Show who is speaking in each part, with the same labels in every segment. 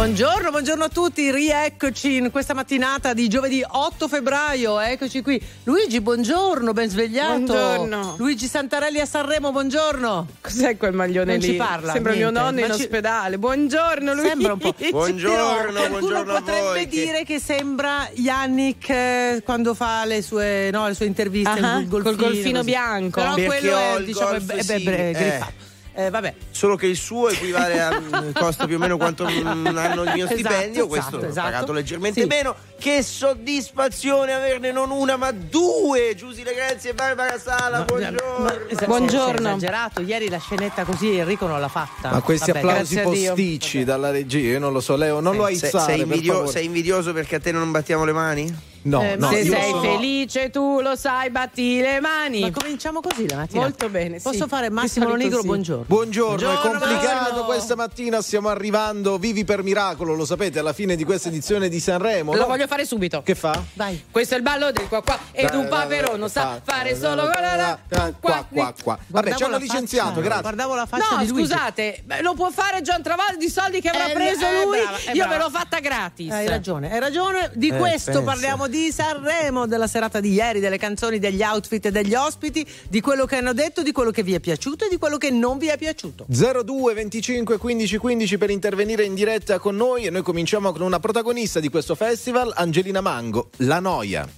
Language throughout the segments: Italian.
Speaker 1: Buongiorno, buongiorno a tutti, rieccoci in questa mattinata di giovedì 8 febbraio, eccoci qui. Luigi, buongiorno, ben svegliato.
Speaker 2: Buongiorno.
Speaker 1: Luigi Santarelli a Sanremo, buongiorno.
Speaker 2: Cos'è quel maglione
Speaker 1: Non
Speaker 2: lì?
Speaker 1: ci parla,
Speaker 2: Sembra
Speaker 1: niente.
Speaker 2: mio nonno in
Speaker 1: ci-
Speaker 2: ospedale. Buongiorno Luigi.
Speaker 1: Sembra un po'.
Speaker 3: Buongiorno,
Speaker 1: Qualcuno
Speaker 3: buongiorno a
Speaker 1: potrebbe
Speaker 3: voi. che-
Speaker 1: dire che sembra Yannick eh, quando fa le sue, no, le sue interviste
Speaker 2: Ah,
Speaker 1: col golfino,
Speaker 2: col golfino bianco.
Speaker 1: Però
Speaker 3: Perché
Speaker 1: quello è, diciamo, è,
Speaker 3: golf
Speaker 1: è- è-
Speaker 3: simile,
Speaker 1: è
Speaker 3: eh.
Speaker 1: griffato. Eh, vabbè.
Speaker 3: Solo che il suo equivale a costa più o meno quanto un anno il mio
Speaker 1: Esatto,
Speaker 3: stipendio, questo
Speaker 1: esatto,
Speaker 3: l'ho
Speaker 1: esatto.
Speaker 3: pagato leggermente
Speaker 1: Sì.
Speaker 3: meno. Che soddisfazione averne non una ma due! Giusy Legrenzi e Barbara Sala, buongiorno.
Speaker 1: Ma- esa-
Speaker 2: Buongiorno.
Speaker 1: esagerato, ieri la scenetta così Enrico non l'ha fatta.
Speaker 4: Ma questi
Speaker 1: Vabbè,
Speaker 4: applausi posticci dalla regia, io non lo so, Leo, non lo
Speaker 3: sei,
Speaker 4: aizzare,
Speaker 3: sei invidio- sei invidioso perché a te non battiamo le mani?
Speaker 4: No,
Speaker 1: Eh,
Speaker 4: no,
Speaker 2: Se
Speaker 4: io
Speaker 2: sei
Speaker 4: sono-
Speaker 2: felice tu lo sai, batti le mani.
Speaker 1: Ma cominciamo così la mattina.
Speaker 2: Molto bene, sì.
Speaker 1: Posso fare Massimo Lonigro?
Speaker 2: sì.
Speaker 1: Buongiorno.
Speaker 4: Buongiorno, è
Speaker 1: Buongiorno,
Speaker 4: complicato
Speaker 1: Massimo.
Speaker 4: questa mattina, stiamo arrivando vivi per miracolo, lo sapete, alla fine di questa edizione di Sanremo.
Speaker 2: Lo
Speaker 4: no?
Speaker 2: voglio fare subito.
Speaker 4: Che fa?
Speaker 1: Vai.
Speaker 2: Questo è il ballo del qua qua ed un paperone sa fare solo
Speaker 4: qua qua qua. Vabbè,
Speaker 1: Guardavo
Speaker 4: ci hanno licenziato,
Speaker 1: faccia,
Speaker 4: grazie.
Speaker 1: Guardavo la faccia
Speaker 2: No, scusate, lo può fare John Travolta di soldi che avrà
Speaker 1: Eh,
Speaker 2: preso
Speaker 1: eh,
Speaker 2: lui.
Speaker 1: eh,
Speaker 2: Io ve l'ho fatta gratis.
Speaker 1: Hai ragione, hai ragione. Di questo parliamo di Sanremo, della serata di ieri, delle canzoni, degli outfit e degli ospiti, di quello che hanno detto, di quello che vi è piaciuto e di quello che non vi è piaciuto.
Speaker 4: 02 25 15 15 per intervenire in diretta con noi. E noi cominciamo con una protagonista di questo festival, Angelina Mango, La Noia.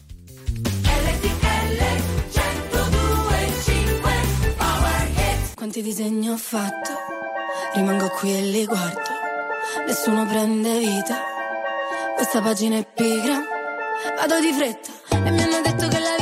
Speaker 5: Quanti disegni ho fatto, rimango qui e li guardo, nessuno prende vita, questa pagina è pigra, vado di fretta e mi hanno detto che la vita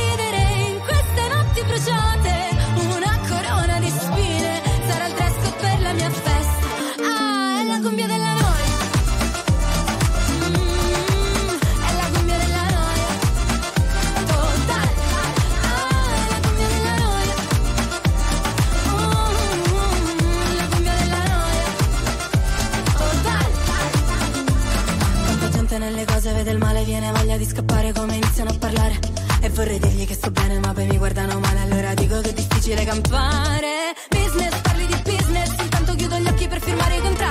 Speaker 5: il male, viene voglia di scappare come iniziano a parlare. E vorrei dirgli che sto bene, ma poi mi guardano male, allora dico che è difficile campare. Business, parli di business, intanto chiudo gli occhi per firmare i contratti.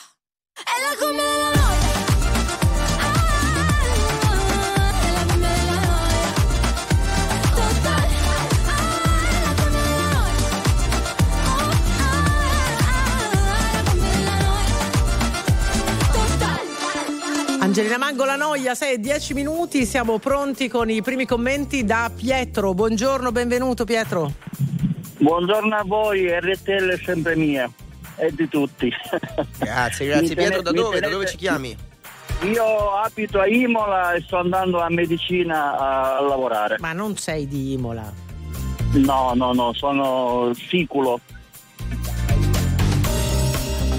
Speaker 5: Noia,
Speaker 1: 6 10 minuti, siamo pronti con i primi commenti da Pietro. Buongiorno, benvenuto Pietro.
Speaker 6: Buongiorno a voi, RTL è sempre mia e di tutti.
Speaker 3: Grazie, grazie. Pietro, da dove? Da dove ci chiami?
Speaker 6: Io abito a Imola e sto andando a medicina a, a lavorare.
Speaker 1: Ma non sei di Imola.
Speaker 6: No, no, no, sono siculo.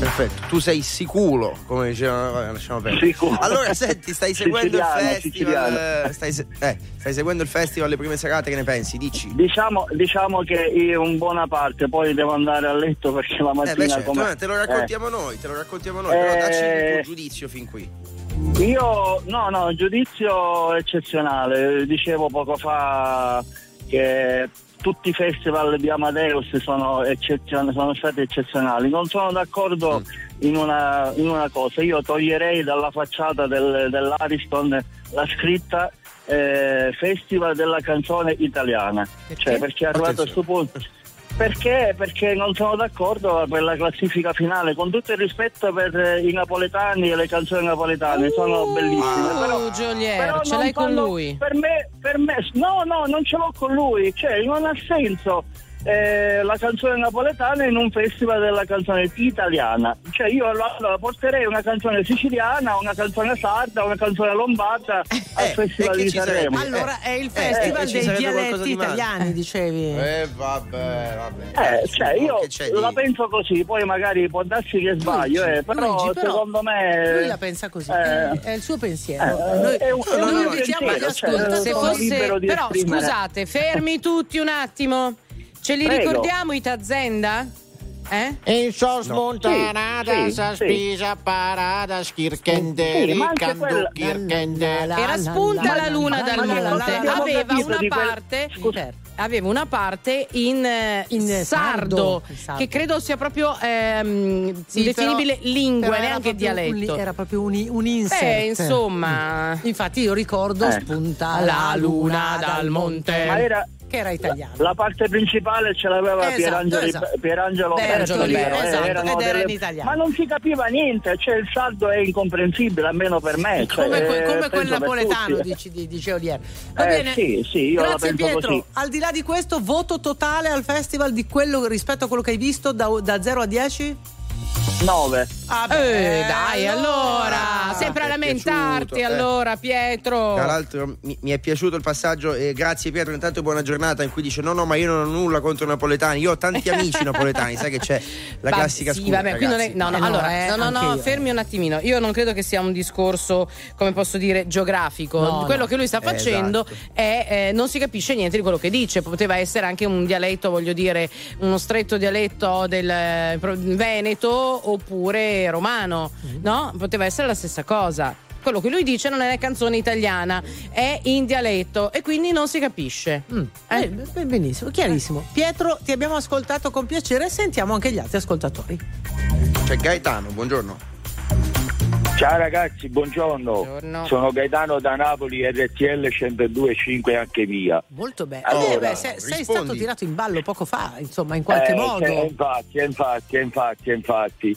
Speaker 3: Perfetto, tu sei sicuro, come dicevano, vabbè, lasciamo perdere.
Speaker 6: Sicuro.
Speaker 3: Allora, senti, stai seguendo il festival. eh, Stai, se- eh, stai seguendo il festival le prime serate, che ne pensi? Dici.
Speaker 6: Diciamo, diciamo che io in buona parte, poi devo andare a letto perché la
Speaker 3: Eh, beh,
Speaker 6: mattina
Speaker 3: certo,
Speaker 6: come...
Speaker 3: eh, te lo raccontiamo noi, te lo raccontiamo noi, però
Speaker 6: Eh.
Speaker 3: dacci il tuo giudizio fin qui.
Speaker 6: Eh, io, no, no, giudizio eccezionale. Dicevo poco fa che tutti i festival di Amadeus sono, eccezion- sono stati eccezionali. Non sono d'accordo
Speaker 3: Mm.
Speaker 6: in, una, in una cosa. Io toglierei dalla facciata del- dell'Ariston la scritta eh, Festival della canzone italiana. Cioè, perché è arrivato a questo punto. Perché? Perché non sono d'accordo per la classifica finale, con tutto il rispetto per eh, i napoletani e le canzoni napoletane, sono bellissime. però,
Speaker 2: Oh, Giolier,
Speaker 6: però
Speaker 2: ce l'hai con lui?
Speaker 6: Per me, per me, no, no, non ce l'ho con lui, cioè non ha senso eh, la canzone napoletana in un festival della canzone italiana. Cioè io allora porterei una canzone siciliana, una canzone sarda, una canzone lombarda al
Speaker 3: Eh,
Speaker 6: festival di? Sanremo.
Speaker 1: Allora è il
Speaker 3: eh,
Speaker 1: festival
Speaker 3: ci
Speaker 1: dei dialetti
Speaker 3: di
Speaker 1: italiani, dicevi.
Speaker 3: Eh, vabbè, vabbè.
Speaker 6: Eh, cioè io
Speaker 3: di-
Speaker 6: la penso così, poi magari può darsi che sbaglio, eh, però,
Speaker 1: Luigi, però
Speaker 6: secondo me...
Speaker 1: Lui la pensa così,
Speaker 6: eh,
Speaker 1: è il suo pensiero.
Speaker 6: eh,
Speaker 1: noi
Speaker 6: è un-
Speaker 1: noi
Speaker 6: è un
Speaker 1: lo diciamo agli
Speaker 6: pensiero, cioè.
Speaker 2: Se fosse, però
Speaker 6: esprimere.
Speaker 2: scusate, fermi tutti un attimo. Ce li
Speaker 6: Prego.
Speaker 2: ricordiamo i Tazenda? Eh?
Speaker 4: In sos montanada,
Speaker 6: Sì,
Speaker 4: sa
Speaker 6: sì.
Speaker 4: spisa parada,
Speaker 6: Sì, ma anche
Speaker 4: candu
Speaker 6: quella-
Speaker 4: kirkenderi.
Speaker 2: Era spunta la luna dal monte. Aveva una parte. Aveva una parte in, eh,
Speaker 1: In
Speaker 2: sardo,
Speaker 1: sardo,
Speaker 2: che credo sia proprio ehm,
Speaker 1: Sì,
Speaker 2: definibile
Speaker 1: però-
Speaker 2: lingua,
Speaker 1: però
Speaker 2: neanche
Speaker 1: un
Speaker 2: dialetto.
Speaker 1: era proprio un, un insert.
Speaker 2: Beh, insomma.
Speaker 1: Infatti io ricordo
Speaker 6: Eh.
Speaker 1: spunta la luna dal monte.
Speaker 6: Ma era
Speaker 1: Che era italiano.
Speaker 6: la parte principale ce l'aveva
Speaker 1: Esatto,
Speaker 6: Pierangeli-
Speaker 1: esatto.
Speaker 6: Pierangelo
Speaker 1: Bertoli,
Speaker 6: Bertoli, eh,
Speaker 1: esatto,
Speaker 6: erano
Speaker 1: ed era
Speaker 6: delle-
Speaker 1: in italiano.
Speaker 6: Ma non si capiva niente, cioè il saldo è incomprensibile, almeno per me. cioè,
Speaker 1: come, que-
Speaker 6: eh,
Speaker 1: come quel napoletano
Speaker 6: tutti.
Speaker 1: dici, di, dice Olier. Va
Speaker 6: Eh,
Speaker 1: bene.
Speaker 6: sì, sì, io la
Speaker 1: Grazie
Speaker 6: penso
Speaker 1: Pietro.
Speaker 6: così.
Speaker 1: Al di là di questo, voto totale al festival di quello rispetto a quello che hai visto da, da 0 a 10?
Speaker 6: 9.
Speaker 1: Ah,
Speaker 2: Eh, dai, allora, sempre a lamentarti,
Speaker 3: piaciuto, eh.
Speaker 2: allora, Pietro.
Speaker 3: Tra l'altro mi, mi è piaciuto il passaggio, e grazie Pietro, intanto buona giornata, in cui dice no no ma io non ho nulla contro i napoletani, io ho tanti amici napoletani, sai che c'è la
Speaker 2: Va-
Speaker 3: classica
Speaker 2: sì,
Speaker 3: scusa.
Speaker 2: vabbè, qui non è,
Speaker 3: ragazzi.
Speaker 2: no, no,
Speaker 1: Eh, no,
Speaker 2: allora,
Speaker 1: eh,
Speaker 2: no, no, no, fermi un attimino. Io non credo che sia un discorso, come posso dire, geografico.
Speaker 1: No,
Speaker 2: quello
Speaker 1: no.
Speaker 2: che lui sta
Speaker 3: Eh,
Speaker 2: facendo
Speaker 3: esatto.
Speaker 2: è eh, non si capisce niente di quello che dice. Poteva essere anche un dialetto, voglio dire, uno stretto dialetto del eh, Veneto oppure romano,
Speaker 1: Mm-hmm.
Speaker 2: no? Poteva essere la stessa cosa. Quello che lui dice non è canzone italiana, è in dialetto e quindi non si capisce.
Speaker 1: Mm.
Speaker 2: Eh.
Speaker 1: Eh, benissimo, chiarissimo. Pietro, ti abbiamo ascoltato con piacere, sentiamo anche gli altri ascoltatori.
Speaker 3: C'è Gaetano, buongiorno.
Speaker 6: Ciao ragazzi, buongiorno.
Speaker 2: Buongiorno.
Speaker 6: Sono Gaetano da Napoli, RTL 102.5 anche mia.
Speaker 1: Molto bene.
Speaker 6: Allora,
Speaker 1: Eh, beh, sei
Speaker 3: rispondi.
Speaker 1: stato tirato in ballo poco fa, insomma, in qualche
Speaker 6: Eh,
Speaker 1: modo.
Speaker 6: cioè, infatti, eh, infatti, eh, infatti, eh, infatti.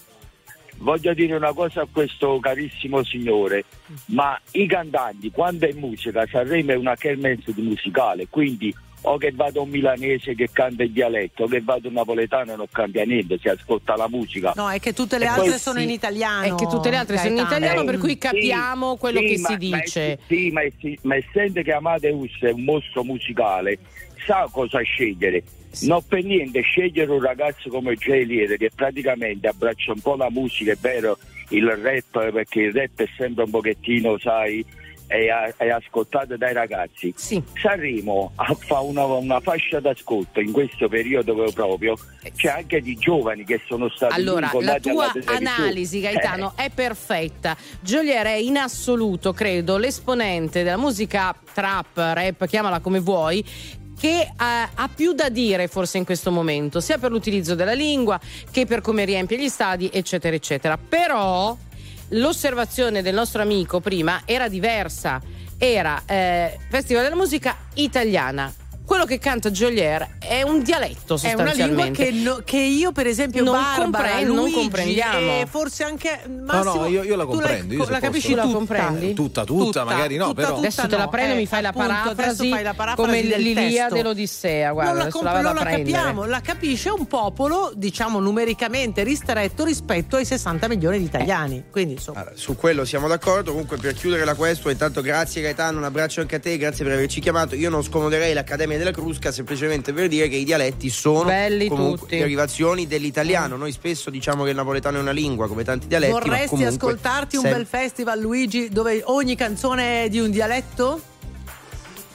Speaker 6: Voglio dire una cosa a questo carissimo signore, ma i cantanti, quando è musica, Sanremo è una kermesse di musicale, quindi o che vado un milanese che canta in dialetto, o che vado un napoletano non cambia niente, si ascolta la musica.
Speaker 1: No, è che tutte le
Speaker 6: E
Speaker 1: altre sono
Speaker 2: sì,
Speaker 1: in italiano.
Speaker 2: è che tutte le altre sono in italiano, per
Speaker 6: Eh,
Speaker 2: cui
Speaker 6: sì,
Speaker 2: capiamo quello
Speaker 6: sì,
Speaker 2: che
Speaker 6: ma-
Speaker 2: si
Speaker 6: ma-
Speaker 2: dice.
Speaker 6: sì, ma, sì, ma essendo che Amadeus è un mostro musicale, sa cosa scegliere. Non per niente scegliere un ragazzo come Geliere che praticamente abbraccia un po' la musica, è vero, il rap, perché il rap è sempre un pochettino, sai, è, è ascoltato dai ragazzi.
Speaker 2: Sì.
Speaker 6: Sanremo ha- fa una, una fascia d'ascolto in questo periodo proprio, c'è anche di giovani che sono stati
Speaker 2: Allora, la tua analisi, Gaetano, è perfetta. Jolier è in assoluto, credo, l'esponente della musica trap, rap, chiamala come vuoi, che eh, ha più da dire forse in questo momento, sia per l'utilizzo della lingua che per come riempie gli stadi, eccetera, eccetera. Però l'osservazione del nostro amico prima era diversa. Era eh, Festival della musica italiana. Quello che canta Jolier è un dialetto
Speaker 1: È una
Speaker 2: sostanzialmente.
Speaker 1: lingua che, no- che io, per esempio,
Speaker 2: Non
Speaker 1: Barbara,
Speaker 2: compre- non
Speaker 1: Luigi,
Speaker 2: comprendiamo.
Speaker 1: e forse anche Massimo,
Speaker 4: no, io- io la
Speaker 1: tu
Speaker 4: comprendo, io se
Speaker 1: la
Speaker 4: posso-
Speaker 1: capisci
Speaker 2: Tu la
Speaker 1: tutta.
Speaker 2: comprendi?
Speaker 4: Tutta, tutta, magari no, però.
Speaker 2: Adesso te la
Speaker 1: no,
Speaker 2: prendo e
Speaker 1: eh,
Speaker 2: mi fai la
Speaker 1: appunto,
Speaker 2: parafrasi,
Speaker 1: fai la parafrasi
Speaker 2: come
Speaker 1: del
Speaker 2: l'Ilia
Speaker 1: testo.
Speaker 2: dell'Odissea, guarda,
Speaker 1: non la, comp-
Speaker 2: la vado
Speaker 1: non
Speaker 2: a
Speaker 1: la capiamo, la capisce un popolo, diciamo numericamente ristretto rispetto ai 60 milioni di italiani. Quindi insomma.
Speaker 3: Allora, su quello siamo d'accordo. Comunque, per chiudere la questo, intanto grazie Gaetano, un abbraccio anche a te, grazie per averci chiamato. Io non scomoderei l'Accademia della Crusca semplicemente per dire che i dialetti sono
Speaker 2: Belli
Speaker 3: comunque
Speaker 2: tutti.
Speaker 3: derivazioni dell'italiano. Noi spesso diciamo che il napoletano è una lingua, come tanti dialetti. ma
Speaker 1: Vorresti ascoltarti un
Speaker 3: sem-
Speaker 1: bel festival, Luigi, dove ogni canzone è di un dialetto?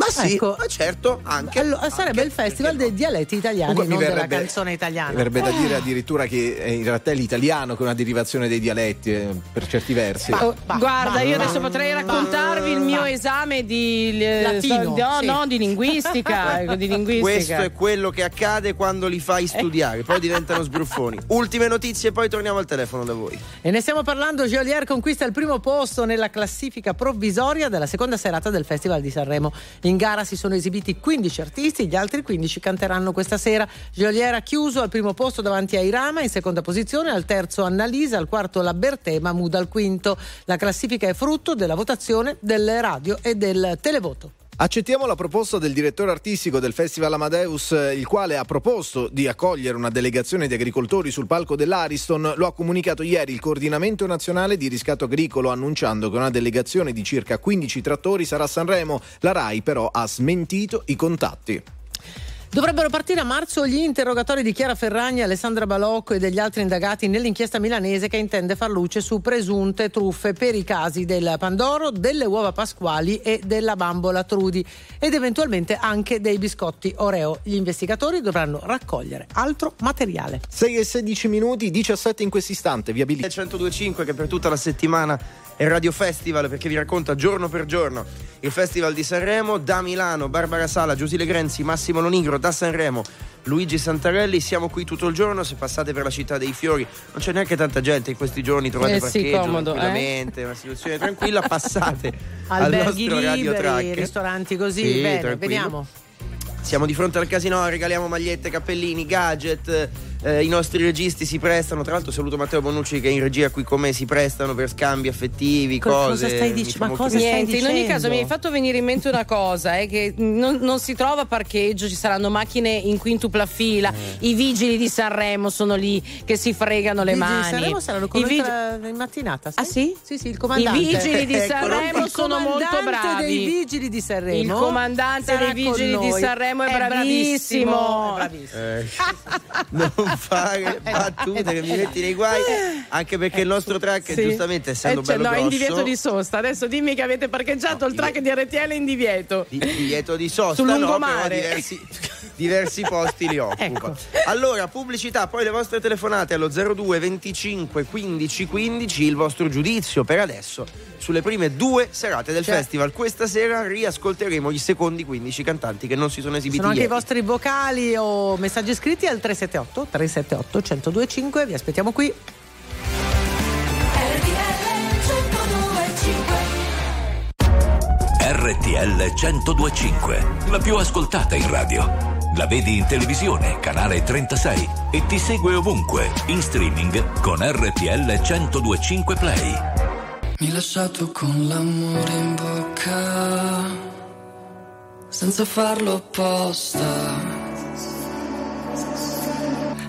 Speaker 3: Ma sì,
Speaker 1: Ecco.
Speaker 3: ma certo, anche.
Speaker 1: Allora, sarebbe
Speaker 3: anche,
Speaker 1: il festival dei dialetti italiani,
Speaker 4: Comunque
Speaker 1: non
Speaker 4: mi
Speaker 1: della
Speaker 4: verrebbe-
Speaker 1: canzone italiana.
Speaker 4: Mi verrebbe da dire addirittura che è in realtà è l'italiano che è una derivazione dei dialetti, eh, per certi versi.
Speaker 2: Oh,
Speaker 1: bah,
Speaker 2: guarda,
Speaker 1: bah,
Speaker 2: io
Speaker 1: bah,
Speaker 2: adesso potrei
Speaker 1: bah,
Speaker 2: raccontarvi il mio
Speaker 1: bah.
Speaker 2: esame di eh,
Speaker 1: Latino,
Speaker 2: no,
Speaker 1: sì.
Speaker 2: no, di linguistica, ecco, di linguistica.
Speaker 3: Questo è quello che accade quando li fai studiare, poi diventano sbruffoni. Ultime notizie e poi torniamo al telefono da voi.
Speaker 1: E ne stiamo parlando, Geolier conquista il primo posto nella classifica provvisoria della seconda serata del Festival di Sanremo. In gara si sono esibiti 15 artisti, gli altri 15 canteranno questa sera. Geolier ha chiuso al primo posto davanti a Irama, in seconda posizione, al terzo Annalisa, al quarto la Bertè, Mahmoud al quinto. La classifica è frutto della votazione delle radio e del televoto.
Speaker 4: Accettiamo la proposta del direttore artistico del Festival Amadeus, il quale ha proposto di accogliere una delegazione di agricoltori sul palco dell'Ariston. Lo ha comunicato ieri il Coordinamento Nazionale di Riscatto Agricolo, annunciando che una delegazione di circa 15 trattori sarà a Sanremo. La RAI però ha smentito i contatti.
Speaker 1: Dovrebbero partire a marzo gli interrogatori di Chiara Ferragni, Alessandra Balocco e degli altri indagati nell'inchiesta milanese che intende far luce su presunte truffe per i casi del Pandoro, delle uova pasquali e della bambola Trudi ed eventualmente anche dei biscotti Oreo. Gli investigatori dovranno raccogliere altro materiale.
Speaker 4: 6 e 16 minuti, 17 in questo istante, viabilità.
Speaker 3: 1025 che per tutta la settimana è Radio Festival perché vi racconta giorno per giorno il Festival di Sanremo da Milano, Barbara Sala, Giusile Grenzi, Massimo Lonigro da Sanremo, Luigi Santarelli, siamo qui tutto il giorno, se passate per la città dei fiori non c'è neanche tanta gente in questi giorni, trovate
Speaker 2: Eh sì,
Speaker 3: parcheggio
Speaker 2: comodo,
Speaker 3: tranquillamente, una situazione tranquilla, passate al
Speaker 1: Alberghi
Speaker 3: nostro Radio
Speaker 1: liberi,
Speaker 3: Track.
Speaker 1: ristoranti così,
Speaker 3: Sì,
Speaker 1: bene, vediamo.
Speaker 3: Siamo di fronte al casino, regaliamo magliette, cappellini, gadget. Eh, I nostri registi si prestano. Tra l'altro, saluto Matteo Bonucci che è in regia qui con me. Si prestano per scambi affettivi,
Speaker 1: Co-
Speaker 3: cose.
Speaker 1: cosa stai
Speaker 3: mi
Speaker 1: dic-
Speaker 3: fa
Speaker 1: ma cosa
Speaker 3: piacere.
Speaker 2: Niente, in
Speaker 1: stai
Speaker 2: ogni caso
Speaker 1: dicendo?
Speaker 2: mi hai fatto venire in mente una cosa, è che non, non si trova parcheggio, ci saranno macchine in quintupla fila,
Speaker 3: Eh.
Speaker 2: i vigili di Sanremo sono lì che si fregano le
Speaker 1: I vigili di
Speaker 2: mani.
Speaker 1: Sanremo saranno
Speaker 2: I
Speaker 1: tra- in mattinata. sai?
Speaker 2: Ah, sì?
Speaker 1: Sì, sì, il
Speaker 2: I
Speaker 1: comandante.
Speaker 2: vigili di
Speaker 3: Ecco,
Speaker 2: Sanremo sono molto
Speaker 1: comandante
Speaker 2: bravi.
Speaker 1: dei vigili di Sanremo.
Speaker 2: Il comandante
Speaker 1: sarà
Speaker 2: dei vigili di. Sanremo è bravissimo.
Speaker 1: È bravissimo.
Speaker 3: Eh, non fare battute che mi metti nei guai. Anche perché il nostro track,
Speaker 2: Sì.
Speaker 3: giustamente, essendo
Speaker 2: Eh,
Speaker 3: bello
Speaker 2: no, è in
Speaker 3: grosso,
Speaker 2: divieto di sosta. Adesso dimmi che avete parcheggiato
Speaker 3: No,
Speaker 2: il track di RTL in divieto.
Speaker 3: di, divieto di sosta,
Speaker 2: Sul
Speaker 3: no, però
Speaker 2: lungomare.
Speaker 3: diversi, diversi posti li occupa.
Speaker 1: Ecco.
Speaker 3: Allora, pubblicità, poi le vostre telefonate allo 02 25 15 15, il vostro giudizio per adesso sulle prime due serate del
Speaker 1: Cioè-
Speaker 3: festival. Questa sera riascolteremo i secondi 15 cantanti che non si sono esibiti
Speaker 1: Sono anche i
Speaker 3: ieri.
Speaker 1: vostri vocali o messaggi scritti al 378 378 1025. Vi aspettiamo qui.
Speaker 7: RTL 1025, la più ascoltata in radio. La vedi in televisione, canale 36 e ti segue ovunque, in streaming con RTL 1025 Play.
Speaker 5: Mi lasciato con l'amore in bocca, senza farlo apposta.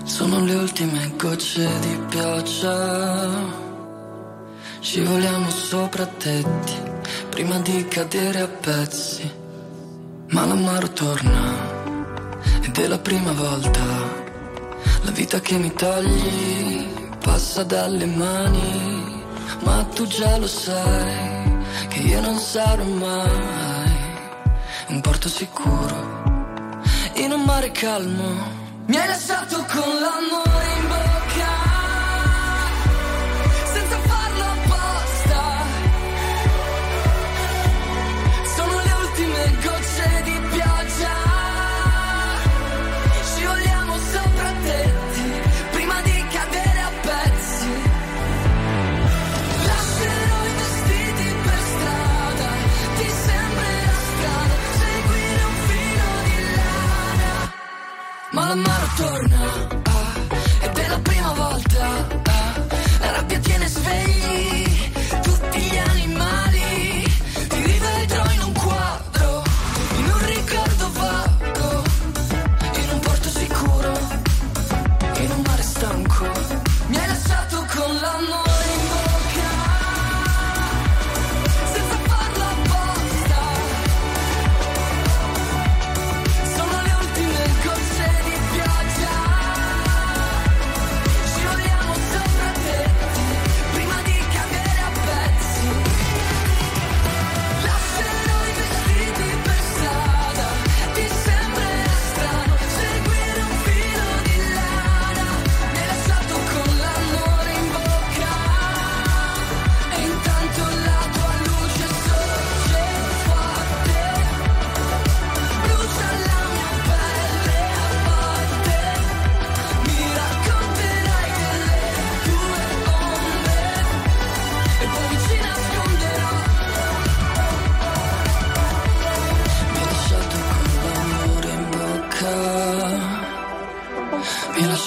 Speaker 5: Sono le ultime gocce di pioggia. Scivoliamo sopra tetti prima di cadere a pezzi. Ma l'amaro torna ed è la prima volta. La vita che mi togli passa dalle mani. Ma tu già lo sai che io non sarò mai un porto sicuro in un mare calmo. Mi hai lasciato con in l'amaro torna.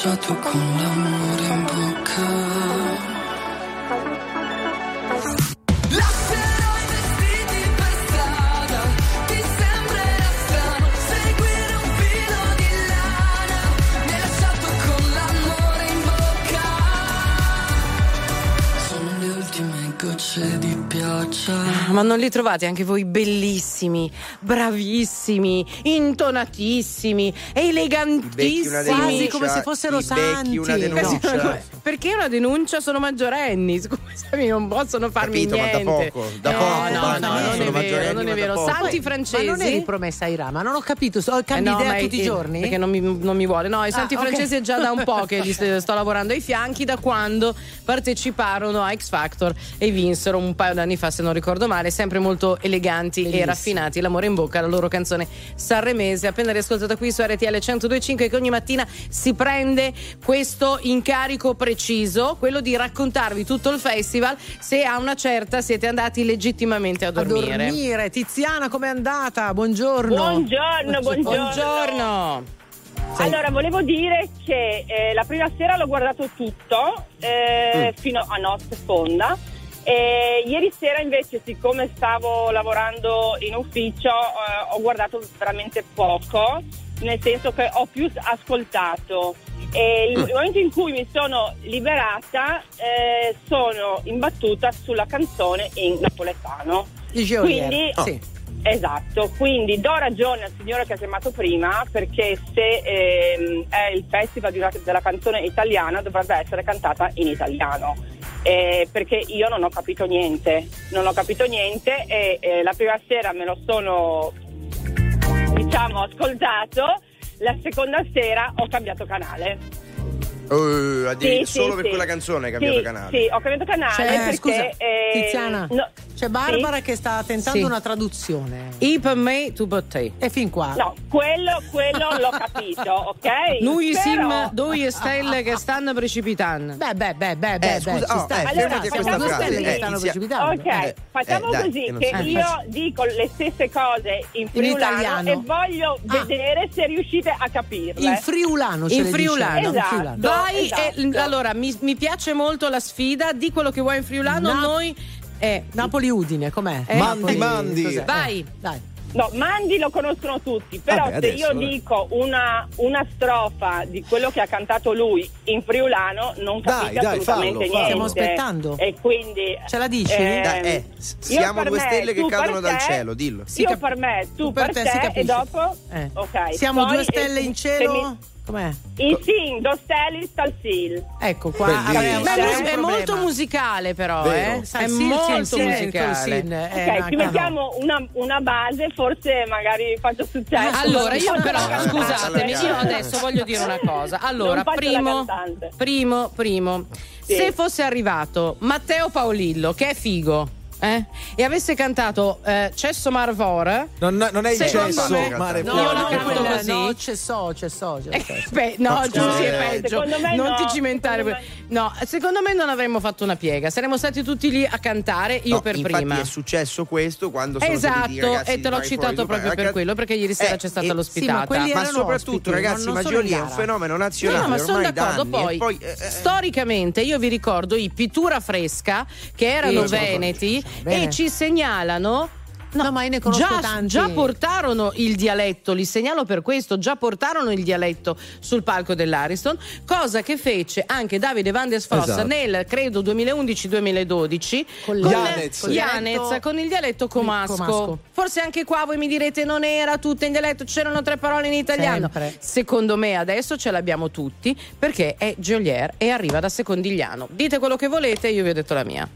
Speaker 5: Mi hai lasciato con
Speaker 2: Ma non li trovate anche voi bellissimi, bravissimi, intonatissimi, elegantissimi?
Speaker 1: come se fossero
Speaker 3: ti becchi una
Speaker 1: santi.
Speaker 3: denuncia.
Speaker 1: No.
Speaker 2: Perché una denuncia sono maggiorenni, scusami, non possono farmi
Speaker 3: Capito, ma da
Speaker 2: niente.
Speaker 3: poco, da
Speaker 2: no,
Speaker 3: poco,
Speaker 2: no,
Speaker 3: basta,
Speaker 2: no, non è vero, non è
Speaker 3: ma
Speaker 2: vero. Santi
Speaker 1: Ma
Speaker 2: francesi.
Speaker 1: non eri promessa a Irama, non ho capito. so- Cambi
Speaker 2: Eh no,
Speaker 1: idea
Speaker 2: ma
Speaker 1: tutti i giorni?
Speaker 2: Perché non mi, non mi vuole. No, i Santi
Speaker 1: Ah, ok.
Speaker 2: francesi è già da un po' che sto lavorando ai fianchi, da quando parteciparono a X Factor e vinsero un paio d'anni fa, se non ricordo male, sempre molto eleganti
Speaker 1: Bellissimo.
Speaker 2: e raffinati. L'amore in bocca, la loro canzone sanremese, appena riascoltata qui su RTL 1025, che ogni mattina si prende questo incarico preciso, quello di raccontarvi tutto il festival. Se a una certa siete andati legittimamente a
Speaker 1: A
Speaker 2: dormire.
Speaker 1: dormire. Tiziana, com'è andata? Buongiorno.
Speaker 8: Buongiorno, buongiorno.
Speaker 2: Buongiorno.
Speaker 8: Allora, volevo dire che eh, la prima sera l'ho guardato tutto eh, fino a notte fonda. E ieri sera invece, siccome stavo lavorando in ufficio, eh, ho guardato veramente poco, nel senso che ho più ascoltato. E il momento in cui mi sono liberata, eh, sono imbattuta sulla canzone in napoletano. Quindi,
Speaker 1: Sì.
Speaker 8: Esatto, quindi do ragione al signore che ha chiamato prima perché se ehm, è il festival di una- della canzone italiana dovrebbe essere cantata in italiano. Eh, perché io non ho capito niente, non ho capito niente e eh, la prima sera me lo sono diciamo ascoltato, la seconda sera ho cambiato canale.
Speaker 3: Eh, addirittura-
Speaker 8: Sì,
Speaker 3: solo
Speaker 8: sì,
Speaker 3: per
Speaker 8: sì.
Speaker 3: quella canzone hai cambiato
Speaker 8: Sì,
Speaker 3: canale.
Speaker 8: Sì, ho cambiato canale
Speaker 1: C'è-
Speaker 8: perché
Speaker 1: scusa,
Speaker 8: eh,
Speaker 1: Tiziana,
Speaker 8: no,
Speaker 1: c'è Barbara
Speaker 8: sì?
Speaker 1: che sta tentando
Speaker 2: Sì.
Speaker 1: una traduzione.
Speaker 2: I per me, tu per te.
Speaker 1: E fin qua.
Speaker 8: No, quello, quello l'ho capito, ok?
Speaker 2: Noi
Speaker 8: Però-
Speaker 2: siamo due stelle che stanno precipitando.
Speaker 1: Beh, beh, beh, beh, beh,
Speaker 3: scusa,
Speaker 1: beh, ci
Speaker 3: oh,
Speaker 1: sta.
Speaker 3: eh,
Speaker 1: ci
Speaker 8: allora,
Speaker 1: sta,
Speaker 3: fermati a
Speaker 1: siamo
Speaker 3: questa
Speaker 1: due stelle che
Speaker 3: Eh,
Speaker 1: stanno precipitando.
Speaker 8: Ok,
Speaker 3: Eh,
Speaker 8: facciamo
Speaker 3: eh, dai,
Speaker 8: così
Speaker 3: che
Speaker 8: io dico le stesse cose in friulano
Speaker 1: italiano.
Speaker 8: e voglio
Speaker 1: Ah.
Speaker 8: vedere se riuscite a capirle.
Speaker 1: In friulano ce
Speaker 2: In friulano.
Speaker 8: Esatto.
Speaker 2: Vai,
Speaker 8: esatto.
Speaker 2: e- allora mi, mi piace molto la sfida, di quello che vuoi in friulano,
Speaker 1: Na-
Speaker 2: noi... eh,
Speaker 1: Napoli-Udine, com'è?
Speaker 2: Eh,
Speaker 4: Mandi,
Speaker 1: Napoli-
Speaker 4: mandi.
Speaker 1: cos'è?
Speaker 2: Vai.
Speaker 1: Eh, dai.
Speaker 8: No, Mandi lo conoscono tutti, però
Speaker 3: Vabbè,
Speaker 8: se
Speaker 3: adesso,
Speaker 8: io
Speaker 3: vabbè.
Speaker 8: dico una, una strofa di quello che ha cantato lui in friulano non
Speaker 4: Dai,
Speaker 8: capite
Speaker 4: dai,
Speaker 8: assolutamente
Speaker 4: fallo, fallo.
Speaker 8: niente.
Speaker 1: Stiamo aspettando.
Speaker 8: E quindi...
Speaker 1: Ce la dici?
Speaker 3: Dai, eh, s-
Speaker 8: io
Speaker 3: siamo due
Speaker 8: me,
Speaker 3: stelle che cadono dal
Speaker 8: te,
Speaker 3: cielo, dillo.
Speaker 8: Io
Speaker 1: cap-
Speaker 8: per me, tu,
Speaker 1: tu per te
Speaker 8: te,
Speaker 1: si
Speaker 8: e dopo...
Speaker 1: Eh.
Speaker 8: Ok.
Speaker 1: Siamo
Speaker 8: Poi,
Speaker 1: due stelle
Speaker 8: eh,
Speaker 1: in
Speaker 8: se
Speaker 1: cielo?
Speaker 8: mi-
Speaker 1: Com'è?
Speaker 8: In sì, do stelle stal sil.
Speaker 1: Ecco qua.
Speaker 3: Bellissimo.
Speaker 2: Beh, è, è molto musicale però,
Speaker 4: Vero.
Speaker 2: eh? È molto
Speaker 1: col
Speaker 2: musicale.
Speaker 1: sin, eh,
Speaker 8: Ok, ci
Speaker 1: no.
Speaker 8: mettiamo una, una base, forse magari faccio successo.
Speaker 2: Allora, io però, scusatemi, io adesso voglio dire una cosa. Allora, primo,
Speaker 8: cantante.
Speaker 2: primo, primo,
Speaker 8: Sì.
Speaker 2: se fosse arrivato Matteo Paolillo, che è figo, eh, e avesse cantato eh, Cesso Marvor,
Speaker 4: Non, non è il cesso,
Speaker 2: me-
Speaker 4: mare
Speaker 1: No,
Speaker 2: Io
Speaker 4: fuori.
Speaker 2: la
Speaker 1: no,
Speaker 2: canto
Speaker 1: quella-
Speaker 2: così.
Speaker 1: no, c'è so, c'è so, c'è so.
Speaker 2: Eh, beh, no,
Speaker 3: No,
Speaker 2: Giussi è
Speaker 3: eh,
Speaker 2: peggio.
Speaker 8: secondo me
Speaker 2: non
Speaker 8: no,
Speaker 2: ti cimentare.
Speaker 8: secondo
Speaker 2: No, secondo me non avremmo fatto una piega. Saremmo stati tutti lì a cantare, io
Speaker 3: No,
Speaker 2: per
Speaker 3: infatti
Speaker 2: prima.
Speaker 3: è successo questo quando sono
Speaker 2: Esatto,
Speaker 3: i ragazzi
Speaker 2: e te l'ho citato proprio per quello, perché ieri sera
Speaker 3: Eh,
Speaker 2: c'è stata l'ospitata.
Speaker 1: sì, ma
Speaker 3: Ma soprattutto,
Speaker 1: ospiti,
Speaker 3: ragazzi, Maggioli è un fenomeno
Speaker 2: No,
Speaker 3: nazionale.
Speaker 2: no, ma sono d'accordo. Poi,
Speaker 3: poi eh, eh,
Speaker 2: storicamente, io vi ricordo i Pittura Fresca che erano veneti. E ci segnalano.
Speaker 1: No, ma io ne conosco
Speaker 2: già,
Speaker 1: tanti.
Speaker 2: già portarono il dialetto, li segnalo per questo, già portarono il dialetto sul palco dell'Ariston, cosa che fece anche Davide Van der Sfoss
Speaker 4: Esatto.
Speaker 2: nel, credo, 2011-2012
Speaker 1: Con
Speaker 2: con,
Speaker 4: Janez.
Speaker 1: Con il
Speaker 2: Janez,
Speaker 1: dialetto-
Speaker 2: con il dialetto comasco.
Speaker 1: comasco.
Speaker 2: Forse anche qua voi mi direte non era tutto in dialetto, c'erano tre parole in italiano.
Speaker 1: Sempre.
Speaker 2: Secondo me adesso ce l'abbiamo tutti perché è Geolier e arriva da Secondigliano. Dite quello che volete, io vi ho detto la mia.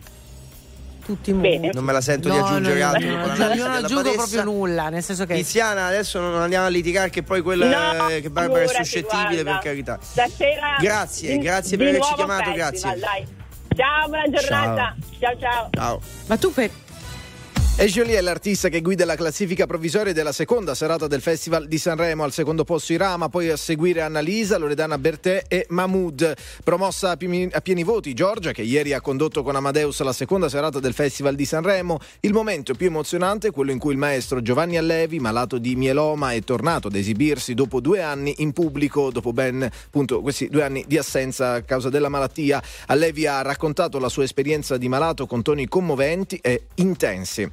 Speaker 1: Tutti
Speaker 8: Bene.
Speaker 1: muti.
Speaker 3: non me la sento di
Speaker 1: No,
Speaker 3: aggiungere
Speaker 1: no,
Speaker 3: altro.
Speaker 1: no, no, io non aggiungo
Speaker 3: Badessa.
Speaker 1: proprio nulla, nel senso che
Speaker 3: Tiziana, adesso non andiamo a litigare che poi quella
Speaker 8: No,
Speaker 3: eh, che Barbara è suscettibile
Speaker 8: guarda.
Speaker 3: per carità.
Speaker 8: Stasera
Speaker 3: Grazie,
Speaker 8: di-
Speaker 3: grazie
Speaker 8: di
Speaker 3: per averci chiamato,
Speaker 8: festival,
Speaker 3: grazie.
Speaker 8: dai. Ciao, buona giornata. Ciao ciao.
Speaker 3: Ciao.
Speaker 2: Ma tu per...
Speaker 4: E Jolie è l'artista che guida la classifica provvisoria della seconda serata del Festival di Sanremo. Al secondo posto Irama, poi a seguire Annalisa, Loredana Bertè e Mahmood. Promossa a pieni, a pieni voti Giorgia, che ieri ha condotto con Amadeus la seconda serata del Festival di Sanremo. Il momento più emozionante è quello in cui il maestro Giovanni Allevi, malato di mieloma, è tornato ad esibirsi dopo due anni in pubblico, dopo ben appunto questi due anni di assenza a causa della malattia. Allevi ha raccontato la sua esperienza di malato con toni commoventi e intensi.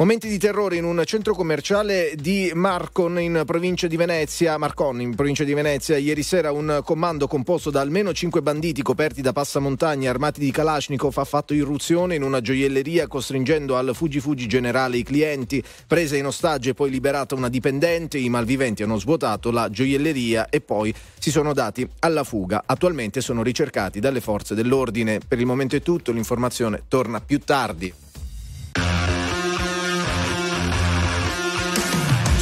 Speaker 4: Momenti di terrore in un centro commerciale di Marcon in provincia di Venezia, Marcon in provincia di Venezia. Ieri sera un comando composto da almeno cinque banditi coperti da passamontagna armati di Kalashnikov ha fatto irruzione in una gioielleria costringendo al fuggi fuggi generale i clienti. Presa in ostaggio e poi liberata una dipendente, i malviventi hanno svuotato la gioielleria e poi si sono dati alla fuga. Attualmente sono ricercati dalle forze dell'ordine. Per il momento è tutto, l'informazione torna più tardi.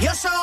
Speaker 9: c'è. Io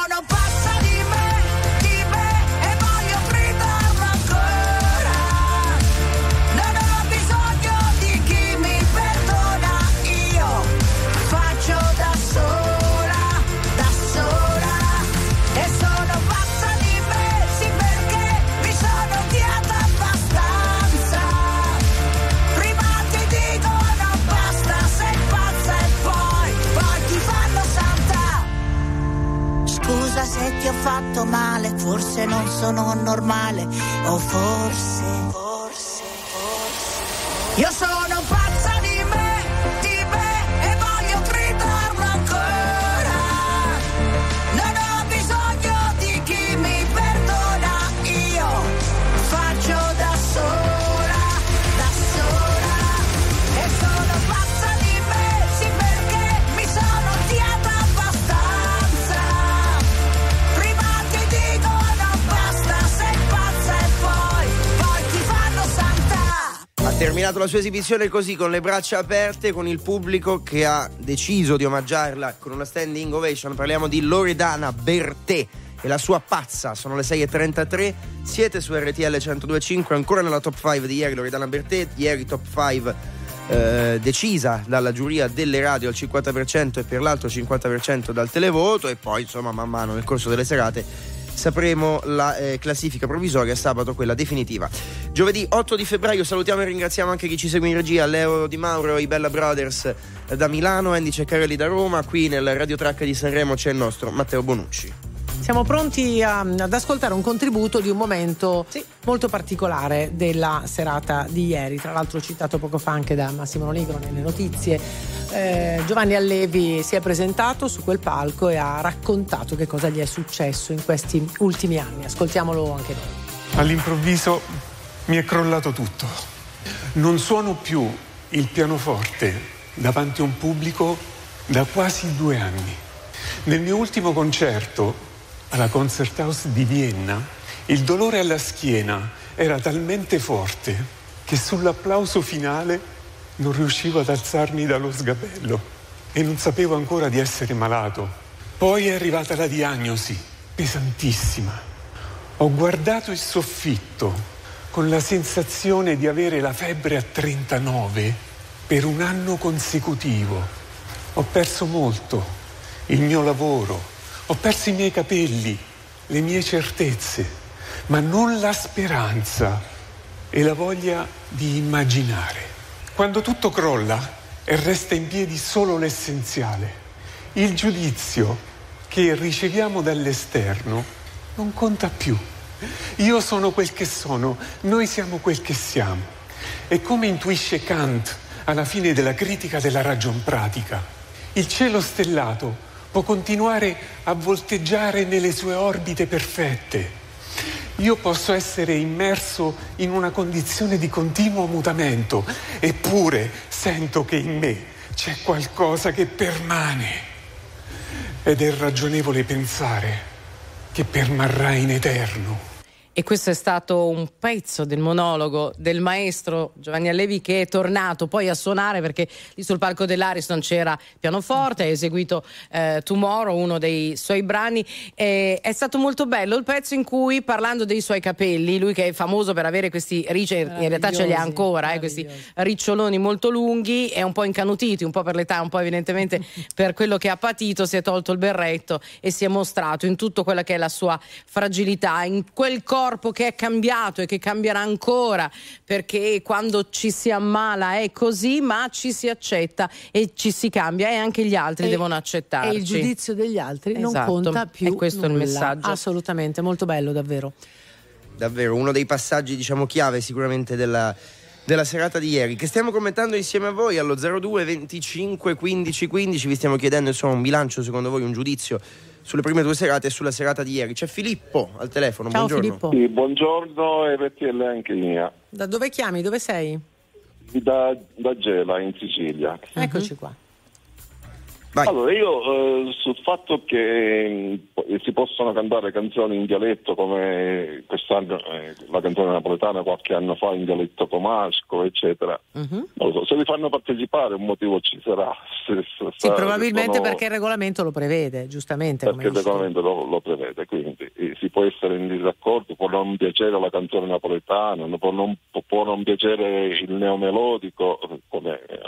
Speaker 9: ti ho fatto male, forse non sono normale, o forse, forse, forse. Io sono pazza
Speaker 3: terminato la sua esibizione così, con le braccia aperte, con il pubblico che ha deciso di omaggiarla con una standing ovation. Parliamo di Loredana Bertè e la sua pazza. Sono le 6.33, siete su RTL 102.5, ancora nella top 5 di ieri Loredana Bertè, ieri top 5 eh, decisa dalla giuria delle radio al 50% e per l'altro 50% dal televoto e poi insomma man mano nel corso delle serate sapremo la eh, classifica provvisoria sabato quella definitiva. Giovedì 8 di febbraio salutiamo e ringraziamo anche chi ci segue in regia Leo Di Mauro i Bella Brothers eh, da Milano Andy Ceccarelli da Roma qui nel Radio Track di Sanremo c'è il nostro Matteo Bonucci
Speaker 1: siamo pronti a, ad ascoltare un contributo di un momento sì. molto particolare della serata di ieri, tra l'altro citato poco fa anche da Massimo Nigro nelle notizie. Eh, Giovanni Allevi si è presentato su quel palco e ha raccontato che cosa gli è successo in questi ultimi anni. Ascoltiamolo anche noi.
Speaker 10: All'improvviso mi è crollato tutto. Non suono più il pianoforte davanti a un pubblico da quasi due anni. Nel mio ultimo concerto alla Concerthaus di Vienna, il dolore alla schiena era talmente forte che sull'applauso finale non riuscivo ad alzarmi dallo sgabello e non sapevo ancora di essere malato. Poi è arrivata la diagnosi, pesantissima. Ho guardato il soffitto con la sensazione di avere la febbre a 39 per un anno consecutivo. Ho perso molto, il mio lavoro, ho perso i miei capelli, le mie certezze, ma non la speranza e la voglia di immaginare. Quando tutto crolla e resta in piedi solo l'essenziale, il giudizio che riceviamo dall'esterno non conta più. Io sono quel che sono, noi siamo quel che siamo. E come intuisce Kant alla fine della critica della ragion pratica, il cielo stellato può continuare a volteggiare nelle sue orbite perfette. Io posso essere immerso in una condizione di continuo mutamento, eppure sento che in me c'è qualcosa che permane. Ed è ragionevole pensare che permarrà in eterno.
Speaker 2: E questo è stato un pezzo del monologo del maestro Giovanni Allevi che è tornato poi a suonare perché lì sul palco dell'Ariston c'era pianoforte, ha eseguito eh, Tomorrow, uno dei suoi brani. E è stato molto bello il pezzo in cui parlando dei suoi capelli, lui che è famoso per avere questi ricci, in realtà ce li ha ancora, eh, questi riccioloni molto lunghi e un po' incanutiti, un po' per l'età, un po' evidentemente per quello che ha patito, si è tolto il berretto e si è mostrato in tutto quella che è la sua fragilità, in quel corpo corpo che è cambiato e che cambierà ancora, perché quando ci si ammala è così, ma ci si accetta e ci si cambia e anche gli altri e, devono accettarci.
Speaker 1: E il giudizio degli altri esatto. non conta più.
Speaker 2: E questo
Speaker 1: nulla.
Speaker 2: è il messaggio.
Speaker 1: Assolutamente, molto bello davvero.
Speaker 3: Davvero, uno dei passaggi diciamo chiave sicuramente della della serata di ieri che stiamo commentando insieme a voi allo 02 25 15 15 vi stiamo chiedendo insomma un bilancio secondo voi un giudizio sulle prime due serate e sulla serata di ieri. C'è Filippo al telefono,
Speaker 1: Ciao,
Speaker 3: buongiorno.
Speaker 1: Filippo.
Speaker 11: Sì, buongiorno e RTL anche mia.
Speaker 1: Da dove chiami? Dove sei?
Speaker 11: Da, da Gela, in Sicilia.
Speaker 1: Eccoci qua.
Speaker 11: Vai. Allora, io eh, sul fatto che eh, si possono cantare canzoni in dialetto come quest'anno eh, la canzone napoletana qualche anno fa in dialetto comasco, eccetera, uh-huh. so, se li fanno partecipare un motivo ci sarà. Se,
Speaker 1: se, sì, probabilmente sono... perché il regolamento lo prevede, giustamente.
Speaker 11: Perché il regolamento lo, lo, prevede, quindi eh, si può essere in disaccordo, può non piacere la canzone napoletana, può non, può non piacere il neomelodico, come eh,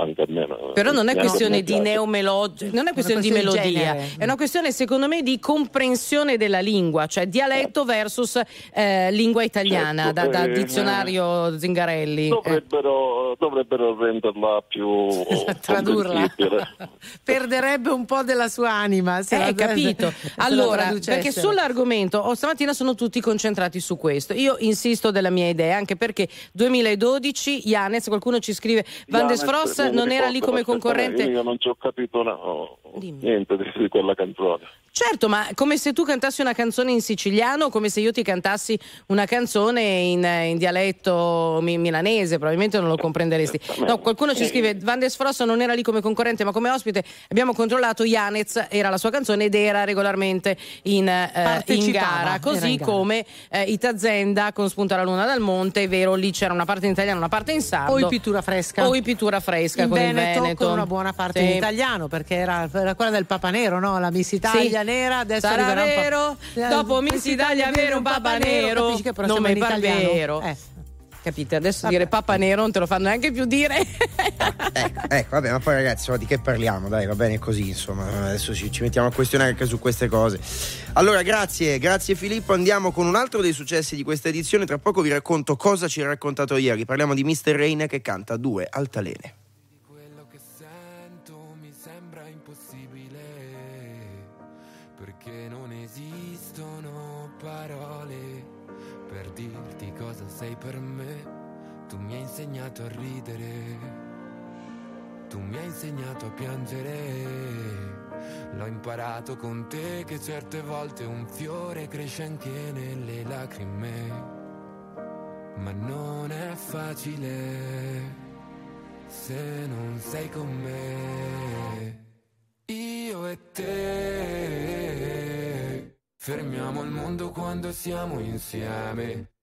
Speaker 11: anche a me.
Speaker 2: Però non è questione di neomelodia, non è questione di melodia, è una questione secondo me di comprensione della lingua, cioè dialetto versus eh, lingua italiana, certo, da, da eh, dizionario Zingarelli.
Speaker 11: Dovrebbero, eh. dovrebbero renderla più tradurla.
Speaker 1: Perderebbe un po' della sua anima.
Speaker 2: Se eh, capito. allora, perché sull'argomento, oh, stamattina sono tutti concentrati su questo. Io insisto della mia idea, anche perché 2012, Janez, qualcuno ci scrive, Van der Frost non, non era lì come concorrente.
Speaker 11: Io non ci ho capito no, niente di, di quella canzone.
Speaker 2: Certo, ma come se tu cantassi una canzone in siciliano o come se io ti cantassi una canzone in, in dialetto mi- milanese, probabilmente non lo comprenderesti. No, qualcuno ci scrive, Van der Sfrosso non era lì come concorrente, ma come ospite abbiamo controllato, Janez era la sua canzone ed era regolarmente in, eh, in gara, così
Speaker 1: in gara.
Speaker 2: come eh, Itazenda con Spunta la luna dal monte, è vero, lì c'era una parte in italiano, una parte in sardo.
Speaker 1: O in pittura fresca.
Speaker 2: O in pittura fresca
Speaker 1: in
Speaker 2: con
Speaker 1: Veneto,
Speaker 2: il Veneto.
Speaker 1: con una buona parte
Speaker 2: Sì.
Speaker 1: in italiano perché era, era quella del Papa Nero, no? La Miss Italia
Speaker 2: Sì.
Speaker 1: Nera, adesso
Speaker 2: Sarà vero,
Speaker 1: pa-
Speaker 2: dopo Miss Italia avere un Papa Nero,
Speaker 1: capisci che però
Speaker 2: non
Speaker 1: italiano.
Speaker 2: vero.
Speaker 1: Eh.
Speaker 2: Capite? Adesso dire Papa Nero non te lo fanno neanche più dire.
Speaker 3: Ecco, ecco, vabbè, ma poi ragazzi, di che parliamo? Dai, va bene così, insomma, adesso ci, ci mettiamo a questionare anche su queste cose. Allora, grazie, grazie Filippo, andiamo con un altro dei successi di questa edizione, tra poco vi racconto cosa ci ha raccontato ieri, parliamo di Mr. Rain che canta due altalene.
Speaker 12: Sei per me. Tu mi hai insegnato a ridere, tu mi hai insegnato a piangere. L'ho imparato con te che certe volte un fiore cresce anche nelle lacrime, ma non è facile se non sei con me. Io e te fermiamo il mondo quando siamo insieme,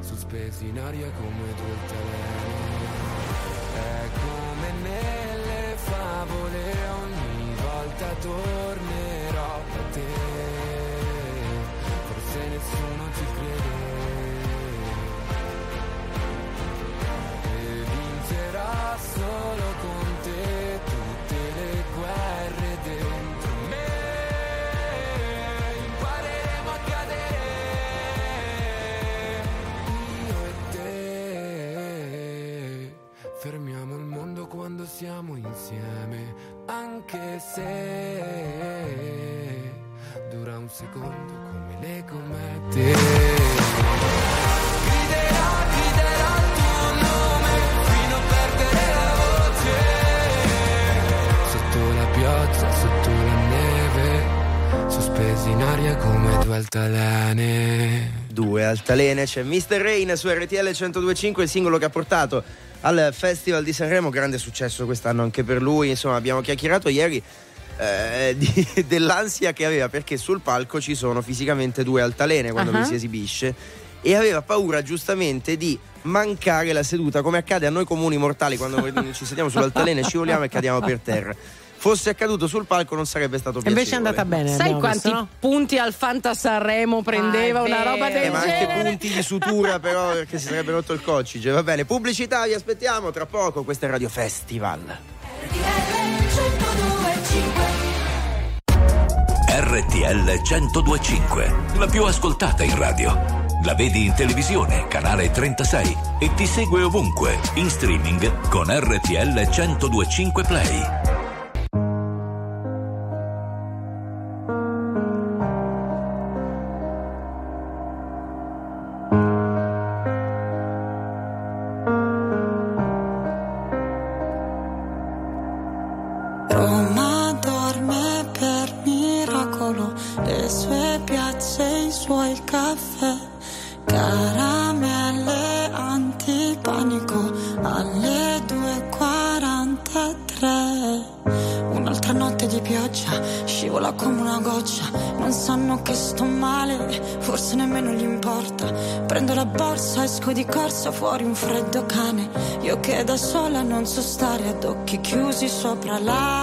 Speaker 12: sospesi in aria come due altalene. È come nelle favole, ogni volta tornerò da te. Forse nessuno ci crede. E vincerò solo te siamo insieme, anche se dura un secondo come le comete. Sotto la neve, sospesi in aria come due altalene.
Speaker 3: Due altalene, c'è Mr. Rain su RTL 1025, il singolo che ha portato al Festival di Sanremo, grande successo quest'anno anche per lui, insomma abbiamo chiacchierato ieri eh, di- dell'ansia che aveva perché sul palco ci sono fisicamente due altalene quando
Speaker 2: Ah.
Speaker 3: lui si esibisce e aveva paura giustamente di mancare la seduta come accade a noi comuni mortali quando ci sediamo sull'altalene, scivoliamo e cadiamo per terra. Fosse accaduto sul palco non sarebbe stato piacevole.
Speaker 1: Invece è andata bene.
Speaker 2: Sai quanti
Speaker 1: visto, no?
Speaker 2: punti al Fanta Sanremo prendeva
Speaker 1: Ah,
Speaker 2: una roba del
Speaker 3: Eh, ma anche
Speaker 2: genere?
Speaker 3: punti di sutura però perché si sarebbe rotto il coccige va bene pubblicità vi aspettiamo tra poco questo è Radio Festival
Speaker 7: RTL 1025, la più ascoltata in radio. La vedi in televisione, canale 36 e ti segue ovunque, in streaming con RTL 1025 Play.
Speaker 13: Sopra la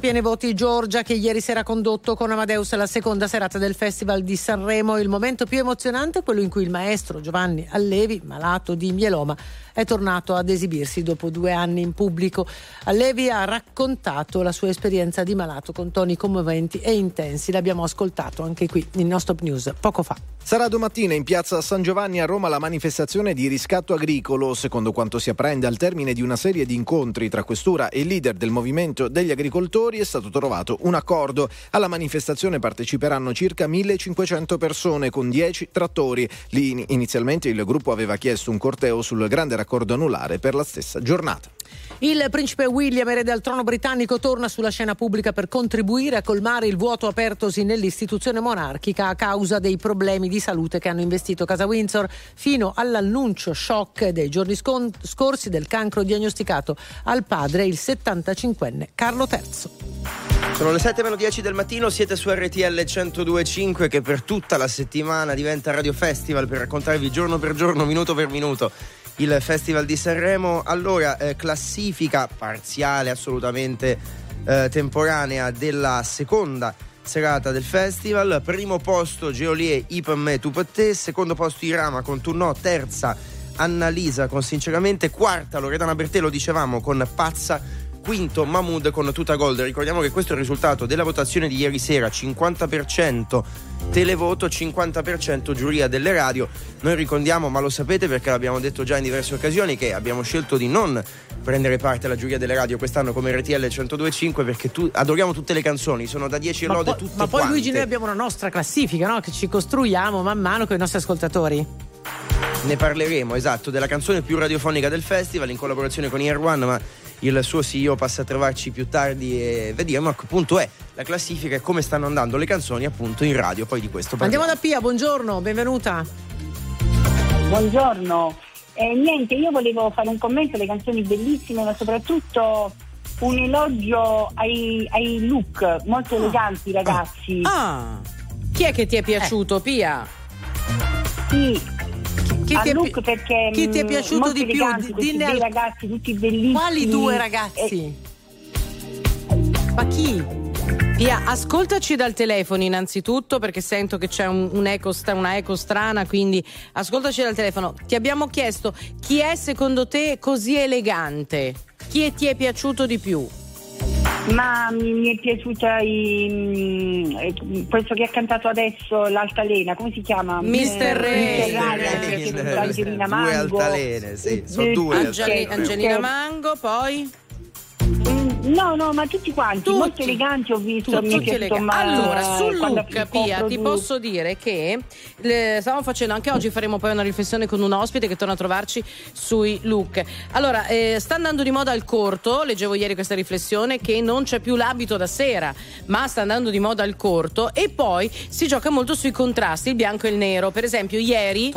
Speaker 1: Pieni voti Giorgia che ieri sera ha condotto con Amadeus la seconda serata del Festival di Sanremo. Il momento più emozionante è quello in cui il maestro Giovanni Allevi, malato di mieloma, è tornato ad esibirsi dopo due anni in pubblico. Allevi ha raccontato la sua esperienza di malato con toni commoventi e intensi. L'abbiamo ascoltato anche qui in No Stop News poco fa.
Speaker 4: Sarà domattina in piazza San Giovanni a Roma la manifestazione di riscatto agricolo. Secondo quanto si apprende al termine di una serie di incontri tra questura e leader del movimento degli agricoltori è stato trovato un accordo. Alla manifestazione parteciperanno circa 1500 persone con 10 trattori. Lì inizialmente il gruppo aveva chiesto un corteo sul grande raccordo anulare per la stessa giornata.
Speaker 1: Il principe William, erede al trono britannico, torna sulla scena pubblica per contribuire a colmare il vuoto apertosi nell'istituzione monarchica a causa dei problemi di salute che hanno investito Casa Windsor fino all'annuncio shock dei giorni scorsi del cancro diagnosticato al padre, il 75enne Carlo III.
Speaker 3: Sono le 7 meno 10 del mattino, siete su RTL 1025 che per tutta la settimana diventa Radio Festival per raccontarvi giorno per giorno, minuto per minuto il Festival di Sanremo. Allora, eh, classifica parziale assolutamente eh, temporanea della seconda serata del festival. Primo posto Geolier, Ipam Me, Tu per te. Secondo posto Irama con Turnò. Terza Annalisa con Sinceramente. Quarta Loredana Bertello, dicevamo, con Pazza quinto Mahmood con tuta gold. Ricordiamo che questo è il risultato della votazione di ieri sera, 50% televoto, 50% giuria delle radio. Noi ricordiamo, ma lo sapete perché l'abbiamo detto già in diverse occasioni, che abbiamo scelto di non prendere parte alla giuria delle radio quest'anno come RTL 1025 perché tu, adoriamo tutte le canzoni, sono da 10 lode
Speaker 1: po-
Speaker 3: tutte
Speaker 1: ma poi
Speaker 3: quante.
Speaker 1: Luigi noi abbiamo una nostra classifica no? che ci costruiamo man mano con i nostri ascoltatori.
Speaker 3: Ne parleremo, esatto, della canzone più radiofonica del festival in collaborazione con Air One, ma il suo CEO passa a trovarci più tardi e vediamo a che punto è la classifica e come stanno andando le canzoni appunto in radio. Poi di questo parliamo.
Speaker 1: Andiamo da Pia, buongiorno, benvenuta.
Speaker 14: Buongiorno. Eh, niente, io volevo fare un commento alle canzoni bellissime, ma soprattutto un elogio ai, ai look molto eleganti, ragazzi.
Speaker 2: Ah, chi è che ti è piaciuto, Pia?
Speaker 14: Sì,
Speaker 1: Chi ti è
Speaker 14: perché
Speaker 1: chi ti è
Speaker 14: mh,
Speaker 1: piaciuto di più? dinne al-
Speaker 14: ragazzi tutti bellissimi.
Speaker 1: Quali due
Speaker 14: Eh,
Speaker 1: ragazzi? Ma chi?
Speaker 2: Pia, ascoltaci dal telefono innanzitutto perché sento che c'è un, un eco una eco strana, quindi ascoltaci dal telefono. Ti abbiamo chiesto chi è secondo te così elegante? Chi è- ti è piaciuto di più?
Speaker 14: Ma mi, mi è piaciuta i- eh, questo che ha cantato adesso l'altalena, come si chiama?
Speaker 2: Mister Ray,
Speaker 14: c'è Angelina
Speaker 3: due
Speaker 14: Mango.
Speaker 3: altalene, sì, sono
Speaker 14: Eh,
Speaker 3: due
Speaker 2: Angelina Mango, poi?
Speaker 14: No, no, ma tutti quanti,
Speaker 2: Tutti.
Speaker 14: molto eleganti ho visto.
Speaker 2: Tutti
Speaker 14: mi
Speaker 2: eleganti.
Speaker 14: ma
Speaker 2: Allora, sul look, Pia, ti posso dire che le- stiamo facendo anche oggi, faremo poi una riflessione con un ospite che torna a trovarci sui look. Allora, eh, sta andando di moda il corto, leggevo ieri questa riflessione, che non c'è più l'abito da sera, ma sta andando di moda il corto e poi si gioca molto sui contrasti, il bianco e il nero. Per esempio, ieri,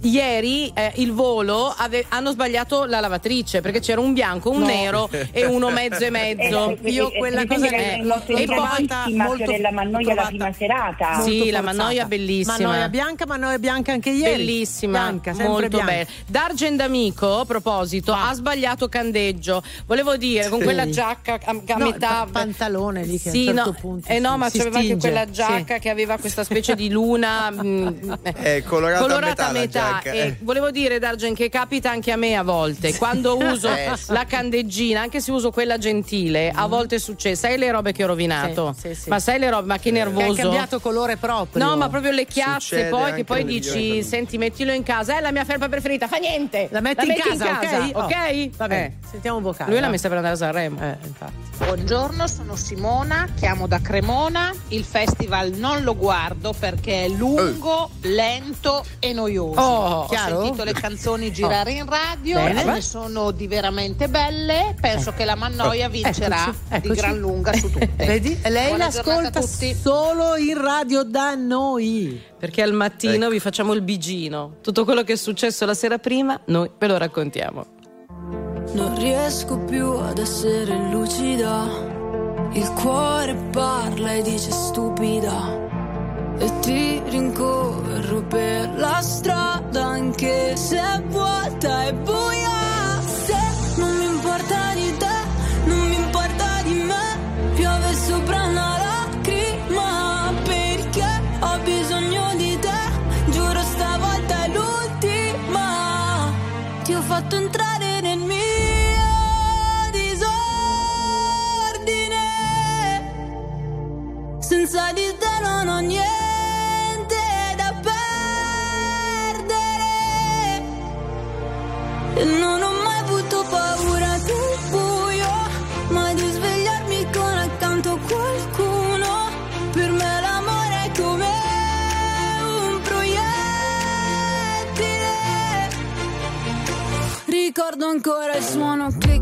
Speaker 2: ieri eh, il volo ave- hanno sbagliato la lavatrice perché c'era un bianco, un
Speaker 14: No.
Speaker 2: nero e uno mezzo e mezzo.
Speaker 14: Eh, eh,
Speaker 2: Io
Speaker 14: eh,
Speaker 2: quella
Speaker 14: eh,
Speaker 2: cosa
Speaker 14: eh,
Speaker 2: eh,
Speaker 14: l'ho trovata
Speaker 1: molto
Speaker 14: della Mannoia la prima serata.
Speaker 2: sì, la. Mannoia bellissima.
Speaker 1: Mannoia bianca, Mannoia bianca anche ieri.
Speaker 2: Bellissima,
Speaker 1: Bianca,
Speaker 2: molto
Speaker 1: bianca.
Speaker 2: bella. Dargen D'Amico, a proposito, ha sbagliato candeggio. Volevo dire, con
Speaker 1: Sì.
Speaker 2: quella giacca a, a
Speaker 1: No,
Speaker 2: metà.
Speaker 1: pantalone lì che a
Speaker 2: sì,
Speaker 1: un certo
Speaker 2: no,
Speaker 1: punto
Speaker 2: eh no, ma c'aveva anche
Speaker 1: stinge.
Speaker 2: quella giacca
Speaker 1: Sì.
Speaker 2: che aveva questa specie di luna mh,
Speaker 3: È colorata,
Speaker 2: colorata
Speaker 3: a metà,
Speaker 2: E
Speaker 3: eh.
Speaker 2: volevo dire, Dargen, che capita anche a me a volte. Quando uso
Speaker 3: Eh,
Speaker 2: la candeggina, anche se uso quella gentile, a volte succede. Sai le robe che ho rovinato?
Speaker 1: Sì, sì, sì.
Speaker 2: Ma sai le robe, ma che
Speaker 1: Che
Speaker 2: nervoso.
Speaker 1: hai cambiato colore proprio.
Speaker 2: No, ma proprio le chiazze
Speaker 3: Succede
Speaker 2: poi che poi dici, senti, mettilo in casa, è la mia felpa preferita, fa niente.
Speaker 1: La metti, in, casa, ok? Oh,
Speaker 2: ok?
Speaker 1: Va bene,
Speaker 2: Eh.
Speaker 1: sentiamo un vocale.
Speaker 2: Lui l'ha messa per andare a Sanremo.
Speaker 1: Eh, infatti.
Speaker 15: Buongiorno, sono Simona, chiamo da Cremona. Il festival non lo guardo perché è lungo, lento e noioso.
Speaker 1: Oh,
Speaker 15: Ho
Speaker 1: chiaro?
Speaker 15: sentito le canzoni girare in radio,
Speaker 1: Bene.
Speaker 15: ce ne sono di veramente belle. Penso che la Mannoia vincerà
Speaker 1: Eccoci,
Speaker 15: di gran lunga su tutte.
Speaker 1: Vedi? E lei l'ascolta solo in radio da noi.
Speaker 2: Perché al mattino
Speaker 3: Ecco.
Speaker 2: vi facciamo il bigino. Tutto quello che è successo la sera prima, noi ve lo raccontiamo.
Speaker 5: Non riesco più ad essere lucida. Il cuore parla e dice stupida. E ti rincorro per la strada anche se è vuota e buia. Non ho mai avuto paura del buio, mai di svegliarmi con accanto qualcuno. Per me l'amore è come un proiettile. Ricordo ancora il suono click,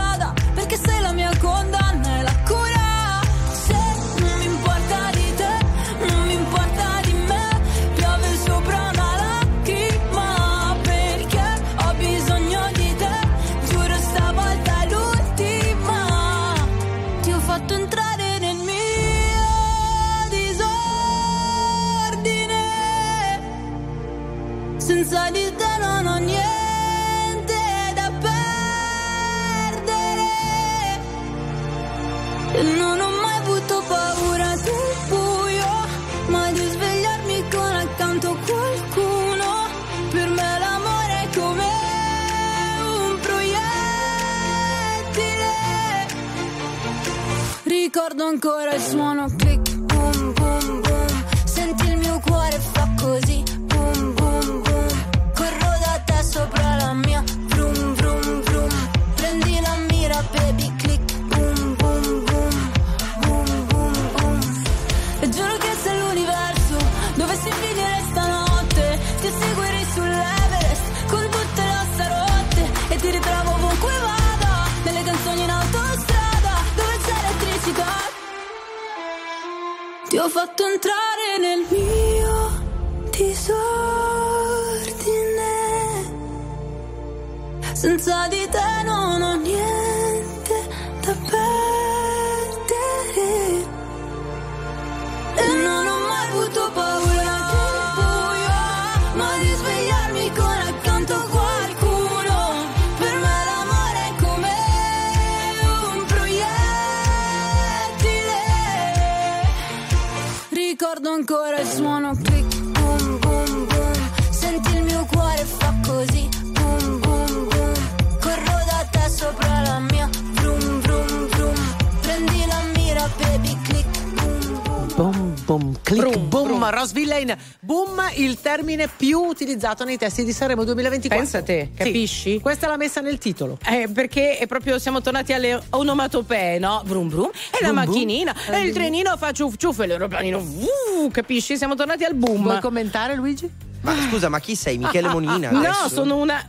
Speaker 5: Ricordo ancora il suono click, ho fatto entrare nel mio ancora suono boom, click, boom,
Speaker 1: Ross Villain, boom, il termine più utilizzato nei testi di Sanremo 2024.
Speaker 2: Pensa a te,
Speaker 1: Sì,
Speaker 2: capisci?
Speaker 1: questa l'ha messa nel titolo.
Speaker 2: Eh, perché è proprio siamo tornati alle onomatopee, no? Brum brum. E la
Speaker 1: Brum, brum.
Speaker 2: macchinina,
Speaker 1: Eh,
Speaker 2: e il
Speaker 1: brum.
Speaker 2: trenino fa ciuff ciuff e l'aeroplanino. uh, capisci? Siamo tornati al boom.
Speaker 1: Vuoi commentare, Luigi?
Speaker 3: Ma scusa, ma chi sei? Michele Monina?
Speaker 2: No,
Speaker 3: adesso?
Speaker 2: sono una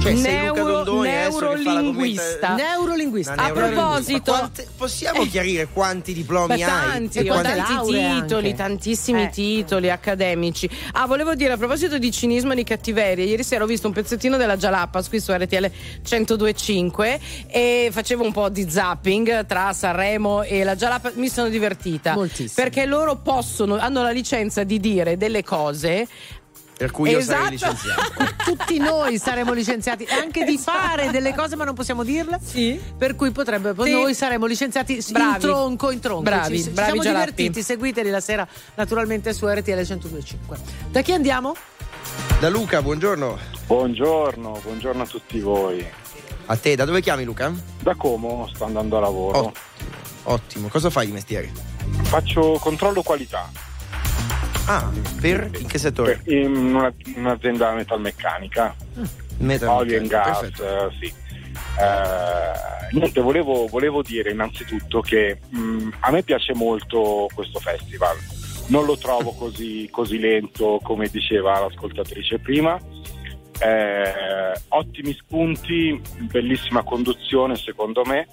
Speaker 3: Cioè, sei Luca
Speaker 2: neuro-
Speaker 3: Dondoni
Speaker 2: neurolinguista.
Speaker 1: Neurolinguista.
Speaker 2: A proposito-
Speaker 3: Ma quante- possiamo chiarire quanti diplomi
Speaker 2: Beh,
Speaker 3: hai?
Speaker 2: tanti,
Speaker 3: E
Speaker 2: ho
Speaker 3: quanti-
Speaker 2: tanti titoli,
Speaker 1: anche.
Speaker 2: tantissimi
Speaker 1: Eh.
Speaker 2: titoli accademici. Ah, volevo dire a proposito di cinismo e di cattiveria, ieri sera ho visto un pezzettino della Jalapas qui su RTL 1025 e facevo un po' di zapping tra Sanremo e la Jalapas, mi sono divertita.
Speaker 1: Moltissimo.
Speaker 2: Perché loro possono, hanno la licenza di dire delle cose
Speaker 3: Per cui io sarei
Speaker 2: Esatto.
Speaker 3: licenziato.
Speaker 1: Tutti noi saremo licenziati e anche di fare delle cose, ma non possiamo dirle.
Speaker 2: Sì.
Speaker 1: Per cui potrebbe,
Speaker 2: Sì.
Speaker 1: noi saremo licenziati in
Speaker 2: Bravi.
Speaker 1: tronco in tronco.
Speaker 2: Bravi,
Speaker 1: ci, ci
Speaker 2: bravi
Speaker 1: siamo
Speaker 2: Gialappi.
Speaker 1: divertiti. Seguiteli la sera, naturalmente, su RTL 1025. Da chi andiamo?
Speaker 3: Da Luca, buongiorno.
Speaker 16: Buongiorno, buongiorno a tutti voi.
Speaker 3: A te, da dove chiami Luca?
Speaker 16: Da Como sto andando a lavoro.
Speaker 3: Oh, ottimo, cosa fai di mestiere?
Speaker 16: Faccio controllo qualità
Speaker 3: Ah, per? In che settore?
Speaker 16: per- in una- un'azienda metalmeccanica,
Speaker 3: Metal
Speaker 16: olio e gas,
Speaker 3: perfetto.
Speaker 16: eh, sì. Eh, niente, volevo, volevo dire innanzitutto che mh, a me piace molto questo festival. Non lo trovo così, così lento come diceva l'ascoltatrice prima. Eh, ottimi spunti, bellissima conduzione secondo me.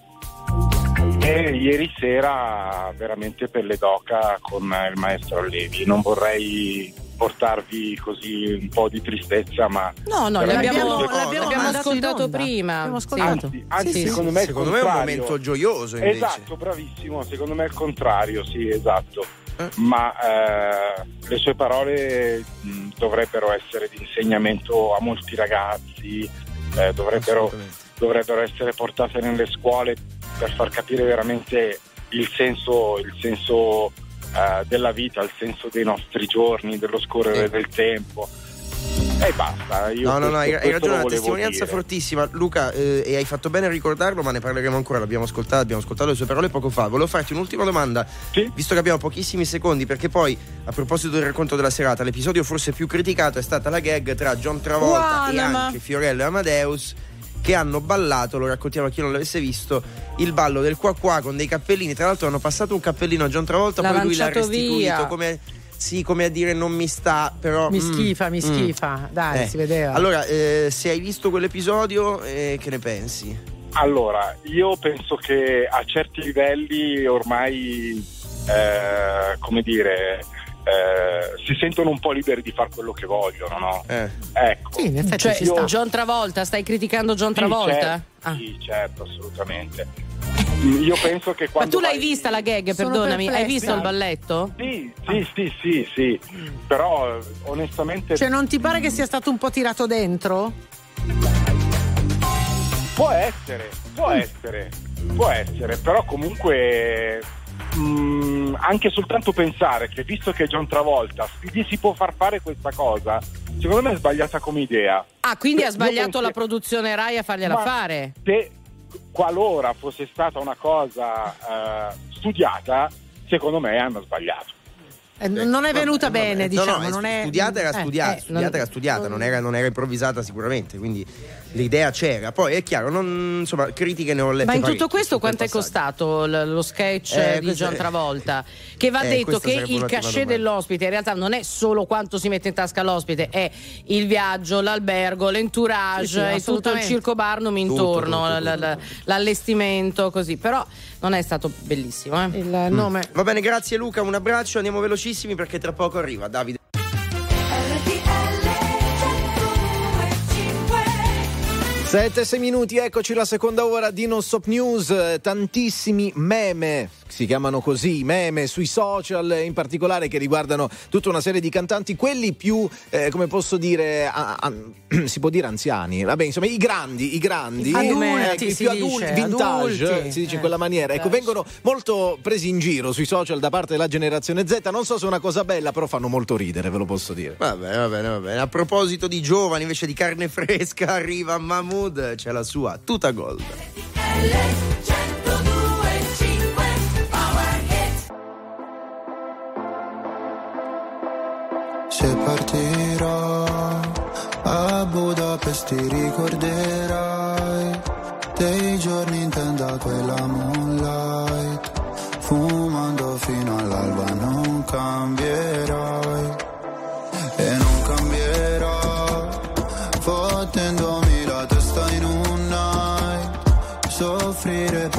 Speaker 16: E ieri sera veramente per le doca con il maestro Allevi. Non vorrei portarvi così un po' di tristezza, ma
Speaker 2: No, no, l'abbiamo, l'abbiamo
Speaker 1: in
Speaker 2: ascoltato prima.
Speaker 1: Abbiamo
Speaker 2: Sì.
Speaker 1: ascoltato.
Speaker 16: Anzi, anzi,
Speaker 2: Sì, sì,
Speaker 16: secondo me è il
Speaker 3: Secondo me è un momento gioioso invece.
Speaker 16: Esatto, bravissimo, secondo me è il contrario, sì, esatto.
Speaker 3: Eh.
Speaker 16: Ma eh, le sue parole mh, dovrebbero essere di insegnamento a molti ragazzi, eh, dovrebbero, dovrebbero essere portate nelle scuole per far capire veramente il senso, il senso eh, della vita, il senso dei nostri giorni, dello scorrere
Speaker 3: Sì.
Speaker 16: del tempo. E basta. Io
Speaker 3: No, no, no,
Speaker 16: questo-
Speaker 3: hai, hai
Speaker 16: questo
Speaker 3: ragione, una testimonianza
Speaker 16: dire.
Speaker 3: fortissima. Luca, eh, e hai fatto bene a ricordarlo, ma ne parleremo ancora. L'abbiamo ascoltato, abbiamo ascoltato le sue parole poco fa. Volevo farti un'ultima domanda,
Speaker 16: Sì?
Speaker 3: visto che abbiamo pochissimi secondi, perché poi, a proposito del racconto della serata, l'episodio forse più criticato è stata la gag tra John Travolta e
Speaker 2: Guarda,
Speaker 3: anche
Speaker 2: ma-
Speaker 3: Fiorello e Amadeus. Che hanno ballato, lo raccontiamo a chi non l'avesse visto, il ballo del qua qua con dei cappellini. Tra l'altro hanno passato un cappellino a John Travolta,
Speaker 2: L'ha
Speaker 3: poi lui l'ha restituito
Speaker 2: via.
Speaker 3: come sì, come a dire non mi sta, però...
Speaker 1: Mi
Speaker 3: mm,
Speaker 1: schifa, mi
Speaker 3: mm.
Speaker 1: schifa. Dai,
Speaker 3: Eh.
Speaker 1: si vedeva.
Speaker 3: Allora, eh, se hai visto quell'episodio, eh, che ne pensi?
Speaker 16: Allora, io penso che a certi livelli ormai, eh, come dire, eh, si sentono un po' liberi di fare quello che vogliono, no? Ecco.
Speaker 1: Sì, in effetti
Speaker 2: Cioè,
Speaker 1: ci sta.
Speaker 2: John Travolta, stai criticando John
Speaker 16: Sì,
Speaker 2: Travolta?
Speaker 16: certo,
Speaker 2: Ah.
Speaker 16: Sì, certo, assolutamente. Io penso che
Speaker 2: Ma
Speaker 16: quando
Speaker 2: tu l'hai
Speaker 16: vai-
Speaker 2: vista la gag,
Speaker 1: Sono
Speaker 2: perdonami? Hai visto il balletto?
Speaker 16: Sì, sì, sì, sì, sì. Però eh, onestamente
Speaker 1: Cioè, non ti pare che sia stato un po' tirato dentro?
Speaker 16: può essere, può essere, può essere, però comunque mm, anche soltanto pensare che visto che John Travolta gli si può far fare questa cosa, secondo me è sbagliata come idea.
Speaker 2: Ah, quindi ha sbagliato
Speaker 16: penso-
Speaker 2: la produzione Rai a fargliela
Speaker 16: Ma
Speaker 2: fare?
Speaker 16: Se qualora fosse stata una cosa eh, studiata, secondo me hanno sbagliato.
Speaker 1: Eh, non è venuta bene,
Speaker 3: No,
Speaker 1: diciamo.
Speaker 3: no, è
Speaker 1: non è...
Speaker 3: studiata era
Speaker 1: eh,
Speaker 3: studiata,
Speaker 1: eh,
Speaker 3: studiata
Speaker 1: non-
Speaker 3: era studiata, non era, non era improvvisata sicuramente, quindi l'idea c'era. Poi è chiaro, non, insomma, critiche ne ho lette
Speaker 2: Ma in tutto questo quanto è costato lo sketch
Speaker 3: Eh,
Speaker 2: di John
Speaker 3: è-
Speaker 2: Travolta? Che va
Speaker 3: Eh,
Speaker 2: detto che il cachet
Speaker 3: domanda.
Speaker 2: dell'ospite in realtà non è solo quanto si mette in tasca all'ospite, è il viaggio, l'albergo, l'entourage
Speaker 1: Sì, sì,
Speaker 2: e tutto il circo Barnum
Speaker 3: Tutto,
Speaker 2: intorno,
Speaker 3: tutto,
Speaker 2: l- l- l'allestimento, così. Però non è stato bellissimo. Eh?
Speaker 1: Il nome.
Speaker 3: Va bene, grazie Luca, un abbraccio, andiamo velocissimi perché tra poco arriva Davide.
Speaker 4: Sette, sei minuti, eccoci la seconda ora di Non Stop News. Tantissimi meme, si chiamano così, meme sui social, in particolare che riguardano tutta una serie di cantanti, quelli più, eh, come posso dire, a- a- si può dire anziani, vabbè, insomma, i grandi, i grandi,
Speaker 1: Adulti,
Speaker 4: eh, più
Speaker 1: dice,
Speaker 4: adulti, vintage,
Speaker 1: adulti.
Speaker 4: si dice in
Speaker 1: Eh,
Speaker 4: quella maniera. Ecco, vengono molto presi in giro sui social da parte della generazione Z. Non so se è una cosa bella, però fanno molto ridere, ve lo posso dire.
Speaker 3: Va bene, va bene, va bene. A proposito di giovani, invece di carne fresca, arriva Mahmood, c'è la sua tuta gold.
Speaker 17: Se partirò a Budapest ti ricorderai dei giorni in tenda quella moonlight fumando fino all'alba non cambierai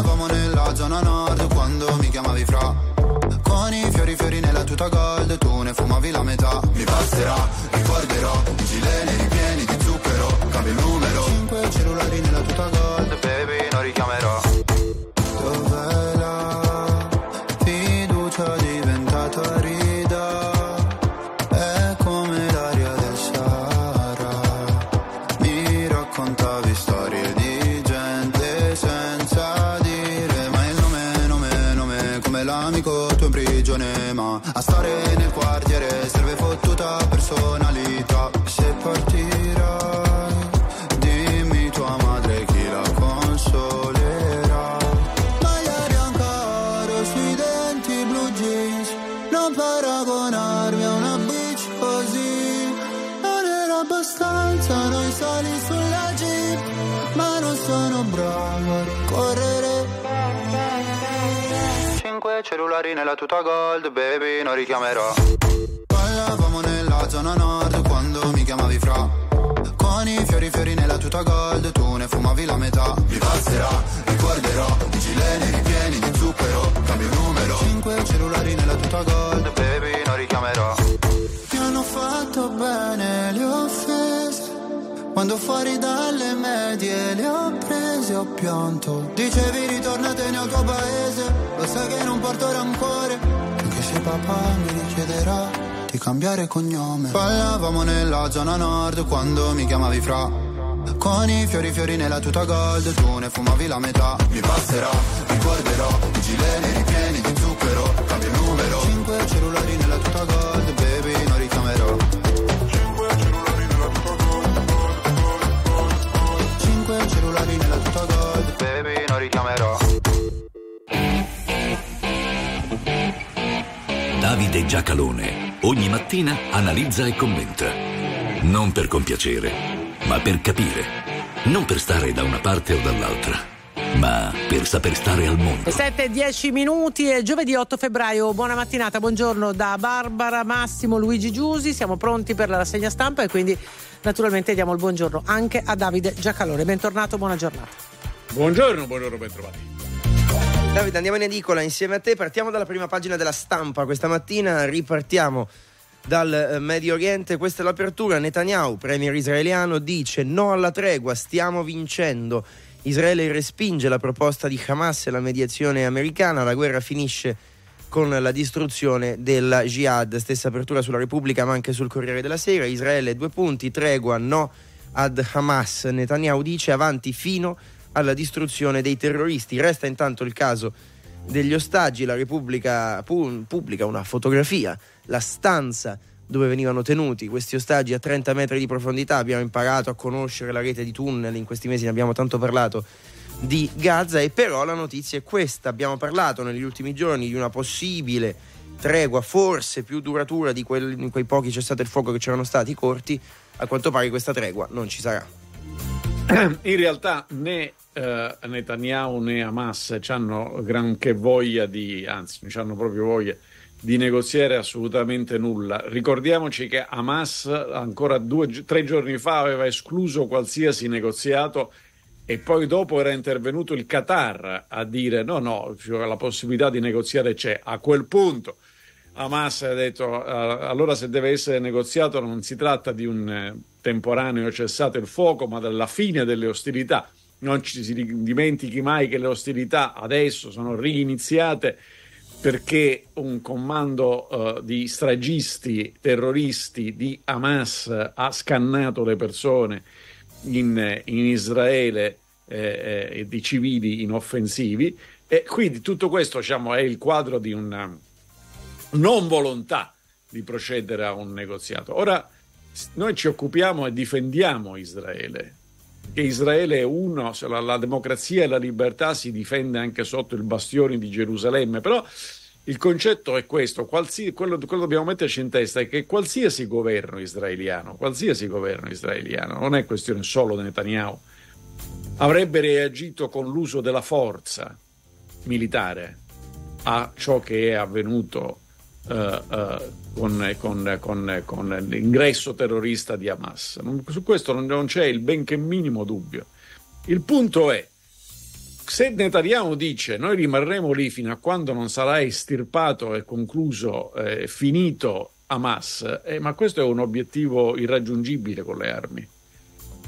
Speaker 17: Parlavamo nella zona nord quando mi chiamavi fra. Con i fiori fiori nella tuta gold Tu ne fumavi la metà. Mi passerà, ricorderò Gileni ripieni di zucchero Cambio il numero. Cinque cellulari nella tuta gold Cellulari nella tuta gold, baby, non richiamerò. Parlavamo nella zona nord quando mi chiamavi fra. Con i fiori fiori nella tuta gold, tu ne fumavi la metà. Mi passerà, ricorderò, i gileni ripieni di zucchero, cambio numero. Cinque cellulari nella tuta gold, Quando fuori dalle medie le ho prese ho pianto. Dicevi ritornatene al tuo paese. Lo sai che non porto rancore. Anche se papà mi richiederà Di cambiare cognome. Parlavamo nella zona nord Quando mi chiamavi fra. Con i fiori fiori nella tuta gold Tu ne fumavi la metà. Mi passerà, ricorderò I ripieni di zucchero richiamerò.
Speaker 7: Davide Giacalone ogni mattina analizza e commenta. Non per compiacere, ma per capire. Non per stare da una parte o dall'altra, ma per saper stare al mondo.
Speaker 1: 7 e 10 minuti è giovedì 8 febbraio. Buona mattinata, buongiorno da Barbara, Massimo, Luigi Giusi. Siamo pronti per la rassegna stampa e quindi naturalmente diamo il buongiorno anche a Davide Giacalone. Bentornato, buona giornata.
Speaker 18: Buongiorno, buongiorno, bentrovati.
Speaker 3: Davide, andiamo in edicola insieme a te. Partiamo dalla prima pagina della stampa. Questa mattina ripartiamo dal eh, Medio Oriente. Questa è l'apertura. Netanyahu, premier israeliano, dice no alla tregua, stiamo vincendo. Israele respinge la proposta di Hamas e la mediazione americana. La guerra finisce con la distruzione della jihad. Stessa apertura sulla Repubblica, ma anche sul Corriere della Sera. Israele due punti, tregua no ad Hamas. Netanyahu dice avanti fino alla distruzione dei terroristi. Resta intanto il caso degli ostaggi, la Repubblica pu- pubblica una fotografia, la stanza dove venivano tenuti questi ostaggi a 30 metri di profondità. Abbiamo imparato a conoscere la rete di tunnel, in questi mesi ne abbiamo tanto parlato di Gaza e però la notizia è questa. Abbiamo parlato negli ultimi giorni di una possibile tregua, forse più duratura di quel, quei pochi cessate il fuoco che c'erano stati corti. A quanto pare questa tregua non ci sarà.
Speaker 18: In realtà né eh, Netanyahu né Hamas hanno granché voglia di, anzi, non hanno proprio voglia di negoziare assolutamente nulla. Ricordiamoci che Hamas ancora due, tre giorni fa aveva escluso qualsiasi negoziato e poi dopo era intervenuto il Qatar a dire no, no, la possibilità di negoziare c'è. A quel punto Hamas ha detto allora se deve essere negoziato non si tratta di un eh, temporaneo cessato il fuoco, ma della fine delle ostilità. Non ci si dimentichi mai che le ostilità adesso sono riiniziate perché un comando uh, di stragisti terroristi di Hamas ha scannato le persone in, in Israele eh, eh, di civili inoffensivi e quindi tutto questo diciamo, è il quadro di una non volontà di procedere a un negoziato. Ora noi ci occupiamo e difendiamo Israele, che Israele è uno, la, la democrazia e la libertà si difende anche sotto il bastione di Gerusalemme, però il concetto è questo, quello, quello che dobbiamo metterci in testa è che qualsiasi governo israeliano, qualsiasi governo israeliano, non è questione solo di Netanyahu, avrebbe reagito con l'uso della forza militare a ciò che è avvenuto con, con, con, con, l'ingresso terrorista di Hamas. Su questo non, non c'è il benché minimo dubbio. Il punto è, se Netanyahu dice noi rimarremo lì fino a quando non sarà estirpato e concluso, eh, finito Hamas, eh, ma questo è un obiettivo irraggiungibile con le armi.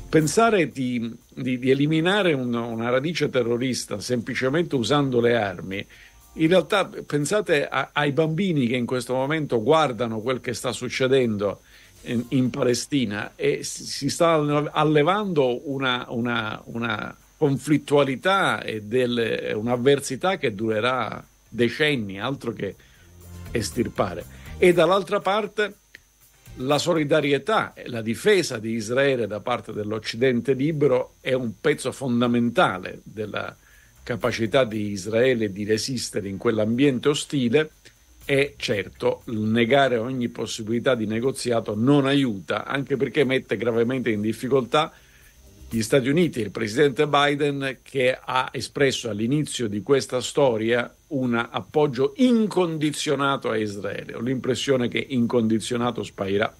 Speaker 18: Pensare di, di, di eliminare un, una radice terrorista semplicemente usando le armi in realtà pensate a, ai bambini che in questo momento guardano quel che sta succedendo in, in Palestina e si sta allevando una, una, una conflittualità e delle, un'avversità che durerà decenni, altro che estirpare. E dall'altra parte la solidarietà e la difesa di Israele da parte dell'Occidente libero è un pezzo fondamentale della, capacità di Israele di resistere in quell'ambiente ostile e certo negare ogni possibilità di negoziato non aiuta, anche perché mette gravemente in difficoltà gli Stati Uniti e il presidente Biden che ha espresso all'inizio di questa storia un appoggio incondizionato a Israele. Ho l'impressione che incondizionato spairà.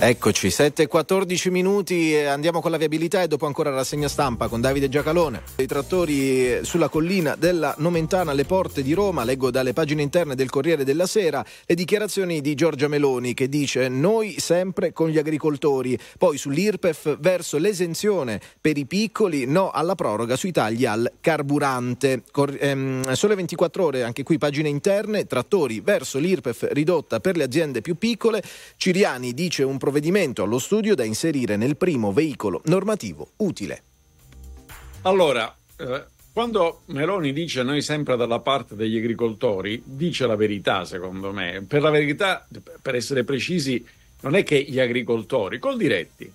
Speaker 4: Eccoci, 7 e 14 minuti, andiamo con la viabilità e dopo ancora la rassegna stampa con Davide Giacalone. I trattori sulla collina della Nomentana alle porte di Roma, leggo dalle pagine interne del Corriere della Sera le dichiarazioni di Giorgia Meloni che dice noi sempre con gli agricoltori, poi sull'IRPEF verso l'esenzione per i piccoli, no alla proroga sui tagli al carburante. Cor- ehm, sole 24 ore, anche qui pagine interne, trattori verso l'IRPEF ridotta per le aziende più piccole, Ciriani dice un provvedimento allo studio da inserire nel primo veicolo normativo utile.
Speaker 18: Allora, eh, quando Meloni dice noi sempre dalla parte degli agricoltori, dice la verità secondo me. Per la verità, per essere precisi, non è che gli agricoltori, Coldiretti,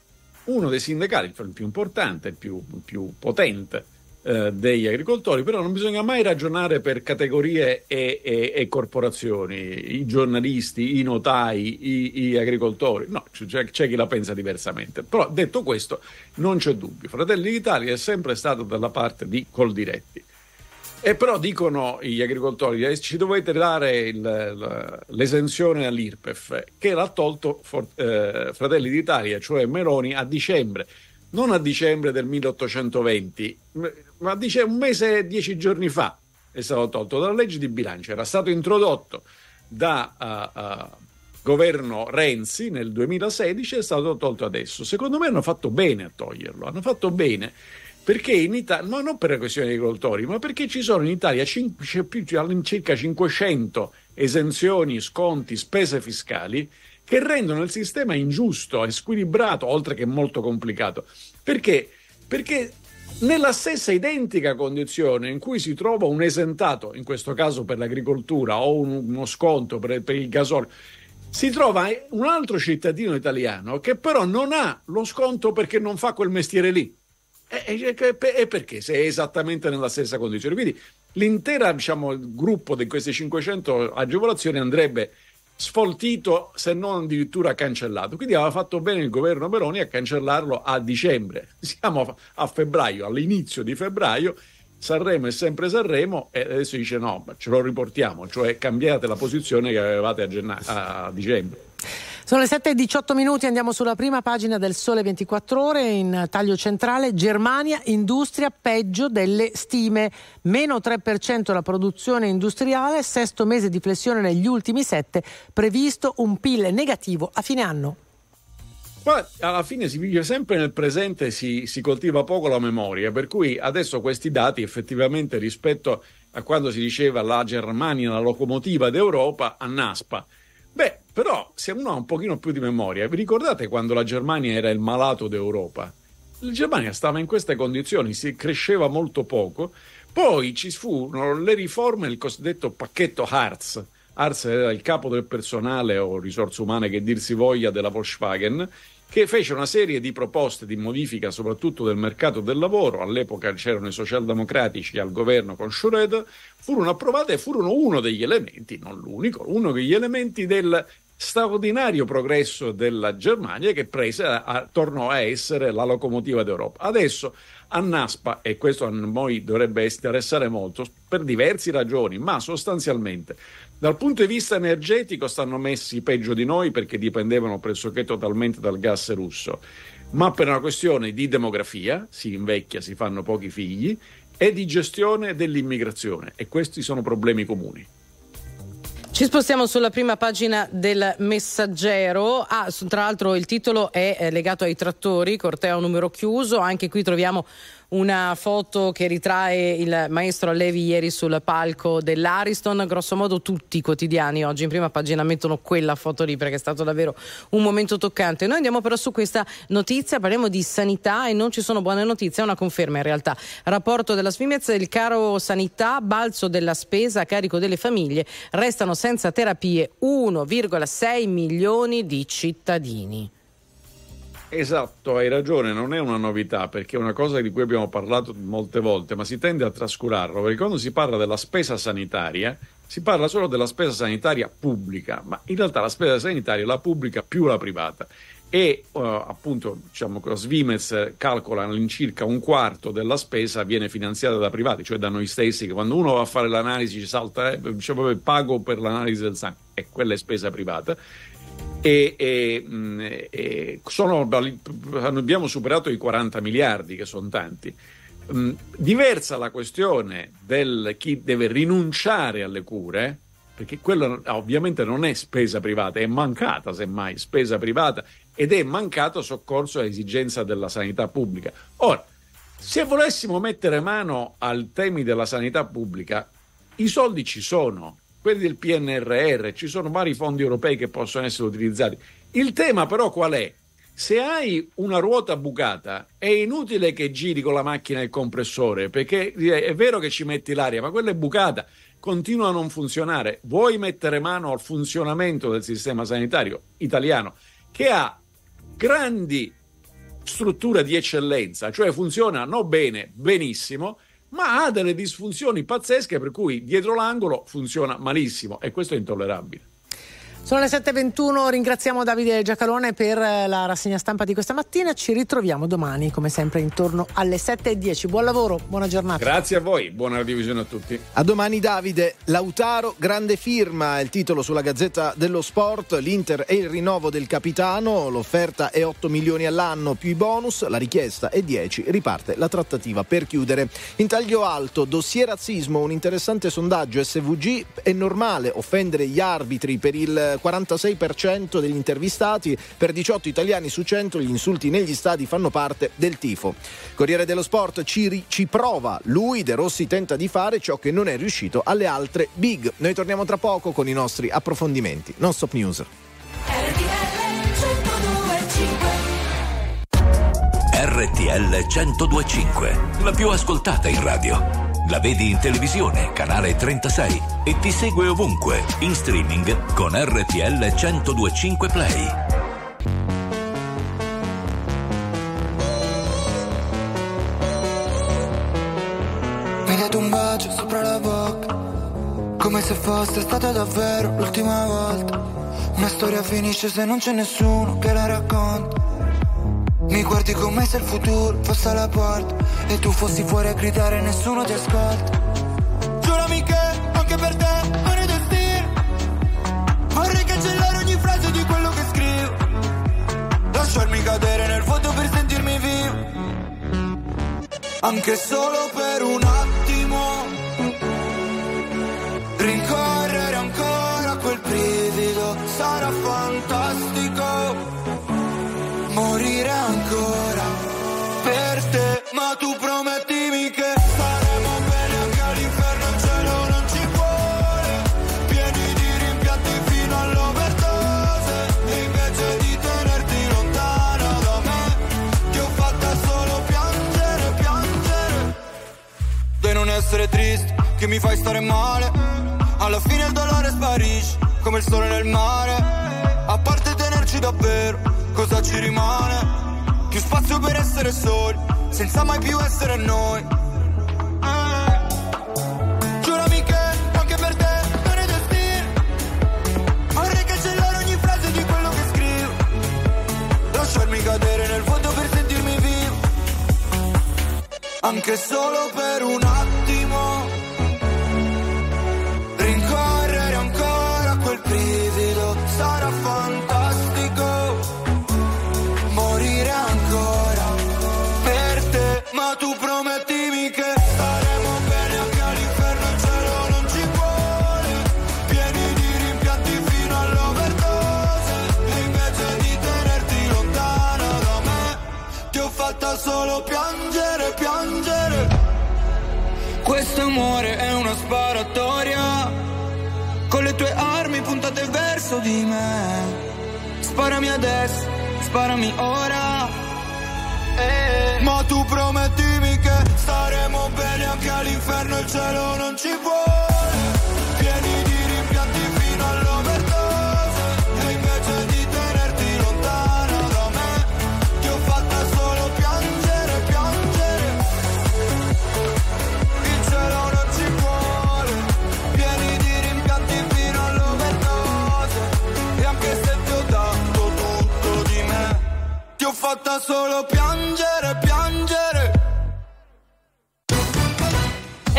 Speaker 18: uno dei sindacati, il più importante, il più, più potente eh, degli agricoltori, però non bisogna mai ragionare per categorie e, e, e corporazioni, i giornalisti, i notai, i, gli agricoltori, no, c'è, c'è, chi la pensa diversamente. Però detto questo, non c'è dubbio, Fratelli d'Italia è sempre stato dalla parte di Coldiretti. E però dicono gli agricoltori, eh, ci dovete dare il, l'esenzione all'IRPEF, che l'ha tolto for, eh, Fratelli d'Italia, cioè Meloni, a dicembre non a dicembre del 1820, ma dice un mese e dieci giorni fa è stato tolto dalla legge di bilancio, era stato introdotto da uh, uh, governo Renzi nel 2016 è stato tolto adesso. Secondo me hanno fatto bene a toglierlo, hanno fatto bene perché in Italia, ma non per la questione dei agricoltori, ma perché ci sono in Italia all'incirca 500 esenzioni, sconti, spese fiscali che rendono il sistema ingiusto, squilibrato, oltre che molto complicato. Perché? Perché nella stessa identica condizione in cui si trova un esentato, in questo caso per l'agricoltura, o uno sconto per, per il gasolio, si trova un altro cittadino italiano che però non ha lo sconto perché non fa quel mestiere lì. E, e, e perché? Se è esattamente nella stessa condizione. Quindi l'intero diciamo, gruppo di queste 500 agevolazioni andrebbe sfoltito se non addirittura cancellato. Quindi aveva fatto bene il governo Meloni a cancellarlo a dicembre. Siamo a febbraio, all'inizio di febbraio. Sanremo è sempre Sanremo e adesso dice no, ce lo riportiamo, cioè cambiate la posizione che avevate a, genna- a dicembre.
Speaker 1: Sono le 7 e 18 minuti, andiamo sulla prima pagina del Sole 24 Ore in taglio centrale. Germania, industria peggio delle stime. Meno 3% la produzione industriale, sesto mese di flessione negli ultimi sette, previsto un PIL negativo a fine anno.
Speaker 18: Poi alla fine si vive sempre nel presente, si, si coltiva poco la memoria, per cui adesso questi dati effettivamente rispetto a quando si diceva la Germania la locomotiva d'Europa a Naspa Beh, però se uno ha un pochino più di memoria, vi ricordate quando la Germania era il malato d'Europa? La Germania stava in queste condizioni, si cresceva molto poco, poi ci furono le riforme, il cosiddetto pacchetto Hartz. Hartz era il capo del personale o risorse umane che dir si voglia della Volkswagen, che fece una serie di proposte di modifica soprattutto del mercato del lavoro, all'epoca c'erano i socialdemocratici al governo con Schröder, furono approvate e furono uno degli elementi, non l'unico, uno degli elementi del straordinario progresso della Germania che prese a, tornò a essere la locomotiva d'Europa. Adesso a NASPA, e questo a noi dovrebbe interessare molto, per diverse ragioni, ma sostanzialmente dal punto di vista energetico stanno messi peggio di noi perché dipendevano pressoché totalmente dal gas russo, ma per una questione di demografia, si invecchia, si fanno pochi figli, e di gestione dell'immigrazione e questi sono problemi comuni.
Speaker 2: Ci spostiamo sulla prima pagina del Messaggero. Ah, tra l'altro il titolo è legato ai trattori, corteo numero chiuso. Anche qui troviamo una foto che ritrae il maestro Allevi ieri sul palco dell'Ariston. Grosso modo tutti i quotidiani oggi in prima pagina mettono quella foto lì perché è stato davvero un momento toccante. Noi andiamo però su questa notizia, parliamo di sanità e non ci sono buone notizie, è una conferma in realtà. Rapporto della Svimez, il caro sanità, balzo della spesa a carico delle famiglie, restano senza terapie 1,6 milioni di cittadini.
Speaker 18: Esatto, hai ragione, non è una novità perché è una cosa di cui abbiamo parlato molte volte, ma si tende a trascurarlo. Perché quando si parla della spesa sanitaria si parla solo della spesa sanitaria pubblica, ma in realtà la spesa sanitaria è la pubblica più la privata. E uh, appunto diciamo, Svimez calcola all'incirca un quarto della spesa viene finanziata da privati, cioè da noi stessi, che quando uno va a fare l'analisi ci salta, eh, diciamo, pago per l'analisi del sangue, e quella è spesa privata e, e, mm, e sono, abbiamo superato i 40 miliardi, che sono tanti. Mm, diversa la questione del chi deve rinunciare alle cure, perché quello ovviamente non è spesa privata, è mancata semmai spesa privata ed è mancato soccorso a esigenza della sanità pubblica. Ora, se volessimo mettere mano ai temi della sanità pubblica, i soldi ci sono, quelli del PNRR, ci sono vari fondi europei che possono essere utilizzati. Il tema però qual è? Se hai una ruota bucata è inutile che giri con la macchina e il compressore, perché è vero che ci metti l'aria, ma quella è bucata, continua a non funzionare. Vuoi mettere mano al funzionamento del sistema sanitario italiano che ha grandi struttura di eccellenza, cioè funziona non bene, benissimo, ma ha delle disfunzioni pazzesche per cui dietro l'angolo funziona malissimo e questo è intollerabile.
Speaker 1: Sono le 7.21, ringraziamo Davide Giacalone per eh, la rassegna stampa di questa mattina. Ci ritroviamo domani, come sempre, intorno alle 7.10. Buon lavoro, buona giornata.
Speaker 18: Grazie a voi, buona divisione a tutti.
Speaker 4: A domani Davide, Lautaro, grande firma, il titolo sulla Gazzetta dello Sport, l'Inter e il rinnovo del capitano, l'offerta è 8 milioni all'anno più i bonus, la richiesta è 10, riparte la trattativa per chiudere. In taglio alto, dossier razzismo, un interessante sondaggio SVG, è normale offendere gli arbitri per il 46% degli intervistati, per 18 italiani su 100 gli insulti negli stadi fanno parte del tifo. Corriere dello Sport ci, ci prova, lui De Rossi tenta di fare ciò che non è riuscito alle altre big. Noi torniamo tra poco con i nostri approfondimenti. Non stop news.
Speaker 7: RTL 1025, la più ascoltata in radio. La vedi in televisione, canale 36 e ti segue ovunque, in streaming con RTL 1025 Play.
Speaker 12: Mi date un bacio sopra la bocca, come se fosse stata davvero l'ultima volta. Una storia finisce se non c'è nessuno che la racconta. Mi guardi come se il futuro fosse alla porta E tu fossi fuori a gridare e nessuno ti ascolta. Giurami che anche per te non è destino Vorrei cancellare ogni frase di quello che scrivo. Lasciarmi cadere nel vuoto per sentirmi vivo. Anche solo per un attimo. Rincorrere ancora quel brivido Sarà fantastico morire ancora per te, ma tu promettimi che staremo bene anche all'inferno, il cielo non ci vuole, pieni di rimpianti fino all'overdose, e invece di tenerti lontana da me, ti ho fatta solo piangere, piangere, di non essere triste, che mi fai stare male, alla fine il dolore sparisce, come il sole nel mare, a parte tenerci davvero cosa ci rimane? Più spazio per essere soli, senza mai più essere noi. Eh. Giurami che anche per te non è destino. Vorrei cancellare ogni frase di quello che scrivo. Lasciarmi cadere nel vuoto per sentirmi vivo. Anche solo per un attimo. Rincorrere ancora quel brivido promettimi che staremo bene anche all'inferno, il cielo non ci vuole, pieni di rimpianti fino all'overdose, invece di tenerti lontana da me, ti ho fatta solo piangere, piangere. Questo amore è una sparatoria, con le tue armi puntate verso di me. Sparami adesso sparami ora. Eh. Ma tu promettimi che staremo bene anche all'inferno, il cielo non ci vuole. Pieni di rimpianti fino all'overdose. E invece di tenerti lontana da me, ti ho fatta solo piangere, piangere. Il cielo non ci vuole. Pieni di rimpianti fino all'overdose. E anche se ti ho dato tutto di me, ti ho fatta solo piangere, piangere.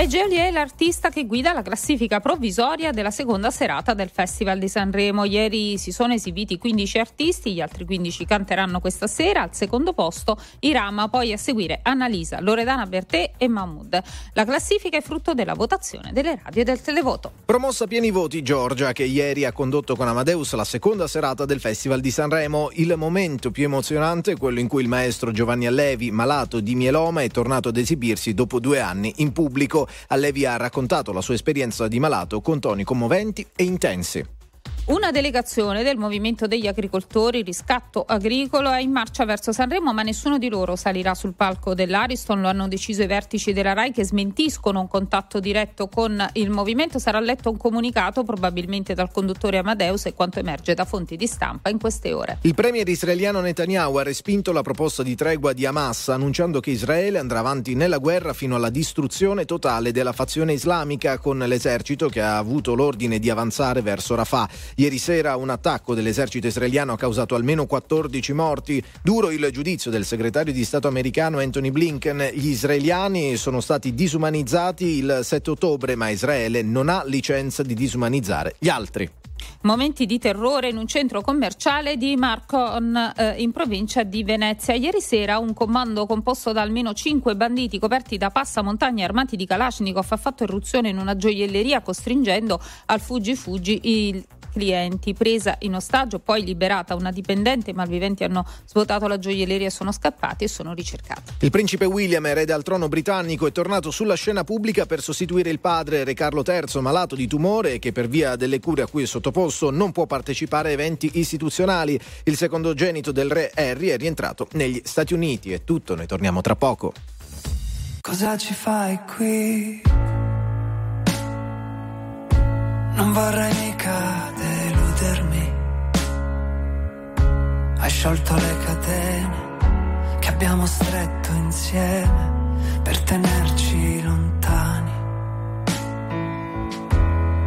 Speaker 19: E Geolier è l'artista che guida la classifica provvisoria della seconda serata del Festival di Sanremo. Ieri si sono esibiti 15 artisti, gli altri 15 canteranno questa sera. Al secondo posto Irama, poi a seguire Annalisa, Loredana Bertè e Mahmoud. La classifica è frutto della votazione delle radio e del televoto.
Speaker 4: Promossa pieni voti Giorgia, che ieri ha condotto con Amadeus la seconda serata del Festival di Sanremo. Il momento più emozionante è quello in cui il maestro Giovanni Allevi, malato di mieloma, è tornato ad esibirsi dopo due anni in pubblico. Allevi ha raccontato la sua esperienza di malato con toni commoventi e intensi.
Speaker 19: Una delegazione del Movimento degli Agricoltori Riscatto Agricolo è in marcia verso Sanremo, ma nessuno di loro salirà sul palco dell'Ariston. Lo hanno deciso i vertici della RAI che smentiscono un contatto diretto con il movimento. Sarà letto un comunicato, probabilmente dal conduttore Amadeus, e quanto emerge da fonti di stampa in queste ore.
Speaker 4: Il premier israeliano Netanyahu ha respinto la proposta di tregua di Hamas, annunciando che Israele andrà avanti nella guerra fino alla distruzione totale della fazione islamica, con l'esercito che ha avuto l'ordine di avanzare verso Rafah. Ieri sera un attacco dell'esercito israeliano ha causato almeno 14 morti. Duro il giudizio del segretario di Stato americano Anthony Blinken. Gli israeliani sono stati disumanizzati il 7 ottobre, ma Israele non ha licenza di disumanizzare gli altri.
Speaker 19: Momenti di terrore in un centro commerciale di Marcon eh, in provincia di Venezia. Ieri sera un comando composto da almeno cinque banditi coperti da passamontagna armati di Kalashnikov ha fatto irruzione in una gioielleria costringendo al fuggi fuggi il clienti, presa in ostaggio, poi liberata una dipendente, i malviventi hanno svuotato la gioielleria sono scappati e sono ricercati.
Speaker 4: Il principe William, erede al trono britannico, è tornato sulla scena pubblica per sostituire il padre Re Carlo III, malato di tumore e che per via delle cure a cui è sottoposto non può partecipare a eventi istituzionali. Il secondogenito del re Harry è rientrato negli Stati Uniti. È tutto, noi torniamo tra poco.
Speaker 20: Cosa ci fai qui? Non vorrei mica deludermi. Hai sciolto le catene che abbiamo stretto insieme per tenerci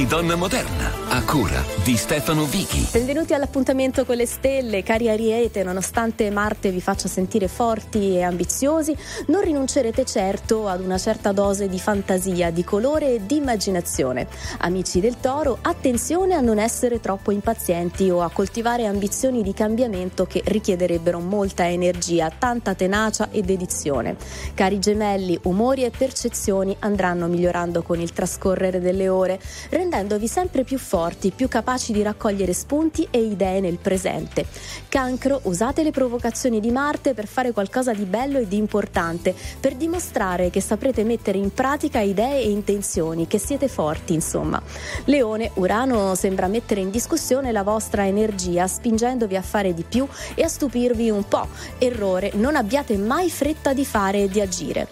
Speaker 20: di
Speaker 21: Donna Moderna, cura di Stefano Vichi.
Speaker 22: Benvenuti all'appuntamento con le stelle, cari Ariete, nonostante Marte vi faccia sentire forti e ambiziosi, non rinuncerete certo ad una certa dose di fantasia, di colore e di immaginazione. Amici del Toro, attenzione a non essere troppo impazienti o a coltivare ambizioni di cambiamento che richiederebbero molta energia, tanta tenacia e dedizione. Cari Gemelli, umori e percezioni andranno migliorando con il trascorrere delle ore, rendendovi sempre più forti forti, più capaci di raccogliere spunti e idee nel presente. Cancro, usate le provocazioni di Marte per fare qualcosa di bello e di importante, per dimostrare che saprete mettere in pratica idee e intenzioni, che siete forti, insomma. Leone, Urano sembra mettere in discussione la vostra energia, spingendovi a fare di più e a stupirvi un po'. Errore, non abbiate mai fretta di fare e di agire.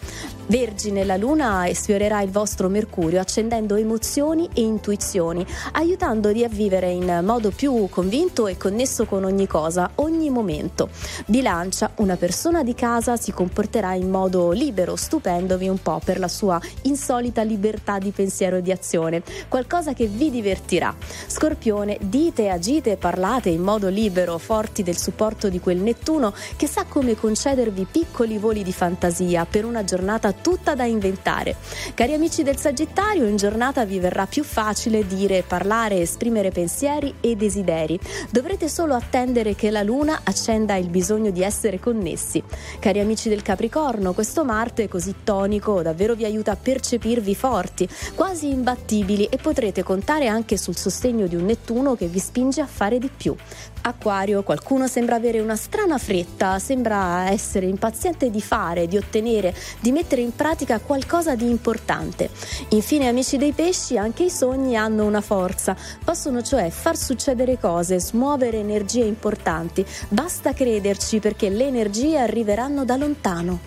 Speaker 22: Vergine, la luna sfiorerà il vostro mercurio accendendo emozioni e intuizioni, aiutandovi a vivere in modo più convinto e connesso con ogni cosa, ogni momento. Bilancia, una persona di casa si comporterà in modo libero, stupendovi un po' per la sua insolita libertà di pensiero e di azione, qualcosa che vi divertirà. Scorpione, dite, agite parlate in modo libero, forti del supporto di quel Nettuno che sa come concedervi piccoli voli di fantasia per una giornata tutta da inventare. Cari amici del Sagittario, in giornata vi verrà più facile dire, parlare, esprimere pensieri e desideri. Dovrete solo attendere che la luna accenda il bisogno di essere connessi. Cari amici del Capricorno, questo Marte così tonico davvero vi aiuta a percepirvi forti, quasi imbattibili e potrete contare anche sul sostegno di un Nettuno che vi spinge a fare di più. Acquario, qualcuno sembra avere una strana fretta, sembra essere impaziente di fare, di ottenere, di mettere in pratica qualcosa di importante. Infine, amici dei pesci, anche i sogni hanno una forza, possono cioè far succedere cose, smuovere energie importanti. Basta crederci perché le energie arriveranno da lontano.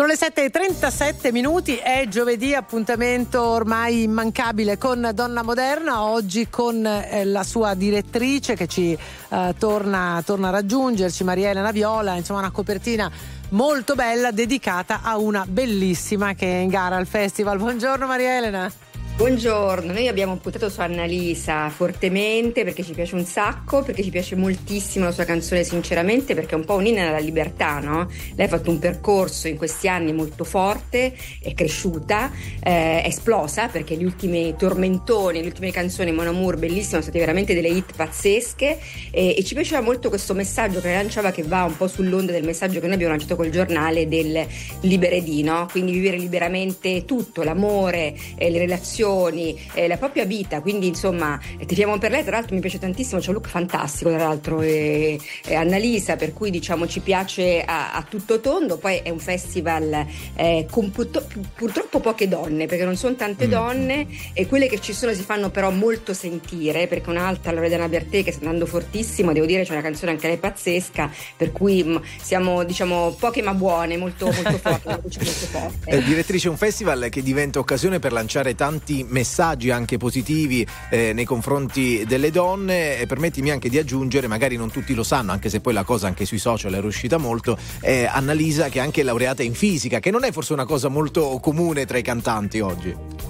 Speaker 1: Sono le 7.37 minuti, è giovedì, appuntamento ormai immancabile con Donna Moderna, oggi con eh, la sua direttrice che ci eh, torna, torna a raggiungerci, Maria Elena Viola, insomma una copertina molto bella dedicata a una bellissima che è in gara al festival. Buongiorno Maria Elena.
Speaker 23: Buongiorno, noi abbiamo puntato su Annalisa fortemente perché ci piace un sacco, perché ci piace moltissimo la sua canzone sinceramente perché è un po' un'inna alla libertà, no? Lei ha fatto un percorso in questi anni molto forte, è cresciuta, eh, è esplosa perché gli ultimi tormentoni, le ultime canzoni Mon Amour bellissime sono state veramente delle hit pazzesche e, e ci piaceva molto questo messaggio che lanciava che va un po' sull'onda del messaggio che noi abbiamo lanciato col giornale del liberedì, no? Quindi vivere liberamente tutto, l'amore, eh, le relazioni eh, la propria vita, quindi insomma tifiamo per lei, tra l'altro mi piace tantissimo, c'è un look fantastico tra l'altro e, e Annalisa, per cui diciamo ci piace a, a tutto tondo, poi è un festival eh, con purtro- purtroppo poche donne, perché non sono tante mm. donne e quelle che ci sono si fanno però molto sentire, perché un'altra, Loredana Bertè che sta andando fortissimo, devo dire c'è una canzone anche lei pazzesca, per cui mh, siamo diciamo poche ma buone, molto, molto forti. molto forte.
Speaker 4: È direttrice un festival che diventa occasione per lanciare tanti messaggi anche positivi eh, nei confronti delle donne e permettimi anche di aggiungere, magari non tutti lo sanno, anche se poi la cosa anche sui social è riuscita molto, è Annalisa che è anche laureata in fisica, che non è forse una cosa molto comune tra i cantanti oggi.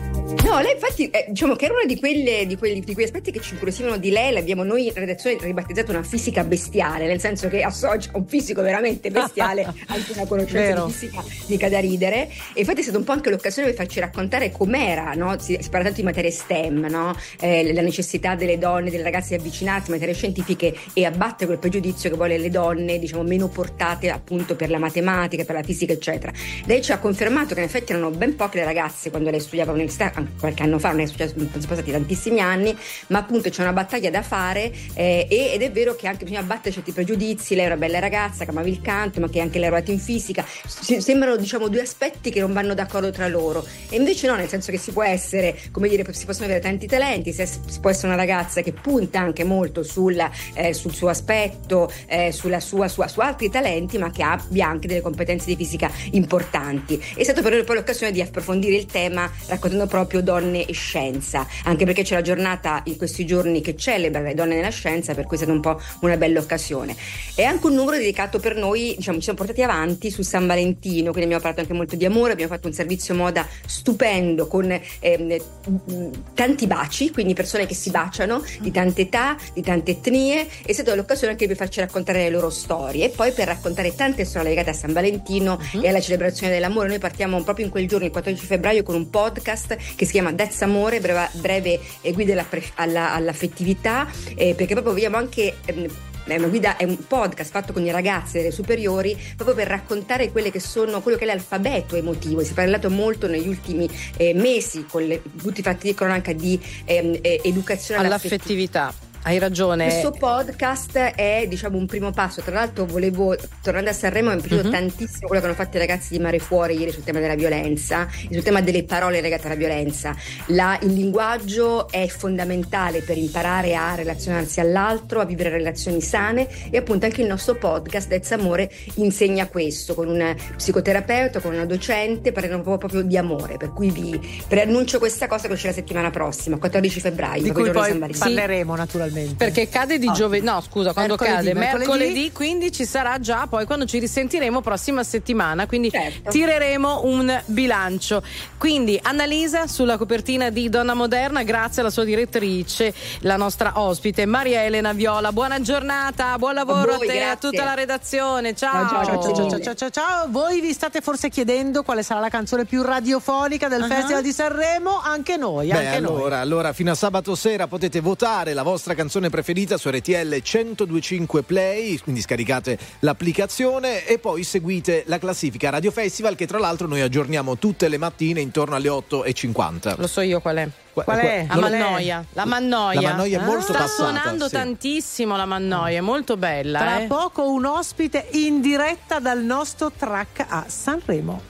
Speaker 23: No, lei infatti eh, diciamo che era uno di, quelle, di, quelli, di quegli aspetti che ci incuriosivano di lei, l'abbiamo noi in redazione ribattezzato una fisica bestiale, nel senso che associa un fisico veramente bestiale anche una conoscenza Vero. di fisica mica da ridere e infatti è stata un po' anche l'occasione per farci raccontare com'era, no? Si, si, parla tanto di materie STEM, no? eh, la necessità delle donne, delle ragazze di avvicinarsi a materie scientifiche e abbattere quel pregiudizio che vuole le donne diciamo meno portate appunto per la matematica, per la fisica eccetera. Lei ci ha confermato che in effetti erano ben poche le ragazze quando lei studiava all'università qualche anno fa, non è successo, sono passati tantissimi anni, ma appunto c'è una battaglia da fare eh, ed è vero che anche bisogna battere certi pregiudizi, lei è una bella ragazza che amavi il canto, ma che anche lei è in fisica, sembrano diciamo due aspetti che non vanno d'accordo tra loro e invece no, nel senso che si può essere, come dire, si possono avere tanti talenti, si, può essere una ragazza che punta anche molto sulla, eh, sul suo aspetto, eh, sulla sua, sua, su altri talenti, ma che abbia anche delle competenze di fisica importanti. È stato per noi poi l'occasione di approfondire il tema raccontando proprio proprio donne e scienza, anche perché c'è la giornata in questi giorni che celebra le donne nella scienza, per cui è stata un po' una bella occasione. È anche un numero dedicato per noi, diciamo, ci siamo portati avanti su San Valentino, quindi abbiamo parlato anche molto di amore, abbiamo fatto un servizio moda stupendo con ehm, tanti baci, quindi persone che si baciano di tante età, di tante etnie, è stata l'occasione anche per farci raccontare le loro storie e poi per raccontare tante storie legate a San Valentino uh-huh. e alla celebrazione dell'amore. Noi partiamo proprio in quel giorno, il 14 febbraio, con un podcast che si chiama That's Amore, breve, breve guida alla, alla, all'affettività, eh, perché proprio vogliamo anche ehm, una guida, è un podcast fatto con i ragazzi delle superiori proprio per raccontare quelle che sono, quello che è l'alfabeto emotivo. Si è parlato molto negli ultimi eh, mesi con le, tutti i fatti di cronaca di eh, educazione
Speaker 2: all'affettività. Hai ragione.
Speaker 23: Questo podcast è diciamo un primo passo. Tra l'altro, volevo, tornando a Sanremo, mi è piaciuto uh-huh. tantissimo quello che hanno fatto i ragazzi di Mare Fuori ieri sul tema della violenza, sul tema delle parole legate alla violenza. La, il linguaggio è fondamentale per imparare a relazionarsi all'altro, a vivere relazioni sane e appunto anche il nostro podcast Dezza Amore insegna questo con un psicoterapeuta, con una docente, parliamo proprio di amore. Per cui vi preannuncio questa cosa che uscirà la settimana prossima, 14 febbraio.
Speaker 1: Di cui poi parleremo naturalmente naturalmente.
Speaker 2: Perché cade di oh. giovedì, no scusa, quando mercoledì, cade mercoledì. mercoledì, quindi ci sarà già poi quando ci risentiremo prossima settimana, quindi certo. tireremo un bilancio. Quindi Annalisa sulla copertina di Donna Moderna, grazie alla sua direttrice, la nostra ospite Maria Elena Viola. Buona giornata, buon lavoro a, voi, a te e a tutta la redazione. Ciao.
Speaker 1: Ciao ciao, ciao ciao, ciao, ciao, ciao, Voi vi state forse chiedendo quale sarà la canzone più radiofonica del uh-huh. Festival di Sanremo? Anche noi,
Speaker 4: Beh,
Speaker 1: anche
Speaker 4: allora,
Speaker 1: noi.
Speaker 4: allora fino a sabato sera potete votare la vostra canzone preferita su RTL 1025 Play, quindi scaricate l'applicazione e poi seguite la classifica Radio Festival che tra l'altro noi aggiorniamo tutte le mattine intorno alle 8.50.
Speaker 2: Lo so io qual è. Qual è? La Mannoia. La Mannoia.
Speaker 4: La Mannoia è molto
Speaker 2: Sta
Speaker 4: passata.
Speaker 2: Sta suonando
Speaker 4: sì.
Speaker 2: tantissimo la Mannoia, è molto bella.
Speaker 1: Tra
Speaker 2: eh.
Speaker 1: poco un ospite in diretta dal nostro track a Sanremo.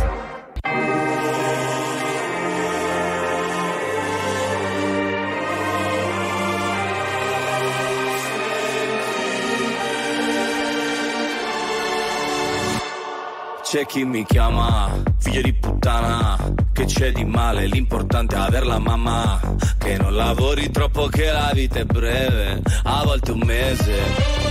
Speaker 24: C'è chi mi chiama figlio di puttana, che c'è di male, l'importante è aver la mamma, che non lavori troppo che la vita è breve, a volte un mese.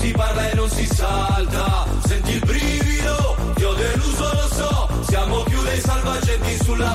Speaker 24: si parla e non si salta. Senti il brivido, ti ho deluso, lo so. Siamo più dei salvagenti sulla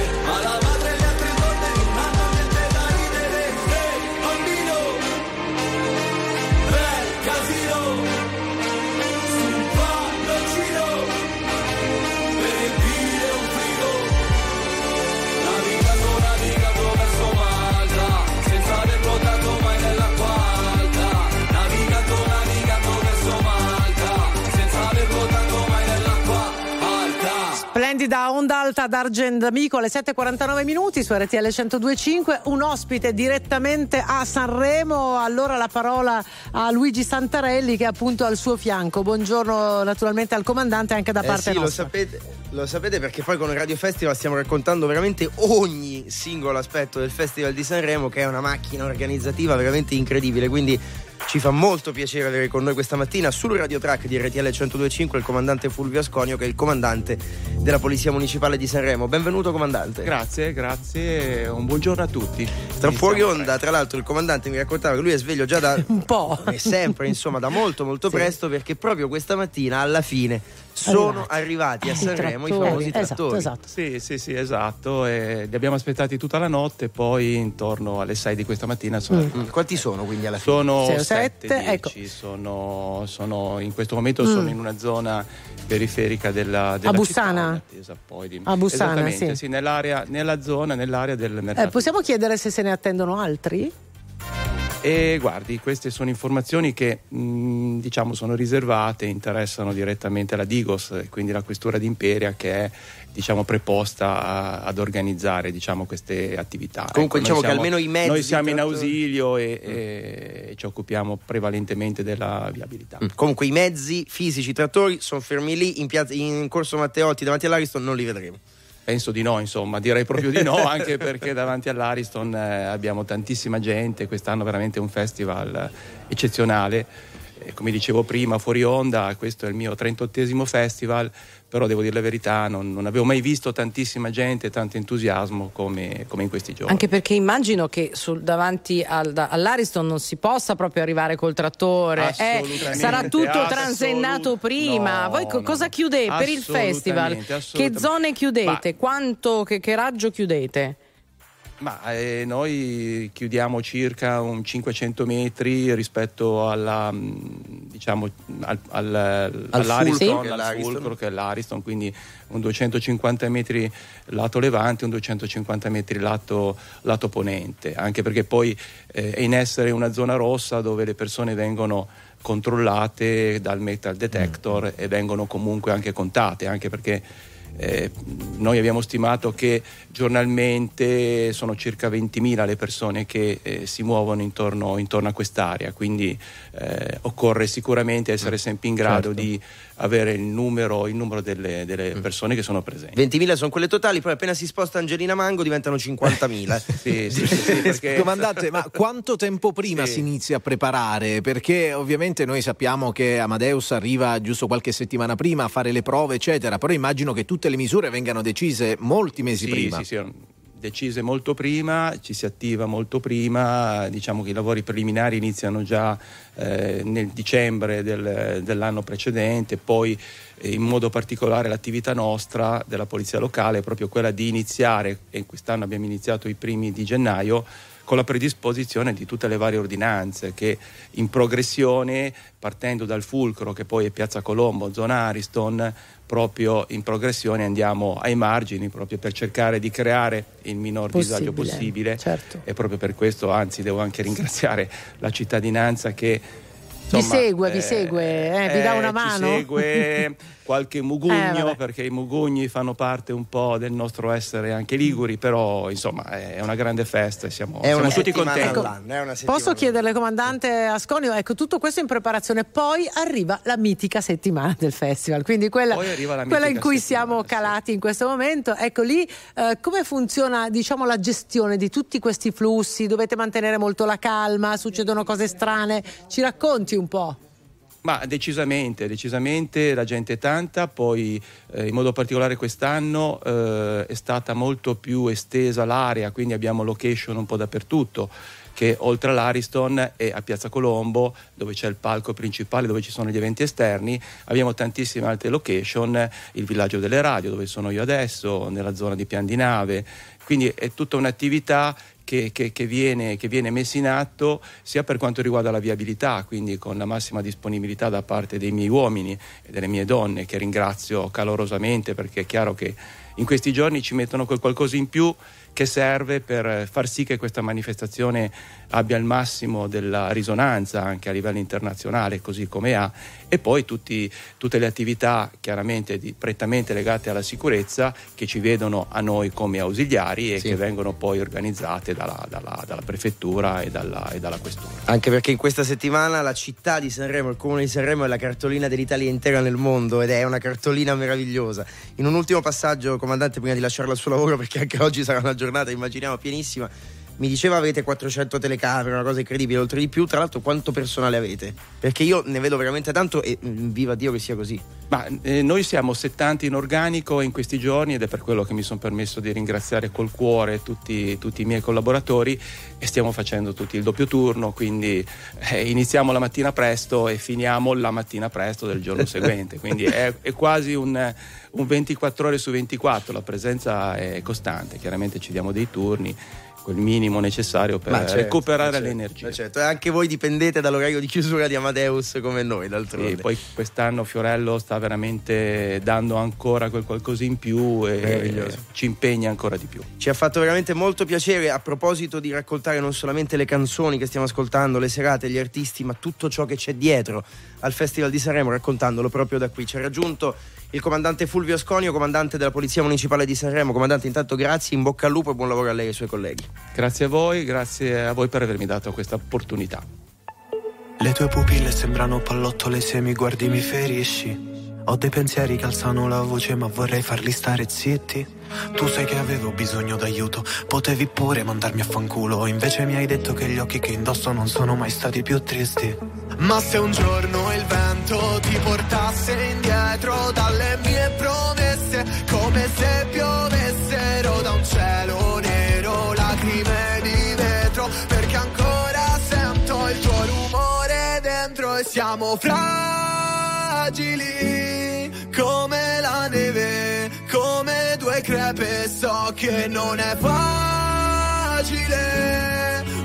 Speaker 1: quindi da Onda Alta ad Argent D'Amico alle 7.49 minuti su RTL 102.5, un ospite direttamente a Sanremo, allora la parola a Luigi Santarelli che è appunto al suo fianco. Buongiorno naturalmente al comandante anche da
Speaker 3: Eh
Speaker 1: parte
Speaker 3: sì, lo
Speaker 1: nostra.
Speaker 3: sapete, lo sapete perché poi con il Radio Festival stiamo raccontando veramente ogni singolo aspetto del Festival di Sanremo che è una macchina organizzativa veramente incredibile, quindi ci fa molto piacere avere con noi questa mattina sul Radio Track di RTL 1025 il comandante Fulvio Asconio che è il comandante della Polizia Municipale di Sanremo. Benvenuto comandante.
Speaker 25: Grazie, grazie, un buongiorno a tutti.
Speaker 3: Tra fuori onda, tra l'altro, il comandante mi raccontava che lui è sveglio già da
Speaker 1: un po'.
Speaker 3: È sempre, insomma, da molto, molto presto, perché proprio questa mattina, alla fine, sono arrivati a Sanremo i famosi trattori.
Speaker 1: esatto.
Speaker 25: Sì, sì, sì, esatto. E li abbiamo aspettati tutta la notte, poi intorno alle 6 di questa mattina sono.
Speaker 3: Mm. Quanti sono quindi alla fine?
Speaker 25: Sono
Speaker 1: Sei o
Speaker 25: 7,
Speaker 1: sette, ecco.
Speaker 25: sono, sono- in questo momento
Speaker 1: Mm.
Speaker 25: sono in una zona periferica della, della
Speaker 1: A Bussana?
Speaker 25: città, attesa poi di-
Speaker 1: A Bussana,
Speaker 25: Esattamente,
Speaker 1: sì.
Speaker 25: nell'area, nella zona, nell'area del mercato.
Speaker 1: Eh, possiamo chiedere se se ne attendono altri?
Speaker 25: E guardi, queste sono informazioni che mh, diciamo sono riservate, interessano direttamente la Digos, e quindi la questura di Imperia che è diciamo preposta a- ad organizzare diciamo, queste attività.
Speaker 3: Comunque
Speaker 25: Ecco,
Speaker 3: diciamo che
Speaker 25: siamo-
Speaker 3: almeno i mezzi
Speaker 25: Noi siamo in ausilio e, e ci occupiamo prevalentemente della viabilità.
Speaker 3: Mm. Comunque i mezzi fisici, i trattori, sono fermi lì in, piazza- in corso Matteotti davanti all'Ariston, non li vedremo.
Speaker 25: Penso di no, insomma, direi proprio di no, anche perché davanti all'Ariston eh, abbiamo tantissima gente, quest'anno veramente un festival eccezionale. Come dicevo prima, fuori onda, questo è il mio 38esimo festival, però devo dire la verità, non, non avevo mai visto tantissima gente, tanto entusiasmo come, come in questi giorni.
Speaker 2: Anche perché immagino che sul- davanti al- da- all'Ariston non si possa proprio arrivare col trattore. Eh, sarà tutto transennato prima.
Speaker 25: no,
Speaker 2: Voi co-
Speaker 25: no,
Speaker 2: cosa chiudete per il festival? Che zone chiudete? Quanto, che, che raggio chiudete?
Speaker 25: Ma eh, noi chiudiamo circa un 500 metri rispetto alla, mh, diciamo, al, al, all'Ariston,
Speaker 3: fulcro,
Speaker 25: al fulcro che è l'Ariston, quindi un 250 metri lato levante, un 250 metri lato, lato ponente, anche perché poi eh, è in essere una zona rossa dove le persone vengono controllate dal metal detector e vengono comunque anche contate, anche perché eh, noi abbiamo stimato che giornalmente sono circa 20.000 le persone che eh, si muovono intorno, intorno a quest'area, quindi eh, occorre sicuramente essere sempre in grado
Speaker 3: Certo.
Speaker 25: di avere il numero, il numero delle, delle persone che sono presenti.
Speaker 3: 20.000 sono quelle totali, poi appena si sposta Angelina Mango diventano 50.000.
Speaker 25: sì, sì, sì, sì, perché-
Speaker 4: Comandante, ma quanto tempo prima
Speaker 25: Sì.
Speaker 4: si inizia a preparare? Perché ovviamente noi sappiamo che Amadeus arriva giusto qualche settimana prima a fare le prove, eccetera, però immagino che tutte le misure vengano decise molti mesi
Speaker 25: Sì,
Speaker 4: prima.
Speaker 25: sì, sì, decise molto prima, ci si attiva molto prima, diciamo che i lavori preliminari iniziano già eh, nel dicembre del- dell'anno precedente, poi eh, in modo particolare l'attività nostra della Polizia Locale è proprio quella di iniziare, e quest'anno abbiamo iniziato i primi di gennaio, con la predisposizione di tutte le varie ordinanze che in progressione, partendo dal fulcro che poi è Piazza Colombo, zona Ariston, proprio in progressione andiamo ai margini proprio per cercare di creare il minor disagio
Speaker 1: Possibile,
Speaker 25: possibile
Speaker 1: certo.
Speaker 25: e proprio per questo anzi devo anche ringraziare la cittadinanza che
Speaker 1: Vi
Speaker 25: insomma,
Speaker 1: segue, vi segue, eh, vi dà una
Speaker 25: ci
Speaker 1: mano?
Speaker 25: segue qualche mugugno
Speaker 1: Eh,
Speaker 25: perché i mugugni fanno parte un po' del nostro essere anche liguri però insomma è una grande festa e siamo,
Speaker 3: È
Speaker 25: siamo
Speaker 3: una
Speaker 25: tutti contenti
Speaker 3: all'anno, è una settimana
Speaker 1: Posso chiederle, comandante Asconio, ecco tutto questo in preparazione, poi arriva la mitica settimana del festival, quindi quella, quella in cui siamo calati in questo momento. Ecco lì eh, come funziona diciamo, la gestione di tutti questi flussi? Dovete mantenere molto la calma, succedono cose strane, ci racconti un po'?
Speaker 25: Ma decisamente, decisamente la gente è tanta, poi eh, in modo particolare quest'anno eh, è stata molto più estesa l'area, quindi abbiamo location un po' dappertutto che oltre all'Ariston e a Piazza Colombo, dove c'è il palco principale, dove ci sono gli eventi esterni, abbiamo tantissime altre location, il villaggio delle radio, dove sono io adesso, nella zona di Pian di Nave, quindi è tutta un'attività che, che- che viene, che viene messa in atto sia per quanto riguarda la viabilità, quindi con la massima disponibilità da parte dei miei uomini e delle mie donne, che ringrazio calorosamente perché è chiaro che in questi giorni ci mettono quel qualcosa in più che serve per far sì che questa manifestazione abbia il massimo della risonanza anche a livello internazionale, così come ha, e poi tutti, tutte le attività chiaramente di, prettamente legate alla sicurezza che ci vedono a noi come ausiliari e sì. che vengono poi organizzate dalla, dalla, dalla prefettura e dalla, e dalla, questura.
Speaker 3: Anche perché in questa settimana la città di Sanremo, il comune di Sanremo è la cartolina dell'Italia intera nel mondo ed è una cartolina meravigliosa. In un ultimo passaggio, comandante, prima di lasciarla al suo lavoro, perché anche oggi sarà una giornata, immaginiamo, pienissima. Mi diceva avete 400 telecamere, una cosa incredibile, oltre di più, tra l'altro quanto personale avete? Perché io ne vedo veramente tanto e mm, viva Dio che sia così.
Speaker 25: Ma eh, noi siamo 70 in organico in questi giorni ed è per quello che mi sono permesso di ringraziare col cuore tutti, tutti, i miei collaboratori e stiamo facendo tutti il doppio turno, quindi eh, iniziamo la mattina presto e finiamo la mattina presto del giorno seguente, quindi è, è quasi un un 24 ore su 24, la presenza è costante, chiaramente ci diamo dei turni quel minimo necessario per certo, recuperare
Speaker 3: certo,
Speaker 25: l'energia.
Speaker 3: Certo. E anche voi dipendete dall'orario di chiusura di Amadeus come noi, d'altronde.
Speaker 25: Sì, poi quest'anno Fiorello sta veramente dando ancora quel qualcosa in più e ci impegna ancora di più.
Speaker 3: Ci ha fatto veramente molto piacere a proposito di raccontare non solamente le canzoni che stiamo ascoltando, le serate, gli artisti, ma tutto ciò che c'è dietro al Festival di Sanremo, raccontandolo proprio da qui. Ci ha raggiunto il comandante Fulvio Sconio, comandante della Polizia Municipale di Sanremo. Comandante, intanto grazie, in bocca al lupo e buon lavoro a lei e ai suoi colleghi.
Speaker 25: Grazie a voi, grazie a voi per avermi dato questa opportunità.
Speaker 12: Le tue pupille sembrano pallottole se mi guardi mi ferisci. Ho dei pensieri che alzano la voce ma vorrei farli stare zitti. Tu sai che avevo bisogno d'aiuto, potevi pure mandarmi a fanculo, invece mi hai detto che gli occhi che indosso non sono mai stati più tristi. Ma se un giorno il vento ti portasse indietro dalle mie promesse, come se piovessero da un cielo nero, lacrime di vetro, perché ancora sento il tuo rumore dentro e siamo fragili come la neve, come due crepe, so che non è facile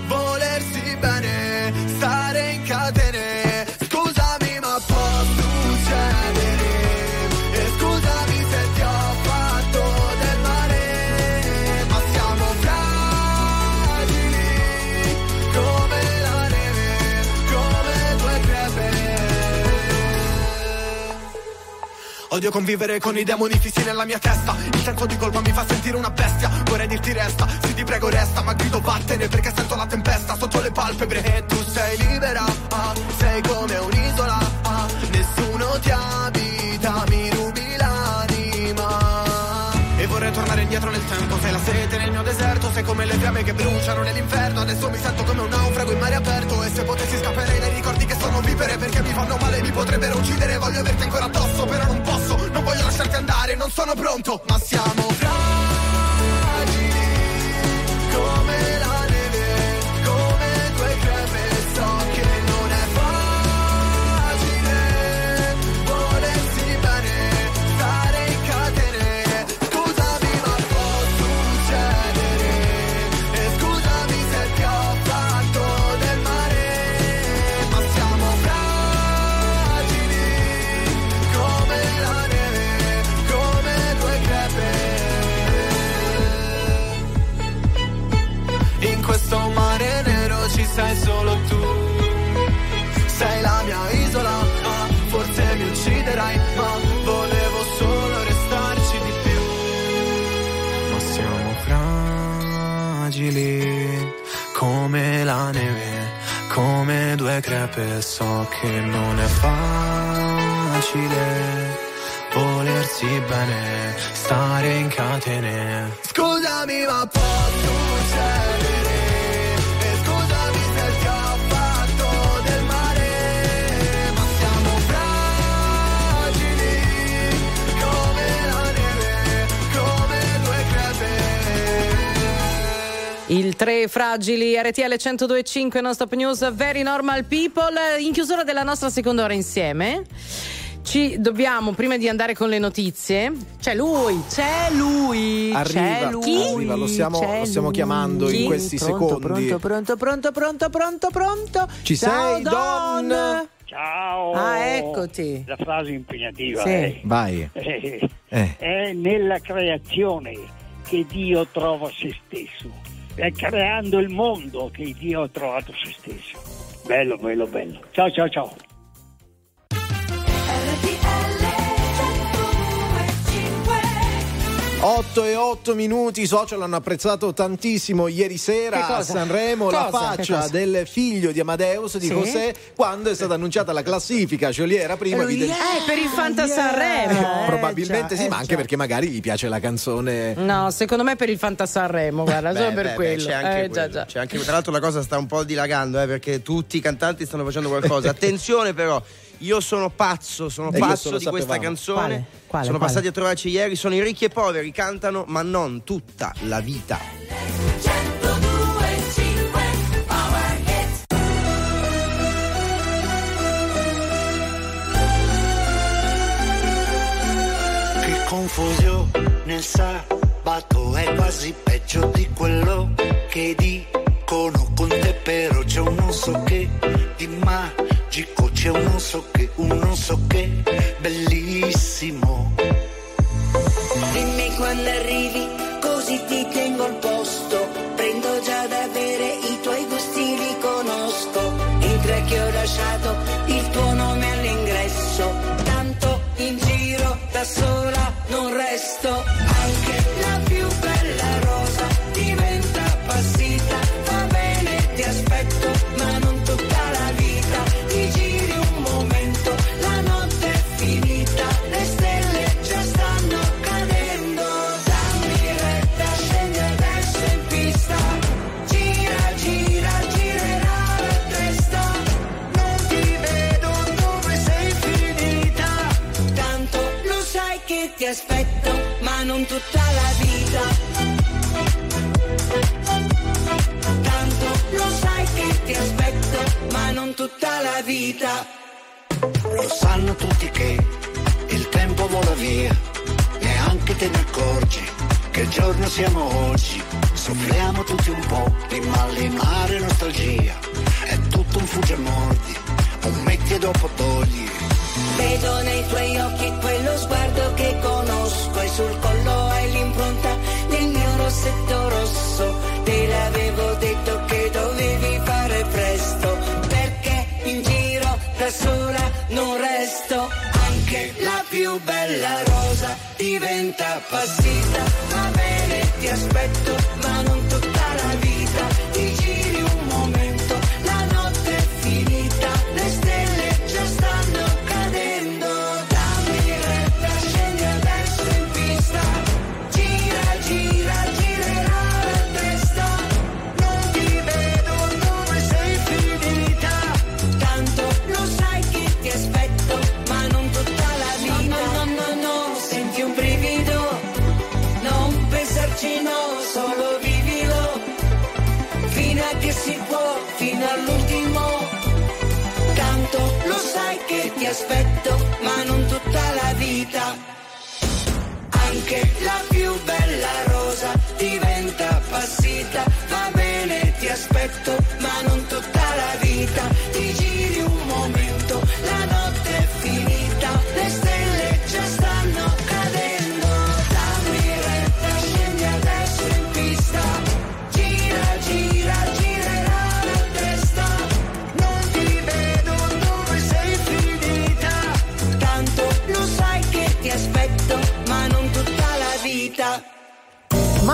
Speaker 12: volersi bene, stare in catene. Odio convivere con i demoni fissi nella mia testa. Il senso di colpa mi fa sentire una bestia. Vorrei dirti resta, sì ti prego resta Ma grido vattene perché sento la tempesta Sotto le palpebre. E tu sei libera ah, Sei come un'isola ah, Nessuno ti abita, mi rubi l'anima. E vorrei tornare indietro nel tempo. Sei la sete nel mio deserto Sei come le fiamme che bruciano nell'inferno. Adesso mi sento come un naufrago in mare aperto. E se potessi scapperei dai ricordi che sono vivere Perché mi fanno male, mi potrebbero uccidere. Voglio averti ancora addosso, però non posso voglio lasciarti andare, non sono pronto Ma siamo fragili Crepe So che non è facile Volersi bene Stare in catene. Scusami ma può succedere
Speaker 2: Il 3 fragili RTL 1025 Non Stop News Very Normal People in chiusura della nostra seconda ora insieme. Ci dobbiamo, prima di andare con le notizie, c'è lui, c'è lui,
Speaker 4: Arriva,
Speaker 2: c'è lui.
Speaker 4: arriva, lo stiamo-
Speaker 2: C'è
Speaker 4: lo stiamo
Speaker 2: lui.
Speaker 4: chiamando in questi
Speaker 1: pronto,
Speaker 4: secondi.
Speaker 1: Pronto, pronto, pronto, pronto, pronto, pronto.
Speaker 4: Ci
Speaker 1: Ciao,
Speaker 4: sei, Don?
Speaker 1: Ciao
Speaker 26: Ciao.
Speaker 1: Ah, eccoti.
Speaker 26: La frase impegnativa
Speaker 1: Sì.
Speaker 26: è,
Speaker 4: Vai.
Speaker 26: è-
Speaker 4: Eh.
Speaker 26: è nella creazione che Dio trova se stesso. È creando il mondo che Dio ha trovato se stesso. Bello, bello, bello. Ciao, ciao, ciao.
Speaker 4: 8 e 8 minuti, i social hanno apprezzato tantissimo ieri sera a? Sanremo la
Speaker 1: Cosa? Che
Speaker 4: faccia del figlio di Amadeus di
Speaker 1: Sì?
Speaker 4: José quando è stata annunciata la classifica. Joliet era prima, evidente-
Speaker 2: Eh, per il Fanta Sanremo.
Speaker 4: probabilmente
Speaker 1: già,
Speaker 4: sì,
Speaker 1: eh,
Speaker 4: ma anche
Speaker 1: già.
Speaker 4: perché magari gli piace la canzone.
Speaker 2: No, secondo me per il Fanta Sanremo, guarda,
Speaker 3: Beh,
Speaker 2: solo
Speaker 3: beh,
Speaker 2: per
Speaker 3: beh,
Speaker 2: quello.
Speaker 3: c'è anche
Speaker 2: Eh, già,
Speaker 3: quello.
Speaker 2: già.
Speaker 3: C'è anche- tra l'altro la cosa sta un po' dilagando eh, perché tutti i cantanti stanno facendo qualcosa. Attenzione però, io sono pazzo, sono
Speaker 4: E
Speaker 3: pazzo di questa
Speaker 4: sapevamo.
Speaker 3: canzone.
Speaker 1: Quale? Quale?
Speaker 3: sono
Speaker 1: Quale?
Speaker 3: passati a trovarci ieri, sono i ricchi e poveri, cantano ma non tutta la vita.
Speaker 27: Che confusione sabato è quasi peggio di quello che dicono con te però c'è un non so che di magico c'è un non so che un non so che bellissimo.
Speaker 9: Dimmi quando arrivi, ti aspetto, ma non tutta la vita. Tanto lo sai che ti aspetto, ma non tutta la vita. lo
Speaker 27: sanno tutti che il tempo vola via neanche te ne accorgi che giorno siamo oggi soffriamo tutti un po' di malinare nostalgia è tutto un fugge mordi un metti e dopo togli
Speaker 9: Vedo nei tuoi occhi quello sguardo che conosco e sul collo hai l'impronta del mio rossetto rosso. Te l'avevo detto che dovevi fare presto, perché in giro da sola non resto. Anche la più bella rosa diventa passita. Va bene, ti aspetto, ma non aspetto, ma non tutta la vita. Anche la più bella rosa diventa passita. Va bene, ti aspetto, ma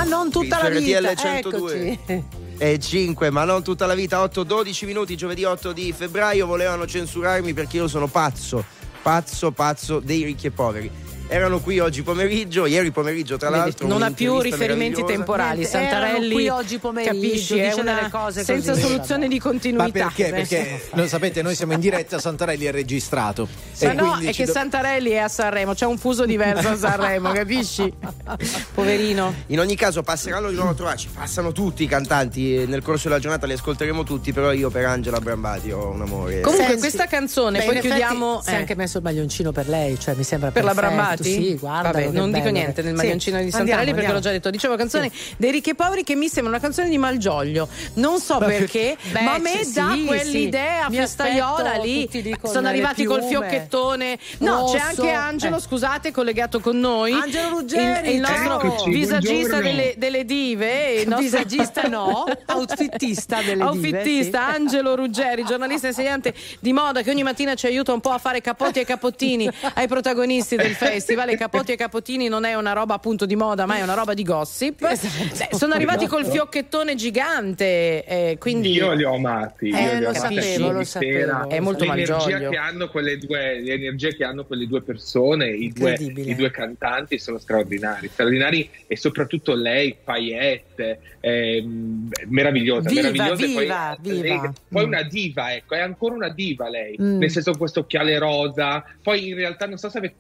Speaker 9: Ma non tutta la vita.
Speaker 3: RTL 102.
Speaker 1: Eccoci.
Speaker 3: E 5, ma non tutta la vita. 8-12 minuti, giovedì 8 di febbraio. Volevano censurarmi perché io sono pazzo, pazzo, pazzo dei ricchi e poveri. Erano qui oggi pomeriggio, ieri pomeriggio tra l'altro.
Speaker 2: non ha più riferimenti temporali.
Speaker 1: Niente, erano
Speaker 2: Santarelli,
Speaker 1: qui oggi pomeriggio,
Speaker 2: capisci, è
Speaker 1: dice
Speaker 2: una
Speaker 1: delle cose
Speaker 2: senza
Speaker 1: così.
Speaker 2: soluzione di
Speaker 4: Ma
Speaker 2: continuità.
Speaker 4: perché? Perché lo sapete, noi siamo in diretta, Santarelli è registrato.
Speaker 2: Ma
Speaker 4: E
Speaker 2: no,
Speaker 4: quindi
Speaker 2: è che
Speaker 4: do-
Speaker 2: Santarelli è a Sanremo, c'è un fuso diverso a Sanremo, capisci? Poverino.
Speaker 3: In ogni caso passeranno di nuovo a trovarci, passano tutti i cantanti nel corso della giornata li ascolteremo tutti, però io per Angela Brambati ho un amore.
Speaker 2: Comunque
Speaker 1: Senti,
Speaker 2: questa canzone,
Speaker 1: beh,
Speaker 2: poi
Speaker 1: effetti
Speaker 2: chiudiamo
Speaker 1: Si è
Speaker 2: eh,
Speaker 1: anche messo il maglioncino per lei, cioè mi sembra
Speaker 2: per la
Speaker 1: perfetto,
Speaker 2: Brambati.
Speaker 1: Sì, guarda.
Speaker 2: Vabbè, non dico niente nel maglioncino di Santarelli perché l'ho già detto. Dicevo canzone dei ricchi e poveri che mi sembra una canzone di Malgioglio. Non so perché,
Speaker 1: Beh,
Speaker 2: ma a me
Speaker 1: sì,
Speaker 2: dà
Speaker 1: sì,
Speaker 2: quell'idea
Speaker 1: Mi
Speaker 2: festaiola lì. Sono arrivati col
Speaker 1: piume.
Speaker 2: fiocchettone. No,
Speaker 1: Rosso.
Speaker 2: c'è anche Angelo,
Speaker 1: Eh.
Speaker 2: scusate, collegato con noi.
Speaker 1: Angelo Ruggeri,
Speaker 2: il, il nostro
Speaker 1: Eccoci,
Speaker 2: visagista delle, delle dive. il nostro-
Speaker 1: Visagista no, outfittista delle dive,
Speaker 2: Outfittista
Speaker 1: sì.
Speaker 2: Angelo Ruggeri, giornalista e insegnante di moda che ogni mattina ci aiuta un po' a fare capotti e capottini ai protagonisti del festival. I capotti e capottini non è una roba appunto di moda, ma è una roba di gossip.
Speaker 1: Esatto.
Speaker 2: Beh, sono arrivati
Speaker 28: Esatto.
Speaker 2: col fiocchettone gigante, eh, quindi
Speaker 28: Io li ho amati, io
Speaker 2: Eh,
Speaker 28: li ho
Speaker 2: lo
Speaker 28: amati
Speaker 2: sapevo, lo
Speaker 28: sera.
Speaker 2: sapevo. È molto
Speaker 28: l'energia
Speaker 2: malgioglio.
Speaker 28: che hanno quelle due, l'energia che hanno quelle due persone, i due, i due cantanti sono straordinari, straordinari e soprattutto lei, Payette, ehm, meravigliosa,
Speaker 1: Viva,
Speaker 28: meravigliosa.
Speaker 1: viva,
Speaker 28: poi,
Speaker 1: viva.
Speaker 28: lei- poi
Speaker 1: Mm.
Speaker 28: una diva, ecco, è ancora una diva lei,
Speaker 1: Mm.
Speaker 28: nel senso questo occhiale rosa, poi in realtà non so se avete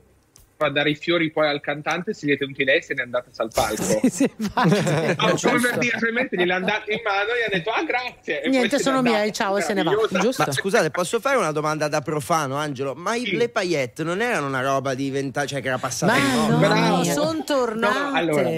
Speaker 28: a dare i fiori poi al cantante si è tenuti lei e se n'è andata al palco Ah, come per dire, probabilmente gliel'ha andata in mano e ha detto ah grazie e
Speaker 1: Niente, sono miei, ciao, e se ne va.
Speaker 28: Meravigliosa.
Speaker 3: Ma scusate, posso fare una domanda da profano, Angelo? Ma i- le paillette non erano una roba di vent'anni, cioè che era passata di moda?
Speaker 28: Bravo.
Speaker 1: sono tornate.
Speaker 28: No, allora,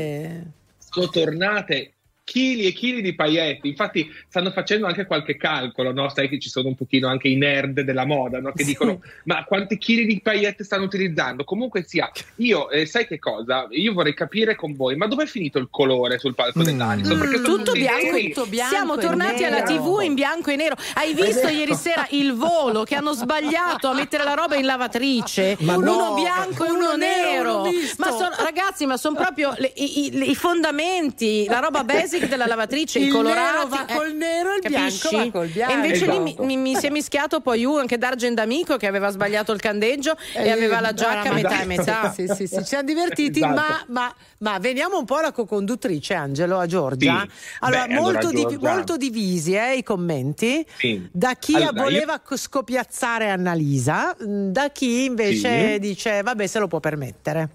Speaker 28: sono tornate chili e chili di pailletti. Infatti, stanno facendo anche qualche calcolo, no? Sai che ci sono un pochino anche i nerd della moda, no? Che dicono: Ma quanti chili di paillette stanno utilizzando? Comunque sia, io eh, sai che cosa? Io vorrei capire con voi, ma dov'è finito il colore sul palco dell'Ariston? Perché sono
Speaker 2: tutto bianco,
Speaker 1: tutto bianco
Speaker 2: siamo tornati alla TV in bianco e nero. Hai visto ieri sera il volo che hanno sbagliato a mettere la roba in lavatrice?
Speaker 1: Ma
Speaker 2: uno
Speaker 1: no,
Speaker 2: bianco e uno,
Speaker 1: uno nero,
Speaker 2: nero. Ma sono ragazzi, ma sono proprio le- i, i- i fondamenti, la roba basic della lavatrice, i
Speaker 1: Il
Speaker 2: colorati.
Speaker 1: nero va
Speaker 2: eh,
Speaker 1: col nero e il
Speaker 2: capisci?
Speaker 1: bianco va col bianco.
Speaker 2: E invece lì mi,
Speaker 28: Esatto.
Speaker 2: mi- mi si è mischiato poi uh, anche D'Argent Amico che aveva sbagliato il candeggio e,
Speaker 1: Eh,
Speaker 2: aveva la giacca
Speaker 1: veramente.
Speaker 2: metà e metà.
Speaker 1: Sì, sì, sì, ci siamo divertiti,
Speaker 28: Esatto.
Speaker 1: ma, ma- ma veniamo un po' alla co-conduttrice Angelo, a Giorgia.
Speaker 28: Sì.
Speaker 1: Allora,
Speaker 28: Beh, allora,
Speaker 1: molto, divi-
Speaker 28: Giorgia-
Speaker 1: molto divisi eh, i commenti.
Speaker 28: Sì.
Speaker 1: Da chi
Speaker 28: Allora, io-
Speaker 1: voleva co- scopiazzare Annalisa, da chi invece
Speaker 28: Sì.
Speaker 1: dice vabbè se lo può permettere.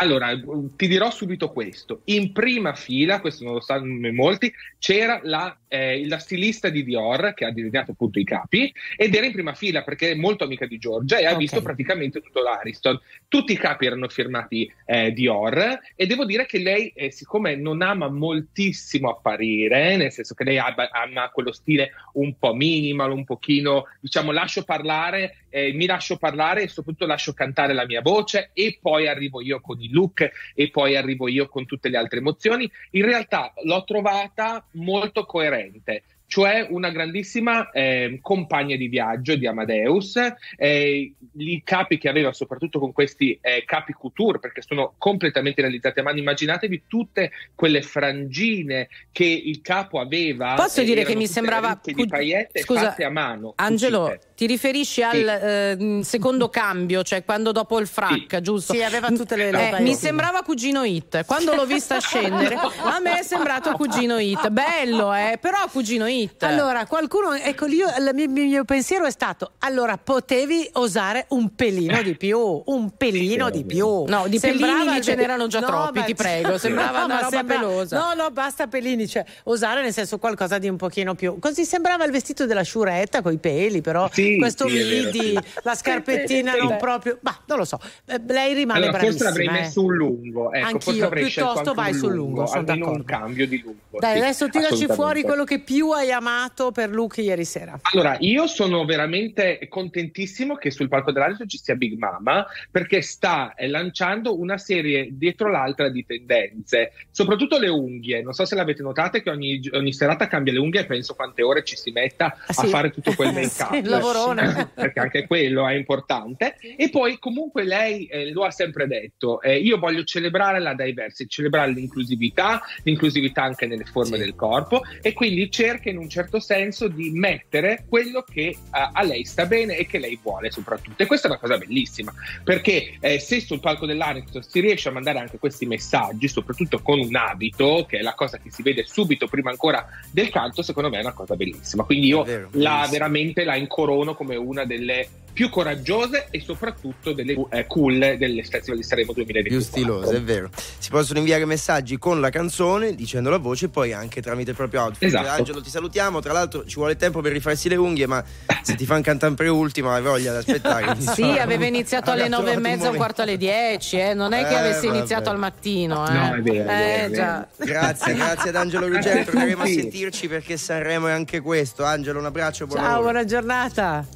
Speaker 28: Allora, ti dirò subito questo. In prima fila, questo non lo sanno molti, c'era la, eh, la stilista di Dior che ha disegnato appunto i capi ed era in prima fila perché è molto amica di Giorgia e ha
Speaker 1: Ok.
Speaker 28: visto praticamente tutto l'Ariston. Tutti i capi erano firmati eh, Dior e devo dire che lei, eh, siccome non ama moltissimo apparire, nel senso che lei ama quello stile un po' minimal, un pochino, diciamo, lascio parlare, eh, mi lascio parlare e soprattutto lascio cantare la mia voce e poi arrivo io con i look e poi arrivo io con tutte le altre emozioni. In realtà l'ho trovata molto coerente. Cioè una grandissima eh, compagna di viaggio di Amadeus, eh, i capi che aveva soprattutto con questi eh, capi couture, perché sono completamente realizzati a mano. Immaginatevi tutte quelle frangine che il capo aveva.
Speaker 2: Posso dire che mi sembrava cu-
Speaker 28: paillette
Speaker 2: Scusa,
Speaker 28: fatte a mano.
Speaker 2: Angelo,
Speaker 28: cucite.
Speaker 2: Ti riferisci al eh, secondo cambio, cioè quando dopo il frac, giusto?
Speaker 1: Sì, aveva tutte le-
Speaker 2: Eh, mi sembrava Cugino Hit. Quando l'ho vista scendere, a me è sembrato Cugino Hit. Bello, eh, però Cugino Hit.
Speaker 1: Allora, qualcuno, ecco, io, il mio, mio pensiero è stato: allora potevi osare un pelino di più, un pelino di più.
Speaker 2: No, di
Speaker 1: Sembrava
Speaker 2: pelini
Speaker 1: il-
Speaker 2: ce n'erano già troppi, ti prego, sembrava una
Speaker 1: ma
Speaker 2: roba pelosa.
Speaker 1: No, no, basta pelini, cioè osare nel senso qualcosa di un pochino più. Così sembrava il vestito della sciuretta con i peli, però
Speaker 28: Sì,
Speaker 1: questo midi, la scarpettina non proprio. Ma non lo so, eh, lei rimane
Speaker 28: Allora, forse
Speaker 1: bravissima.
Speaker 28: l'avrei
Speaker 1: eh.
Speaker 28: messo un lungo, ecco, forse
Speaker 1: Anch'io, piuttosto
Speaker 28: anche
Speaker 1: vai
Speaker 28: un
Speaker 1: sul lungo, sono
Speaker 28: almeno un
Speaker 1: d'accordo.
Speaker 28: cambio di lungo.
Speaker 1: Dai,
Speaker 28: sì,
Speaker 1: adesso tiraci fuori quello che più hai amato per Luke ieri sera.
Speaker 28: Allora, io sono veramente contentissimo che sul palco dell'Ariston ci sia Big Mama perché sta eh, lanciando una serie dietro l'altra di tendenze, soprattutto le unghie. Non so se l'avete notate che ogni, ogni serata cambia le unghie e penso quante ore ci si metta
Speaker 1: Ah, sì.
Speaker 28: a fare tutto quel make-up.
Speaker 1: Sì, lavorone.
Speaker 28: perché anche quello è importante. E poi comunque lei eh, lo ha sempre detto, eh, io voglio celebrare la diversity, celebrare l'inclusività, l'inclusività anche nelle forme del corpo e quindi cerca in un certo senso di mettere quello che eh, a lei sta bene e che lei vuole soprattutto. E questa è una cosa bellissima, perché eh, se sul palco dell'Ariston si riesce a mandare anche questi messaggi, soprattutto con un abito, che è la cosa che si vede subito prima ancora del canto, secondo me è una cosa bellissima. Quindi io
Speaker 3: vero,
Speaker 28: la veramente la incorono come una delle più coraggiose e soprattutto delle eh, cool del Festival di Sanremo 2024.
Speaker 3: Più stilose, è vero. Si possono inviare messaggi con la canzone, dicendo la voce, e poi anche tramite il proprio outfit.
Speaker 28: Esatto.
Speaker 3: Angelo, ti salutiamo. Tra l'altro, ci vuole tempo per rifarsi le unghie, ma se ti fanno cantare preultima, hai voglia di aspettare.
Speaker 2: Sì, aveva iniziato alle nove e mezza, un quarto alle dieci, eh. non è che
Speaker 3: Eh,
Speaker 2: avessi
Speaker 3: vabbè.
Speaker 2: iniziato al mattino. Eh.
Speaker 28: No, è vero, è
Speaker 2: Eh,
Speaker 28: vero,
Speaker 2: già.
Speaker 3: Grazie, grazie ad Angelo Ruggero. Torneremo a sentirci perché Sanremo è anche questo. Angelo, un abbraccio. Buon
Speaker 1: Ciao,
Speaker 3: lavoro.
Speaker 1: buona giornata.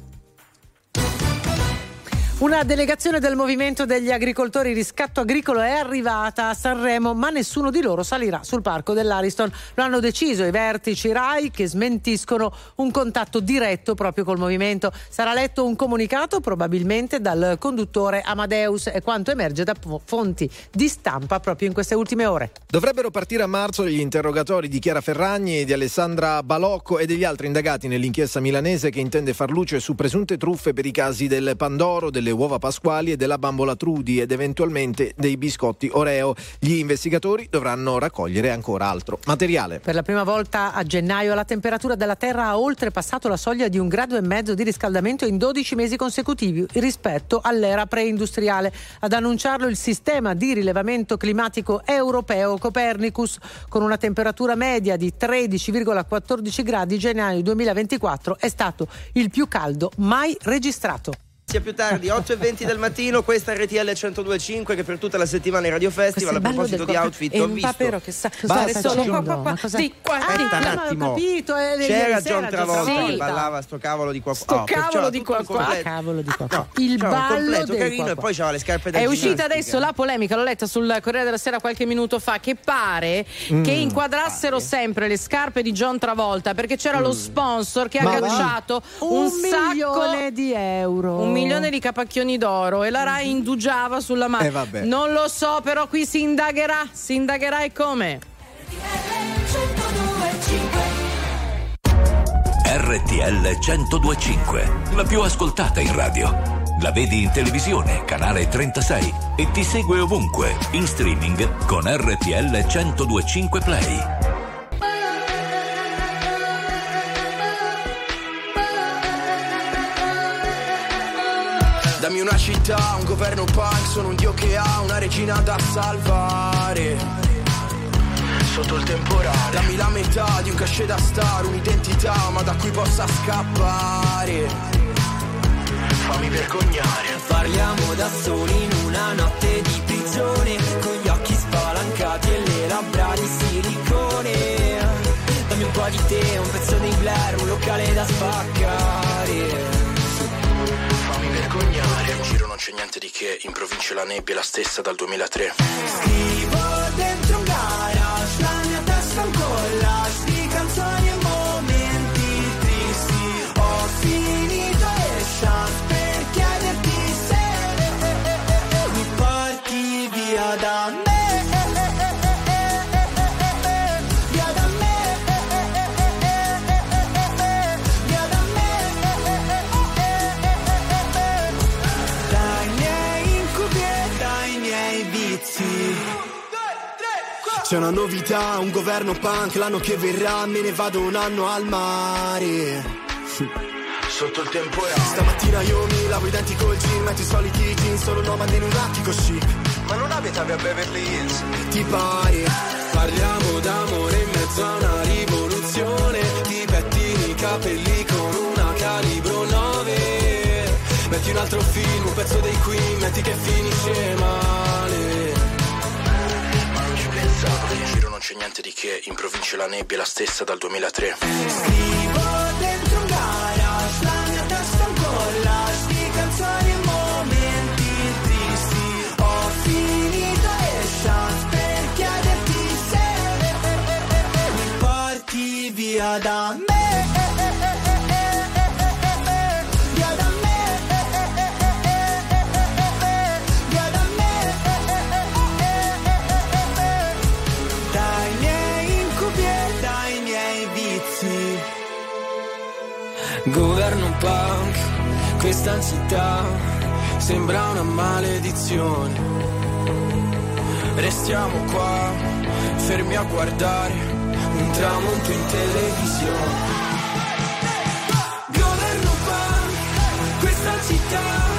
Speaker 1: Una delegazione del movimento degli agricoltori Riscatto Agricolo è arrivata a Sanremo, ma nessuno di loro salirà sul parco dell'Ariston. Lo hanno deciso i vertici RAI che smentiscono un contatto diretto proprio col movimento. Sarà letto un comunicato probabilmente dal conduttore Amadeus e quanto emerge da fonti di stampa proprio in queste ultime ore.
Speaker 4: Dovrebbero partire a marzo gli interrogatori di Chiara Ferragni, di Alessandra Balocco e degli altri indagati nell'inchiesta milanese che intende far luce su presunte truffe per i casi del Pandoro, delle uova pasquali e della bambola Trudi ed eventualmente dei biscotti Oreo. Gli investigatori dovranno raccogliere ancora altro materiale.
Speaker 1: Per la prima volta a gennaio la temperatura della Terra ha oltrepassato la soglia di un grado e mezzo di riscaldamento in 12 mesi consecutivi rispetto all'era preindustriale. Ad annunciarlo il sistema di rilevamento climatico europeo Copernicus con una temperatura media di 13,14 gradi gennaio 2024 è stato il più caldo mai registrato.
Speaker 3: Sia più tardi, 8 e 20 del mattino, questa è RTL 1025 che per tutta la settimana è Radio Festival. A proposito di outfit, ho visto.
Speaker 1: papero che sa
Speaker 3: Basta,
Speaker 1: solo qua, qua, qua, di qua,
Speaker 3: Aspetta un
Speaker 1: qua,
Speaker 3: attimo.
Speaker 1: capito, eh,
Speaker 3: C'era John Travolta che ballava sto cavolo di qua.
Speaker 1: Sto
Speaker 3: Oh, perciò
Speaker 1: cavolo di qua
Speaker 3: il
Speaker 1: qua. Cavolo di qua qua. Il ballo del
Speaker 3: carino
Speaker 1: qua
Speaker 3: e
Speaker 1: qua.
Speaker 3: poi c'aveva le scarpe da
Speaker 2: È uscita adesso la polemica, l'ho letta sul Corriere della Sera qualche minuto fa, che pare
Speaker 3: Mm,
Speaker 2: che inquadrassero sempre le scarpe di John Travolta perché c'era
Speaker 3: Mm.
Speaker 2: lo sponsor che ha cacciato un, sacco
Speaker 1: milione di euro.
Speaker 2: Un milione di capacchioni d'oro e la Rai indugiava sulla mano.
Speaker 4: Eh, vabbè.
Speaker 2: non lo so, però qui si indagherà, si indagherà e come?
Speaker 7: RTL 1025, la più ascoltata in radio. La vedi in televisione, canale 36 e ti segue ovunque, in streaming con RTL 1025 Play.
Speaker 21: Una città, un governo punk, sono un dio che ha una regina da salvare. Sotto il temporale. Dammi la metà di un cachet da star, un'identità, ma da cui possa scappare. Fammi vergognare.
Speaker 12: Parliamo da soli in una notte di prigione Con gli occhi spalancati e le labbra di silicone Dammi un po' di te, un pezzo dei Blair, un locale da spaccare.
Speaker 21: In giro non c'è niente di che, in provincia la nebbia è la stessa dal 2003.
Speaker 12: Scrivo dentro un
Speaker 21: C'è una novità, un governo punk, l'anno che verrà me ne vado un anno al mare. Sotto il temporale. Stamattina io mi lavo i denti col gin, metto i soliti jeans, sono nomade in un attico chic. Ma non abitavi a Beverly Hills? Ti pare? Parliamo d'amore in mezzo a una rivoluzione. Ti pettini i capelli con una calibro 9. Metti un altro film, un pezzo dei Queen, metti che finisce male. Pensavo, in giro non c'è niente di che, in provincia la nebbia è la stessa dal 2003.
Speaker 12: Scrivo dentro un garage, la mia testa è un canzoni e momenti tristi. Ho finito le chance per chiederti se mi porti via da me.
Speaker 21: Punk, questa città sembra una maledizione. Restiamo qua, fermi a guardare un tramonto in televisione. Governo punk, questa città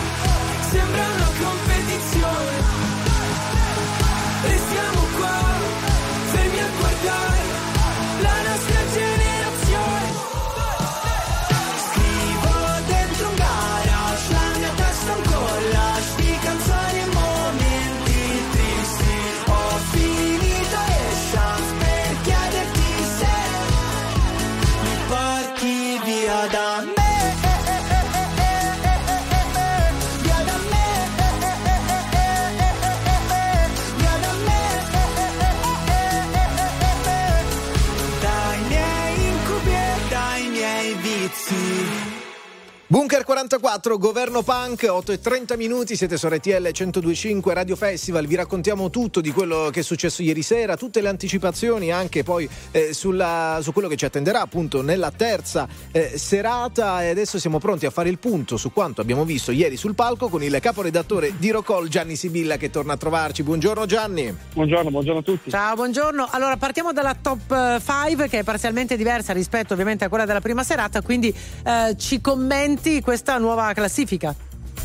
Speaker 4: Bunker 44, governo punk, 8 e 30 minuti, siete su RTL 1025 Radio Festival, vi raccontiamo tutto di quello che è successo ieri sera, tutte le anticipazioni anche poi eh, sulla, su quello che ci attenderà appunto nella terza eh, serata e adesso siamo pronti a fare il punto su quanto abbiamo visto ieri sul palco con il caporedattore di Rocol Gianni Sibilla che torna a trovarci. Buongiorno Gianni.
Speaker 29: Buongiorno, buongiorno a tutti.
Speaker 1: Ciao, buongiorno. Allora partiamo dalla top 5 che è parzialmente diversa rispetto ovviamente a quella della prima serata, quindi eh, ci commenti questa nuova classifica?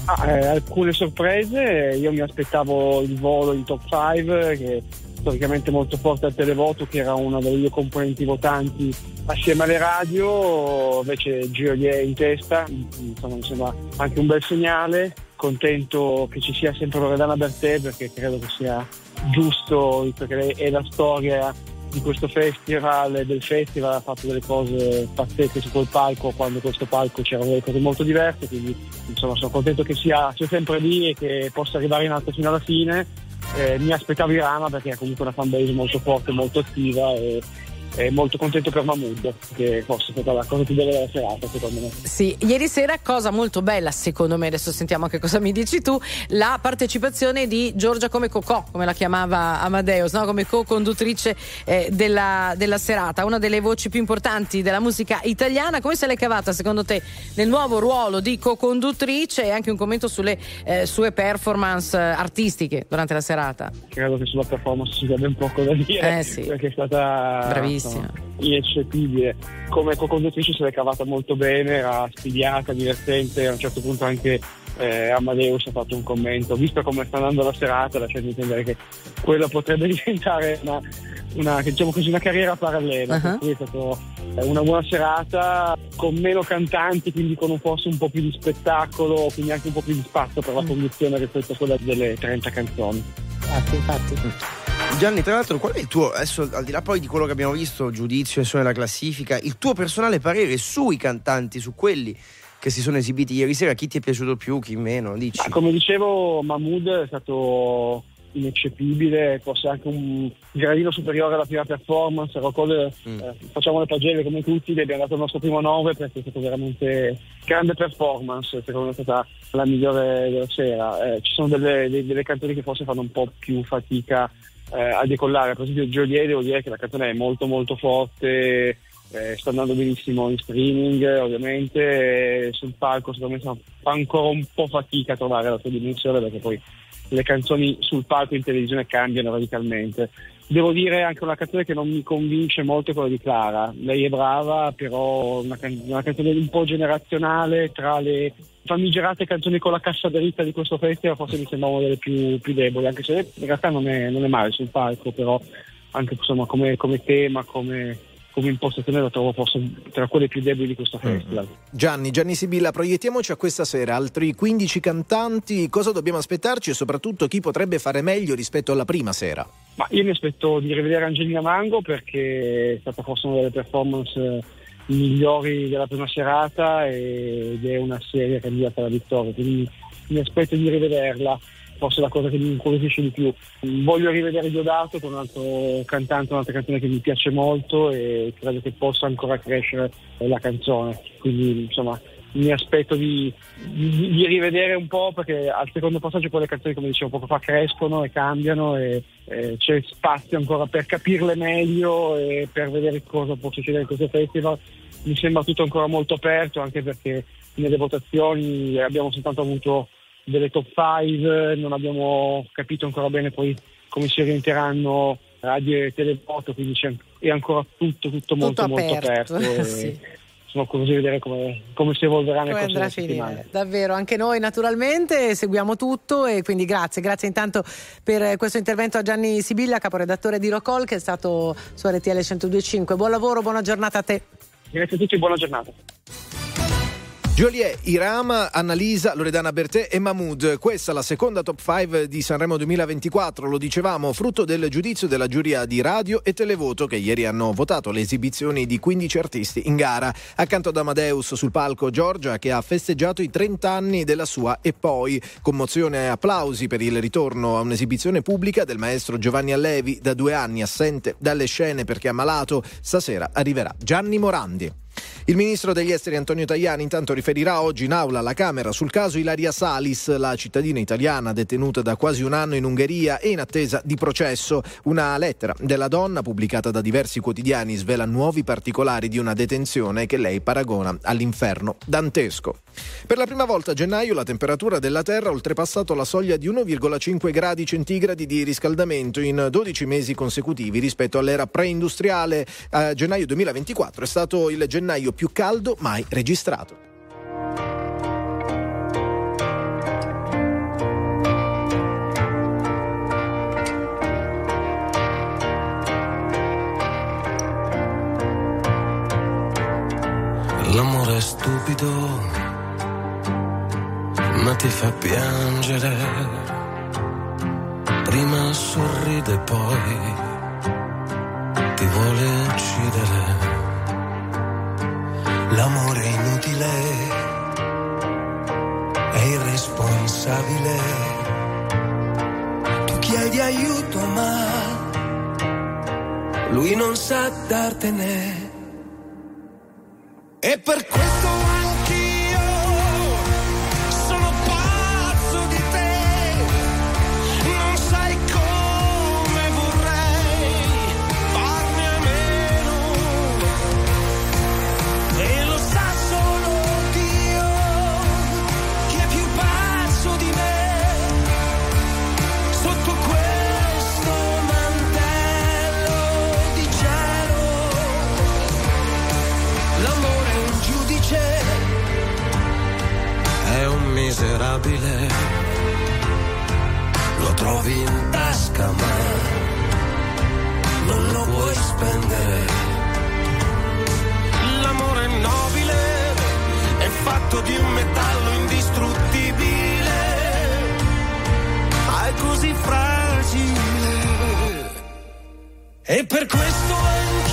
Speaker 29: Ah, eh, alcune sorprese, io mi aspettavo il volo in top 5 che è storicamente molto forte al televoto che era una delle due componenti votanti assieme alle radio, invece Giolier in testa, insomma mi sembra anche un bel segnale, contento che ci sia sempre Loredana Bertè perché credo che sia giusto, perché è la storia di questo festival, del festival, ha fatto delle cose pazzesche su quel palco, quando questo palco c'erano delle cose molto diverse, quindi insomma sono contento che sia, sia sempre lì e che possa arrivare in alto fino alla fine. Eh, mi aspettavo Irama perché è comunque una fanbase molto forte, molto attiva e e molto contento per Mahmood che fosse stata la cosa più bella della serata secondo me
Speaker 2: sì ieri sera cosa molto bella secondo me adesso sentiamo anche cosa mi dici tu la partecipazione di Giorgia come Cocò come la chiamava Amadeus no? come co-conduttrice eh, della, della, serata una delle voci più importanti della musica italiana come se l'è cavata secondo te nel nuovo ruolo di co-conduttrice e anche un commento sulle eh, sue performance artistiche durante la serata
Speaker 29: credo che sulla performance ci sia ben poco da dire
Speaker 2: eh, sì.
Speaker 29: perché è stata
Speaker 2: bravissima
Speaker 29: ineccepibile. Come co-conduttrice se l'è cavata molto bene, era spigliata, divertente, a un certo punto anche eh, Amadeus ha fatto un commento, visto come sta andando la serata, lasciando intendere che quello potrebbe diventare una, una, diciamo così, una carriera parallela. Uh-huh. È stata una buona serata con meno cantanti, quindi con un forse un po' più di spettacolo, quindi anche un po' più di spazio per la conduzione rispetto a quella delle 30 canzoni.
Speaker 1: Infatti, infatti.
Speaker 3: Gianni, tra l'altro, qual è il tuo, adesso al di là poi di quello che abbiamo visto, giudizio e sono nella classifica, il tuo personale parere sui cantanti, su quelli che si sono esibiti ieri sera, chi ti è piaciuto più, chi meno? Dici.
Speaker 29: Ma come dicevo, Mahmood è stato ineccepibile, forse anche un gradino superiore alla prima performance. Rocco, mm. eh, facciamo le pagelle come tutti, gli abbiamo dato il nostro primo 9 perché è stato veramente grande performance, secondo me è stata la migliore della sera. Eh, ci sono delle, delle, delle canzoni che forse fanno un po' più fatica eh, a decollare. Per esempio Joliet devo dire che la canzone è molto molto forte, eh, sta andando benissimo in streaming ovviamente, sul palco secondo me fa ancora un po' fatica a trovare la sua dimensione perché poi le canzoni sul palco in televisione cambiano radicalmente. Devo dire anche una canzone che non mi convince molto è quella di Clara. Lei è brava, però una, can- una canzone un po' generazionale tra le famigerate canzoni con la cassa dritta di questo festival, forse mi sembra una delle più, più deboli, anche se in realtà non è, non è male sul palco, però anche insomma, come, come tema, come, come impostazione la trovo forse tra quelle più deboli di questo festival. Mm.
Speaker 4: Gianni, Gianni Sibilla, proiettiamoci a questa sera, altri 15 cantanti, cosa dobbiamo aspettarci e soprattutto chi potrebbe fare meglio rispetto alla prima sera?
Speaker 29: Ma io mi aspetto di rivedere Angelina Mango perché è stata forse una delle performance migliori della prima serata ed è una serie candidata alla vittoria, quindi mi aspetto di rivederla forse la cosa che mi incuriosisce di più. Voglio rivedere Diodato con un altro cantante, un'altra canzone che mi piace molto e credo che possa ancora crescere la canzone. Quindi insomma mi aspetto di, di, di rivedere un po' perché al secondo passaggio poi le canzoni come dicevo poco fa crescono e cambiano e, e c'è spazio ancora per capirle meglio e per vedere cosa può succedere in questo festival. Mi sembra tutto ancora molto aperto anche perché nelle votazioni abbiamo soltanto avuto delle top 5, non abbiamo capito ancora bene poi come si orienteranno radio e televoto, quindi è ancora tutto, tutto molto,
Speaker 1: tutto
Speaker 29: molto
Speaker 1: aperto.
Speaker 29: aperto.
Speaker 1: sì.
Speaker 29: Sono curioso di vedere come, come si evolverà nel corso della settimana.
Speaker 1: Davvero, anche noi naturalmente seguiamo tutto e quindi grazie, grazie intanto per questo intervento a Gianni Sibilla, caporedattore di Rocol che è stato su RTL 1025. Buon lavoro, buona giornata a te.
Speaker 29: Grazie a tutti, buona giornata.
Speaker 4: Joliet, Irama, Annalisa, Loredana Bertè e Mahmood. Questa è la seconda top 5 di Sanremo 2024, lo dicevamo, frutto del giudizio della giuria di radio e televoto che ieri hanno votato le esibizioni di 15 artisti in gara. Accanto ad Amadeus sul palco Giorgia che ha festeggiato i 30 anni della sua e poi commozione e applausi per il ritorno a un'esibizione pubblica del maestro Giovanni Allevi da due anni assente dalle scene perché ammalato. Stasera arriverà Gianni Morandi. Il ministro degli esteri Antonio Tajani intanto riferirà oggi in aula alla Camera sul caso Ilaria Salis, la cittadina italiana detenuta da quasi un anno in Ungheria e in attesa di processo. Una lettera della donna pubblicata da diversi quotidiani svela nuovi particolari di una detenzione che lei paragona all'inferno dantesco. Per la prima volta a gennaio la temperatura della Terra ha oltrepassato la soglia di 1,5 gradi centigradi di riscaldamento in 12 mesi consecutivi rispetto all'era preindustriale. A gennaio 2024 è stato il gennaio più caldo mai registrato.
Speaker 30: L'amore è stupido, ma ti fa piangere. Prima sorride, poi ti vuole uccidere. L'amore è inutile, è irresponsabile. Tu chiedi aiuto, ma lui non sa dartene. E per questo miserabile. Lo trovi in tasca ma non lo puoi spendere. L'amore è nobile, è fatto di un metallo indistruttibile, ma è così fragile. E per questo anch'io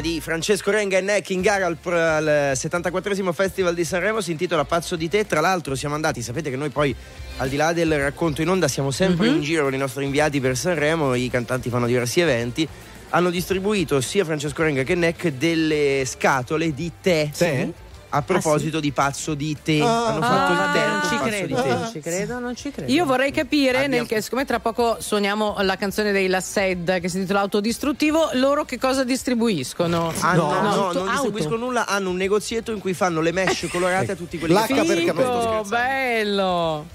Speaker 3: canzone di Francesco Renga e Neck in gara al, al 74 Festival di Sanremo si intitola Pazzo di te. Tra l'altro siamo andati, sapete che noi poi al di là del racconto in onda siamo sempre
Speaker 1: Mhm.
Speaker 3: in giro con i nostri inviati per Sanremo, i cantanti fanno diversi eventi. Hanno distribuito sia Francesco Renga che Neck delle scatole di tè.
Speaker 4: Tè?
Speaker 3: A proposito di pazzo di te,
Speaker 1: Ah,
Speaker 3: hanno fatto
Speaker 1: ah,
Speaker 3: il con
Speaker 1: ci credo,
Speaker 3: di te.
Speaker 1: non ci credo, non ci credo.
Speaker 2: Io vorrei capire,
Speaker 3: Abbiamo-
Speaker 2: nel che, siccome tra poco suoniamo la canzone dei La Sed che si intitola Autodistruttivo, loro che cosa distribuiscono?
Speaker 3: Hanno,
Speaker 2: No,
Speaker 3: no,
Speaker 2: auto-
Speaker 3: non distribuiscono nulla, hanno un negozietto in cui fanno le mesh colorate a tutti quelli che
Speaker 2: Figo,
Speaker 3: fanno. Sto scherzando.
Speaker 2: bello.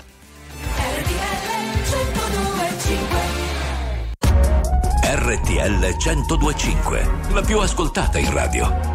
Speaker 7: RTL 1025, la più ascoltata in radio.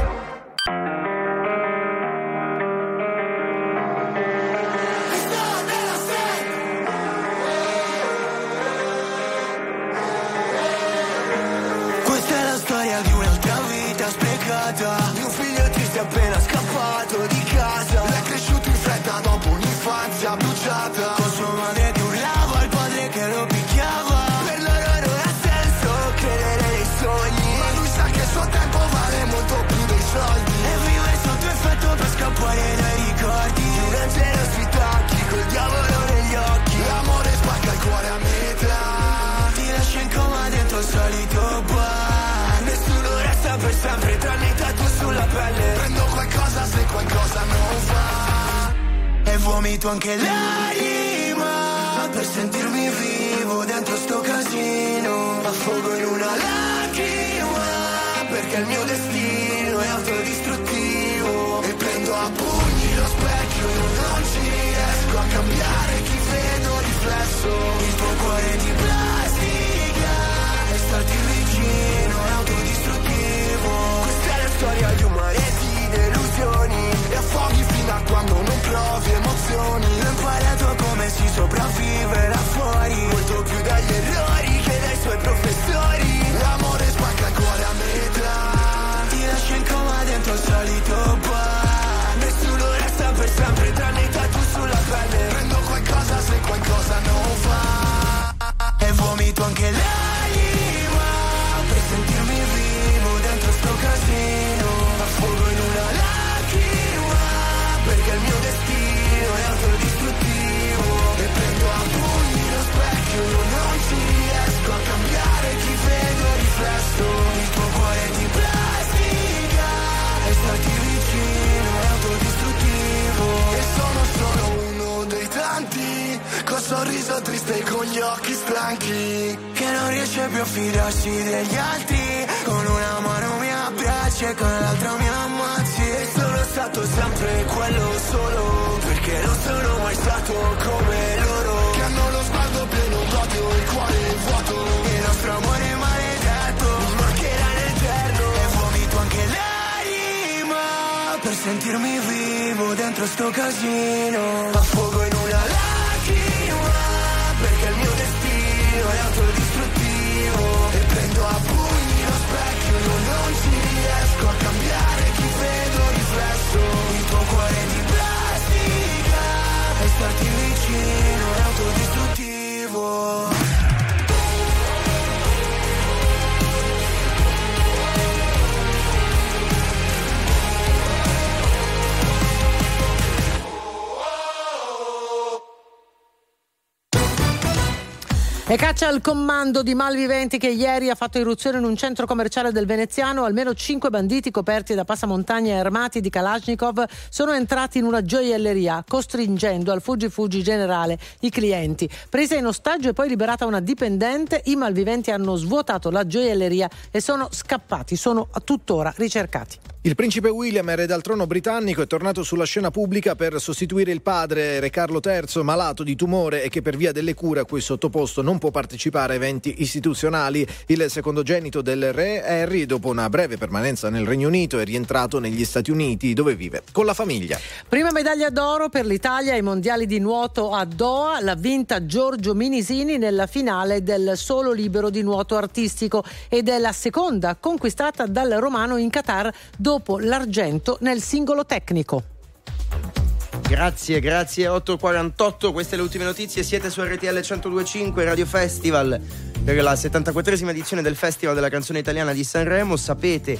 Speaker 12: Vomito anche l'anima per sentirmi vivo dentro sto casino. Affogo in una lacrima perché il mio destino è autodistruttivo. E prendo a pugni lo specchio e non ci riesco a cambiare chi vedo riflesso. Il tuo cuore di plastica e starti vicino è autodistruttivo. Questa è la storia di un mare di delusioni e affoghi fino a quando non emozioni. Ho imparato come si sopravvive là fuori, molto più dagli errori che dai suoi professori. Sorriso triste con gli occhi stanchi che non riesce più a fidarsi degli altri. Con una mano mi abbracci e con l'altra mi ammazzi. E sono stato sempre quello solo perché non sono mai stato come loro. Che hanno lo sguardo pieno d'odio il cuore vuoto. Il nostro amore maledetto mi mancherà nell'eterno. E vomito anche l'anima per sentirmi vivo dentro sto casino destino è autodistruttivo. E prendo a pugni lo specchio non ci riesco a cambiare chi vedo riflesso. Il tuo cuore di plastica e starti vicino
Speaker 1: E caccia al comando di malviventi che ieri ha fatto irruzione in un centro commerciale del Veneziano. Almeno cinque banditi coperti da passamontagna e armati di Kalashnikov sono entrati in una gioielleria, costringendo al fuggi-fuggi generale i clienti. Presa in ostaggio e poi liberata una dipendente, i malviventi hanno svuotato la gioielleria e sono scappati. Sono tuttora ricercati.
Speaker 4: Il principe William, erede al trono britannico, è tornato sulla scena pubblica per sostituire il padre, Re Carlo III, malato di tumore e che per via delle cure a cui è sottoposto non può partecipare a eventi istituzionali. Il secondogenito del re, Harry, dopo una breve permanenza nel Regno Unito, è rientrato negli Stati Uniti, dove vive con la famiglia.
Speaker 1: Prima medaglia d'oro per l'Italia ai mondiali di nuoto a Doha, l'ha vinta Giorgio Minisini nella finale del solo libero di nuoto artistico ed è la seconda conquistata dal romano in Qatar dopo l'argento nel singolo tecnico.
Speaker 3: Grazie, grazie. 8.48, queste le ultime notizie. Siete su RTL 1025 Radio Festival per la 74esima edizione del Festival della canzone italiana di Sanremo. Sapete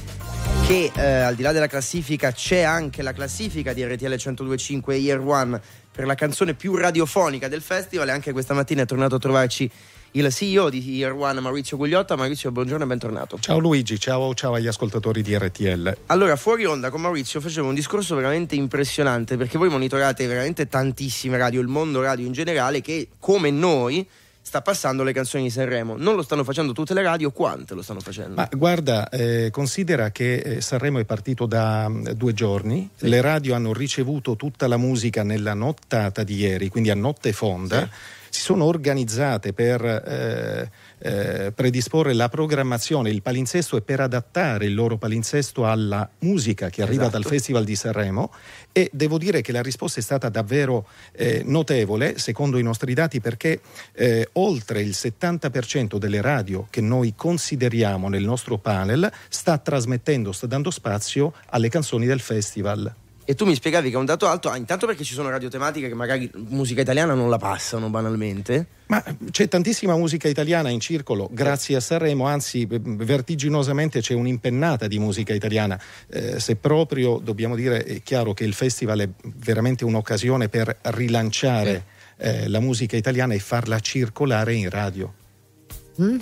Speaker 3: che eh, al di là della classifica c'è anche la classifica di RTL 1025 Year One per la canzone più radiofonica del festival e anche questa mattina è tornato a trovarci il CEO di Year One Maurizio Gugliotta. Maurizio, buongiorno e bentornato.
Speaker 31: Ciao Luigi, ciao, ciao agli ascoltatori di RTL.
Speaker 3: Allora, fuori onda con Maurizio facevo un discorso veramente impressionante perché voi monitorate veramente tantissime radio, il mondo radio in generale, che come noi sta passando le canzoni di Sanremo. Non lo stanno facendo tutte le radio, quante lo stanno facendo?
Speaker 31: Ma guarda, eh, considera che eh, Sanremo è partito da mh, due giorni,
Speaker 3: Sì.
Speaker 31: le radio hanno ricevuto tutta la musica nella nottata di ieri, quindi a notte fonda. Si sono organizzate per eh, eh, predisporre la programmazione, il palinsesto e per adattare il loro palinsesto alla musica che arriva
Speaker 3: Esatto.
Speaker 31: dal Festival di Sanremo e devo dire che la risposta è stata davvero eh, notevole secondo i nostri dati perché eh, oltre il 70% delle radio che noi consideriamo nel nostro panel sta trasmettendo, sta dando spazio alle canzoni del festival.
Speaker 3: E tu mi spiegavi che è un dato alto, ah, intanto perché ci sono radiotematiche che magari musica italiana non la passano banalmente.
Speaker 31: Ma c'è tantissima musica italiana in circolo, grazie a Sanremo, anzi eh, vertiginosamente c'è un'impennata di musica italiana. Eh, se proprio dobbiamo dire, è chiaro che il festival è veramente un'occasione per rilanciare eh, la musica italiana e farla circolare in radio.
Speaker 1: Mm?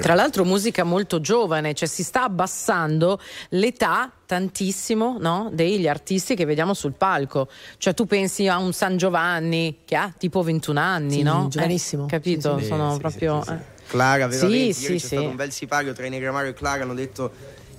Speaker 2: Tra l'altro musica molto giovane, cioè si sta abbassando l'età tantissimo no, degli artisti che vediamo sul palco. Cioè tu pensi a un San Giovanni che ha tipo 21 anni,
Speaker 1: Sì,
Speaker 2: no?
Speaker 1: giovanissimo.
Speaker 2: Eh, capito?
Speaker 3: Sì, sì,
Speaker 2: Sono
Speaker 3: sì,
Speaker 2: proprio...
Speaker 3: sì, sì, sì.
Speaker 2: eh.
Speaker 3: Clara aveva
Speaker 2: Sì,
Speaker 3: 20,
Speaker 2: sì,
Speaker 3: ieri c'è
Speaker 2: sì.
Speaker 3: stato un bel sipario tra Negramaro e Clara, hanno detto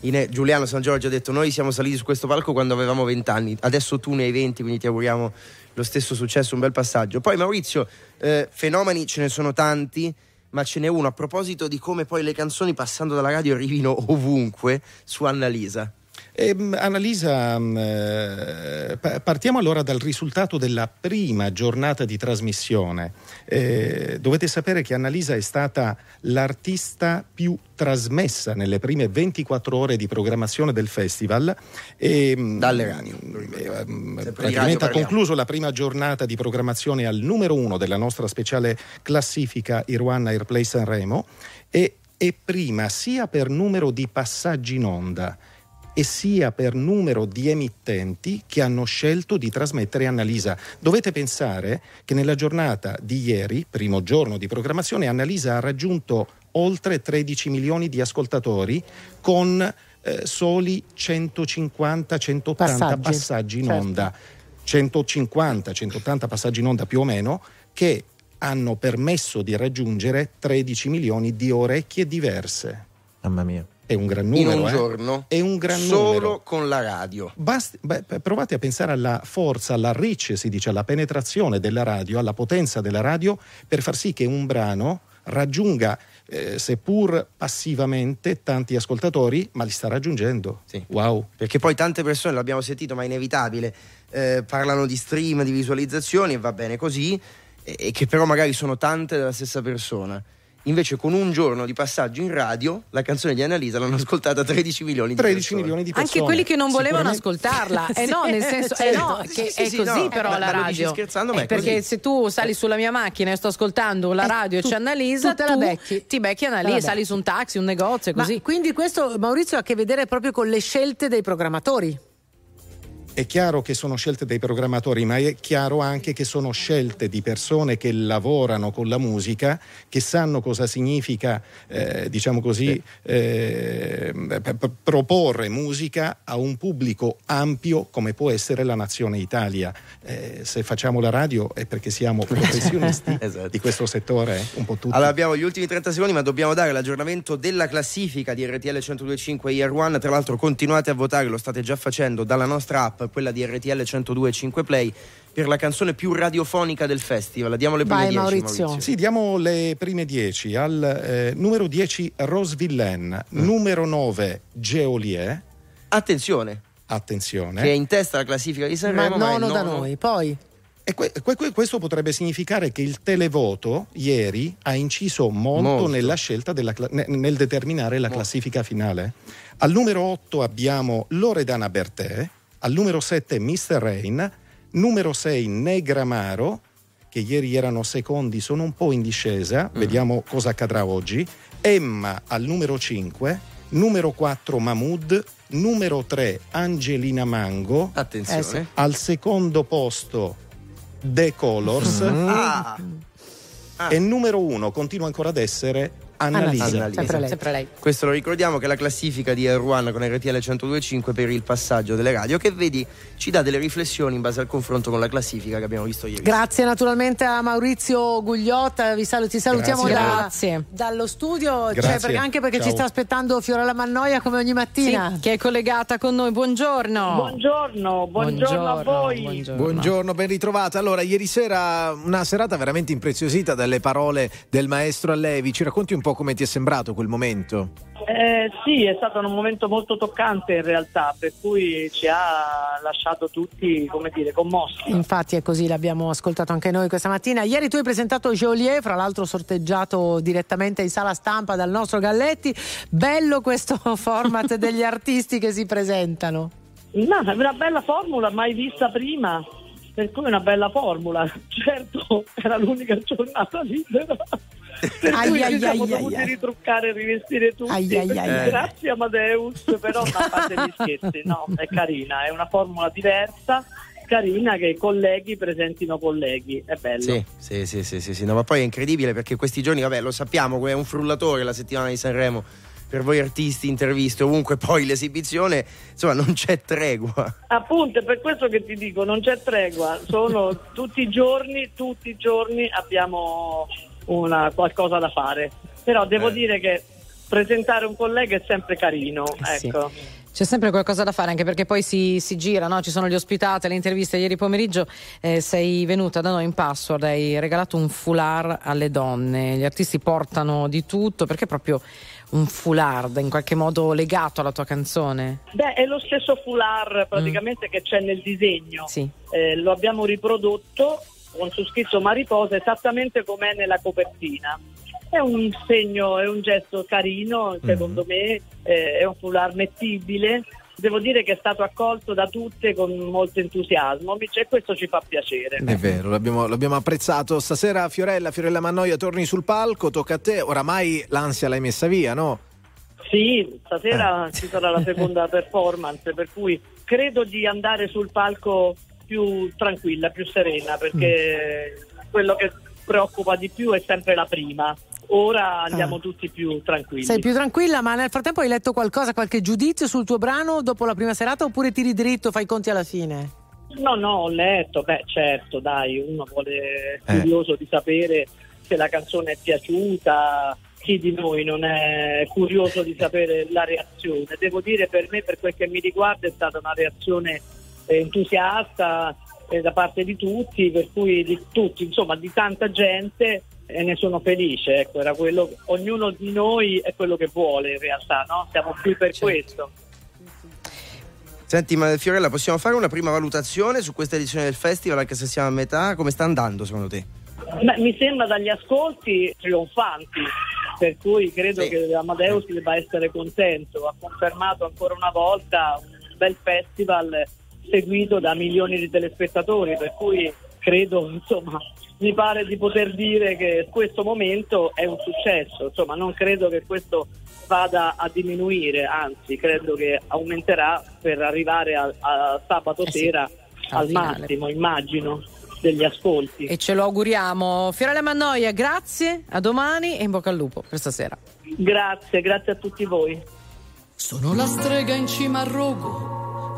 Speaker 3: in- Giuliano San Giorgio ha detto noi siamo saliti su questo palco quando avevamo 20 anni, adesso tu ne hai 20, quindi ti auguriamo lo stesso successo, un bel passaggio. Poi Maurizio, eh, fenomeni ce ne sono tanti, ma ce n'è uno a proposito di come poi le canzoni passando dalla radio arrivino ovunque su Annalisa.
Speaker 31: Ehm, Annalisa, mm, eh, pa- partiamo allora dal risultato della prima giornata di trasmissione. Eh, dovete sapere che Annalisa è stata l'artista più trasmessa nelle prime 24 ore di programmazione del festival. E, mm,
Speaker 3: Dalle radio.
Speaker 31: eh, mm, praticamente ha concluso la prima giornata di programmazione al numero uno della nostra speciale classifica Irwan Airplay Sanremo e è prima sia per numero di passaggi in onda e sia per numero di emittenti che hanno scelto di trasmettere Annalisa. Dovete pensare che nella giornata di ieri, primo giorno di programmazione, Annalisa ha raggiunto oltre 13 milioni di ascoltatori con eh, soli 150-180
Speaker 1: Passaggi.
Speaker 31: passaggi, in
Speaker 1: Certo.
Speaker 31: onda. 150-180 passaggi in onda più o meno che hanno permesso di raggiungere 13 milioni di orecchie diverse.
Speaker 4: Mamma mia.
Speaker 31: È un gran
Speaker 3: In
Speaker 31: numero.
Speaker 3: un
Speaker 31: eh.
Speaker 3: giorno,
Speaker 31: È un gran
Speaker 3: solo
Speaker 31: numero.
Speaker 3: con la radio.
Speaker 31: Basti- beh, provate a pensare alla forza, alla reach, si dice, alla penetrazione della radio, alla potenza della radio per far sì che un brano raggiunga, eh, seppur passivamente, tanti ascoltatori, ma li sta raggiungendo. Wow.
Speaker 3: Perché poi tante persone, l'abbiamo sentito, ma è inevitabile, eh, parlano di stream, di visualizzazioni e va bene così, e, e che però magari sono tante della stessa persona. Invece con un giorno di passaggio in radio, la canzone di Annalisa l'hanno ascoltata 13 milioni di
Speaker 31: 13
Speaker 3: persone.
Speaker 31: milioni di
Speaker 2: Anche quelli che non volevano
Speaker 3: Sicuramente-
Speaker 2: ascoltarla, eh
Speaker 3: Sì,
Speaker 2: no, nel senso, eh no, che
Speaker 3: sì,
Speaker 2: è
Speaker 3: sì,
Speaker 2: così
Speaker 3: no,
Speaker 2: però
Speaker 3: eh,
Speaker 2: la
Speaker 3: ma
Speaker 2: radio.
Speaker 3: scherzando, ma
Speaker 2: Eh,
Speaker 3: è
Speaker 2: perché
Speaker 3: così.
Speaker 2: se tu sali sulla mia macchina e sto ascoltando la radio e c'è Annalisa,
Speaker 1: tu te la
Speaker 2: tu
Speaker 1: becchi.
Speaker 2: ti becchi Annalisa, sali su un taxi, un negozio e
Speaker 1: Ma
Speaker 2: così.
Speaker 1: quindi questo Maurizio ha a che vedere proprio con le scelte dei programmatori.
Speaker 31: È chiaro che sono scelte dei programmatori, ma è chiaro anche che sono scelte di persone che lavorano con la musica, che sanno cosa significa, eh, diciamo così, eh, proporre musica a un pubblico ampio come può essere la nazione Italia. Eh, se facciamo la radio è perché siamo professionisti di questo settore, un po' tutti.
Speaker 3: Allora abbiamo gli ultimi 30 secondi, ma dobbiamo dare l'aggiornamento della classifica di RTL 1025 Year One. Tra l'altro continuate a votare, lo state già facendo dalla nostra app, quella di RTL 1025 Play, per la canzone più radiofonica del festival. Diamo le prime 10
Speaker 31: Sì, diamo le prime 10. Al eh, numero 10 Rose Villain, numero 9 Geolier.
Speaker 3: Attenzione.
Speaker 31: Attenzione.
Speaker 3: Che è in testa alla classifica di Sanremo, ma, è
Speaker 1: nono da noi, poi.
Speaker 31: E que- que- que- questo potrebbe significare che il televoto ieri ha inciso molto,
Speaker 3: Molto.
Speaker 31: nella scelta della cla- ne- nel determinare la classifica finale. Al numero 8 abbiamo Loredana Bertè, al numero 7 Mr. Rain, numero 6 Negramaro, che ieri erano secondi, sono un po' in discesa, vediamo cosa accadrà oggi. Emma al numero 5, numero 4 Mahmood, numero 3 Angelina Mango.
Speaker 3: Attenzione.
Speaker 31: Eh sì. Al secondo posto The Colors.
Speaker 3: Ah.
Speaker 31: E numero 1 continua ancora ad essere Annalisa.
Speaker 3: Annalisa.
Speaker 2: Sempre lei.
Speaker 3: Questo lo ricordiamo che è la classifica di Erwan con RTL 1025 per il passaggio delle radio che vedi ci dà delle riflessioni in base al confronto con la classifica che abbiamo visto ieri.
Speaker 1: Grazie naturalmente a Maurizio Gugliotta, vi salu- ti salutiamo
Speaker 2: Grazie.
Speaker 1: da- dallo studio, cioè, perché- anche perché ci
Speaker 2: Ciao.
Speaker 1: sta aspettando Fiorella Mannoia come ogni mattina.
Speaker 2: Sì, che è collegata con noi. Buongiorno.
Speaker 32: Buongiorno, buongiorno, a voi.
Speaker 4: Buongiorno. ben ritrovata. Allora, ieri sera una serata veramente impreziosita dalle parole del maestro Allevi. Ci racconti un po' come ti è sembrato quel momento?
Speaker 32: Eh, sì, è stato un momento molto toccante in realtà, per cui ci ha lasciato tutti, come dire, commossi.
Speaker 1: Infatti è così, l'abbiamo ascoltato anche noi questa mattina. Ieri tu hai presentato Geolier, fra l'altro sorteggiato direttamente in sala stampa dal nostro Galletti. Bello questo format degli artisti che si presentano.
Speaker 32: No, è una bella formula, mai vista prima, per cui è una bella formula. Certo, era l'unica giornata libera. Per
Speaker 1: Ai,
Speaker 32: cui
Speaker 1: ai,
Speaker 32: ci siamo
Speaker 1: ai,
Speaker 32: dovuti
Speaker 1: ai, ai.
Speaker 32: ritruccare e rivestire tutti.
Speaker 1: Ai, ai, ai, ai.
Speaker 32: Grazie Amadeus, però a parte gli scherzi, no, è carina, è una formula diversa carina che i colleghi presentino colleghi, è bello.
Speaker 3: Sì, sì, sì, sì, sì, sì. No, ma poi è incredibile perché questi giorni, vabbè, lo sappiamo, è un frullatore la settimana di Sanremo per voi artisti, interviste, ovunque poi l'esibizione, insomma, non c'è tregua.
Speaker 32: Appunto, è per questo che ti dico, non c'è tregua, sono tutti i giorni, tutti i giorni abbiamo una, qualcosa da fare. Però devo
Speaker 2: Eh.
Speaker 32: dire che presentare un collega è sempre carino,
Speaker 2: sì.
Speaker 32: ecco.
Speaker 2: C'è sempre qualcosa da fare, anche perché poi si, si gira, no? ci sono gli ospitati, le interviste. Ieri pomeriggio eh, sei venuta da noi in password, hai regalato un foulard alle donne. Gli artisti portano di tutto, perché proprio un foulard in qualche modo legato alla tua canzone?
Speaker 32: Beh, è lo stesso foulard praticamente che c'è nel disegno. Eh, lo abbiamo riprodotto con su scritto mariposa esattamente com'è nella copertina. È un segno, è un gesto carino, secondo me, eh, è un foulard mettibile. Devo dire che è stato accolto da tutte con molto entusiasmo e questo ci fa piacere.
Speaker 4: È vero, l'abbiamo, l'abbiamo apprezzato. Stasera Fiorella, Fiorella Mannoia, torni sul palco, tocca a te. Oramai l'ansia l'hai messa via, no?
Speaker 32: Sì, stasera ci sarà la seconda performance, per cui credo di andare sul palco più tranquilla, più serena, perché quello che preoccupa di più è sempre la prima. Ora andiamo tutti più tranquilli.
Speaker 1: Sei più tranquilla, ma nel frattempo hai letto qualcosa, qualche giudizio sul tuo brano dopo la prima serata oppure tiri dritto, fai i conti alla fine?
Speaker 32: No, no, ho letto, beh certo, dai, uno vuole
Speaker 1: Eh.
Speaker 32: curioso di sapere se la canzone è piaciuta, chi di noi non è curioso di sapere la reazione. Devo dire per me, per quel che mi riguarda, è stata una reazione entusiasta eh, da parte di tutti, per cui di tutti, insomma, di tanta gente e ne sono felice, ecco, era quello, ognuno di noi è quello che vuole in realtà, no? Siamo qui per questo.
Speaker 3: Senti, ma Fiorella, possiamo fare una prima valutazione su questa edizione del festival, anche se siamo a metà? Come sta andando secondo te?
Speaker 32: Beh, mi sembra dagli ascolti trionfanti, per cui credo che Amadeus debba essere contento. Ha confermato ancora una volta un bel festival seguito da milioni di telespettatori, per cui credo, insomma, mi pare di poter dire che questo momento è un successo. Insomma, non credo che questo vada a diminuire, anzi, credo che aumenterà per arrivare a, a sabato
Speaker 2: Eh sì,
Speaker 32: sera
Speaker 2: al
Speaker 32: al massimo, immagino, degli ascolti.
Speaker 2: E ce lo auguriamo. Fiorella Mannoia, grazie, a domani e in bocca al lupo per stasera.
Speaker 32: Grazie, grazie a tutti voi.
Speaker 20: Sono la strega in cima al rogo,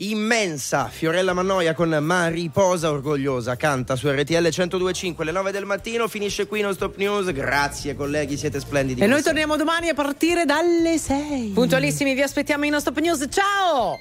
Speaker 3: immensa. Fiorella Mannoia con Mariposa Orgogliosa canta su RTL 102.5 alle 9 del mattino. Finisce qui Non Stop News. Grazie colleghi, siete splendidi.
Speaker 1: E noi torniamo domani a partire dalle 6.
Speaker 2: Puntualissimi, vi aspettiamo in Non Stop News. Ciao!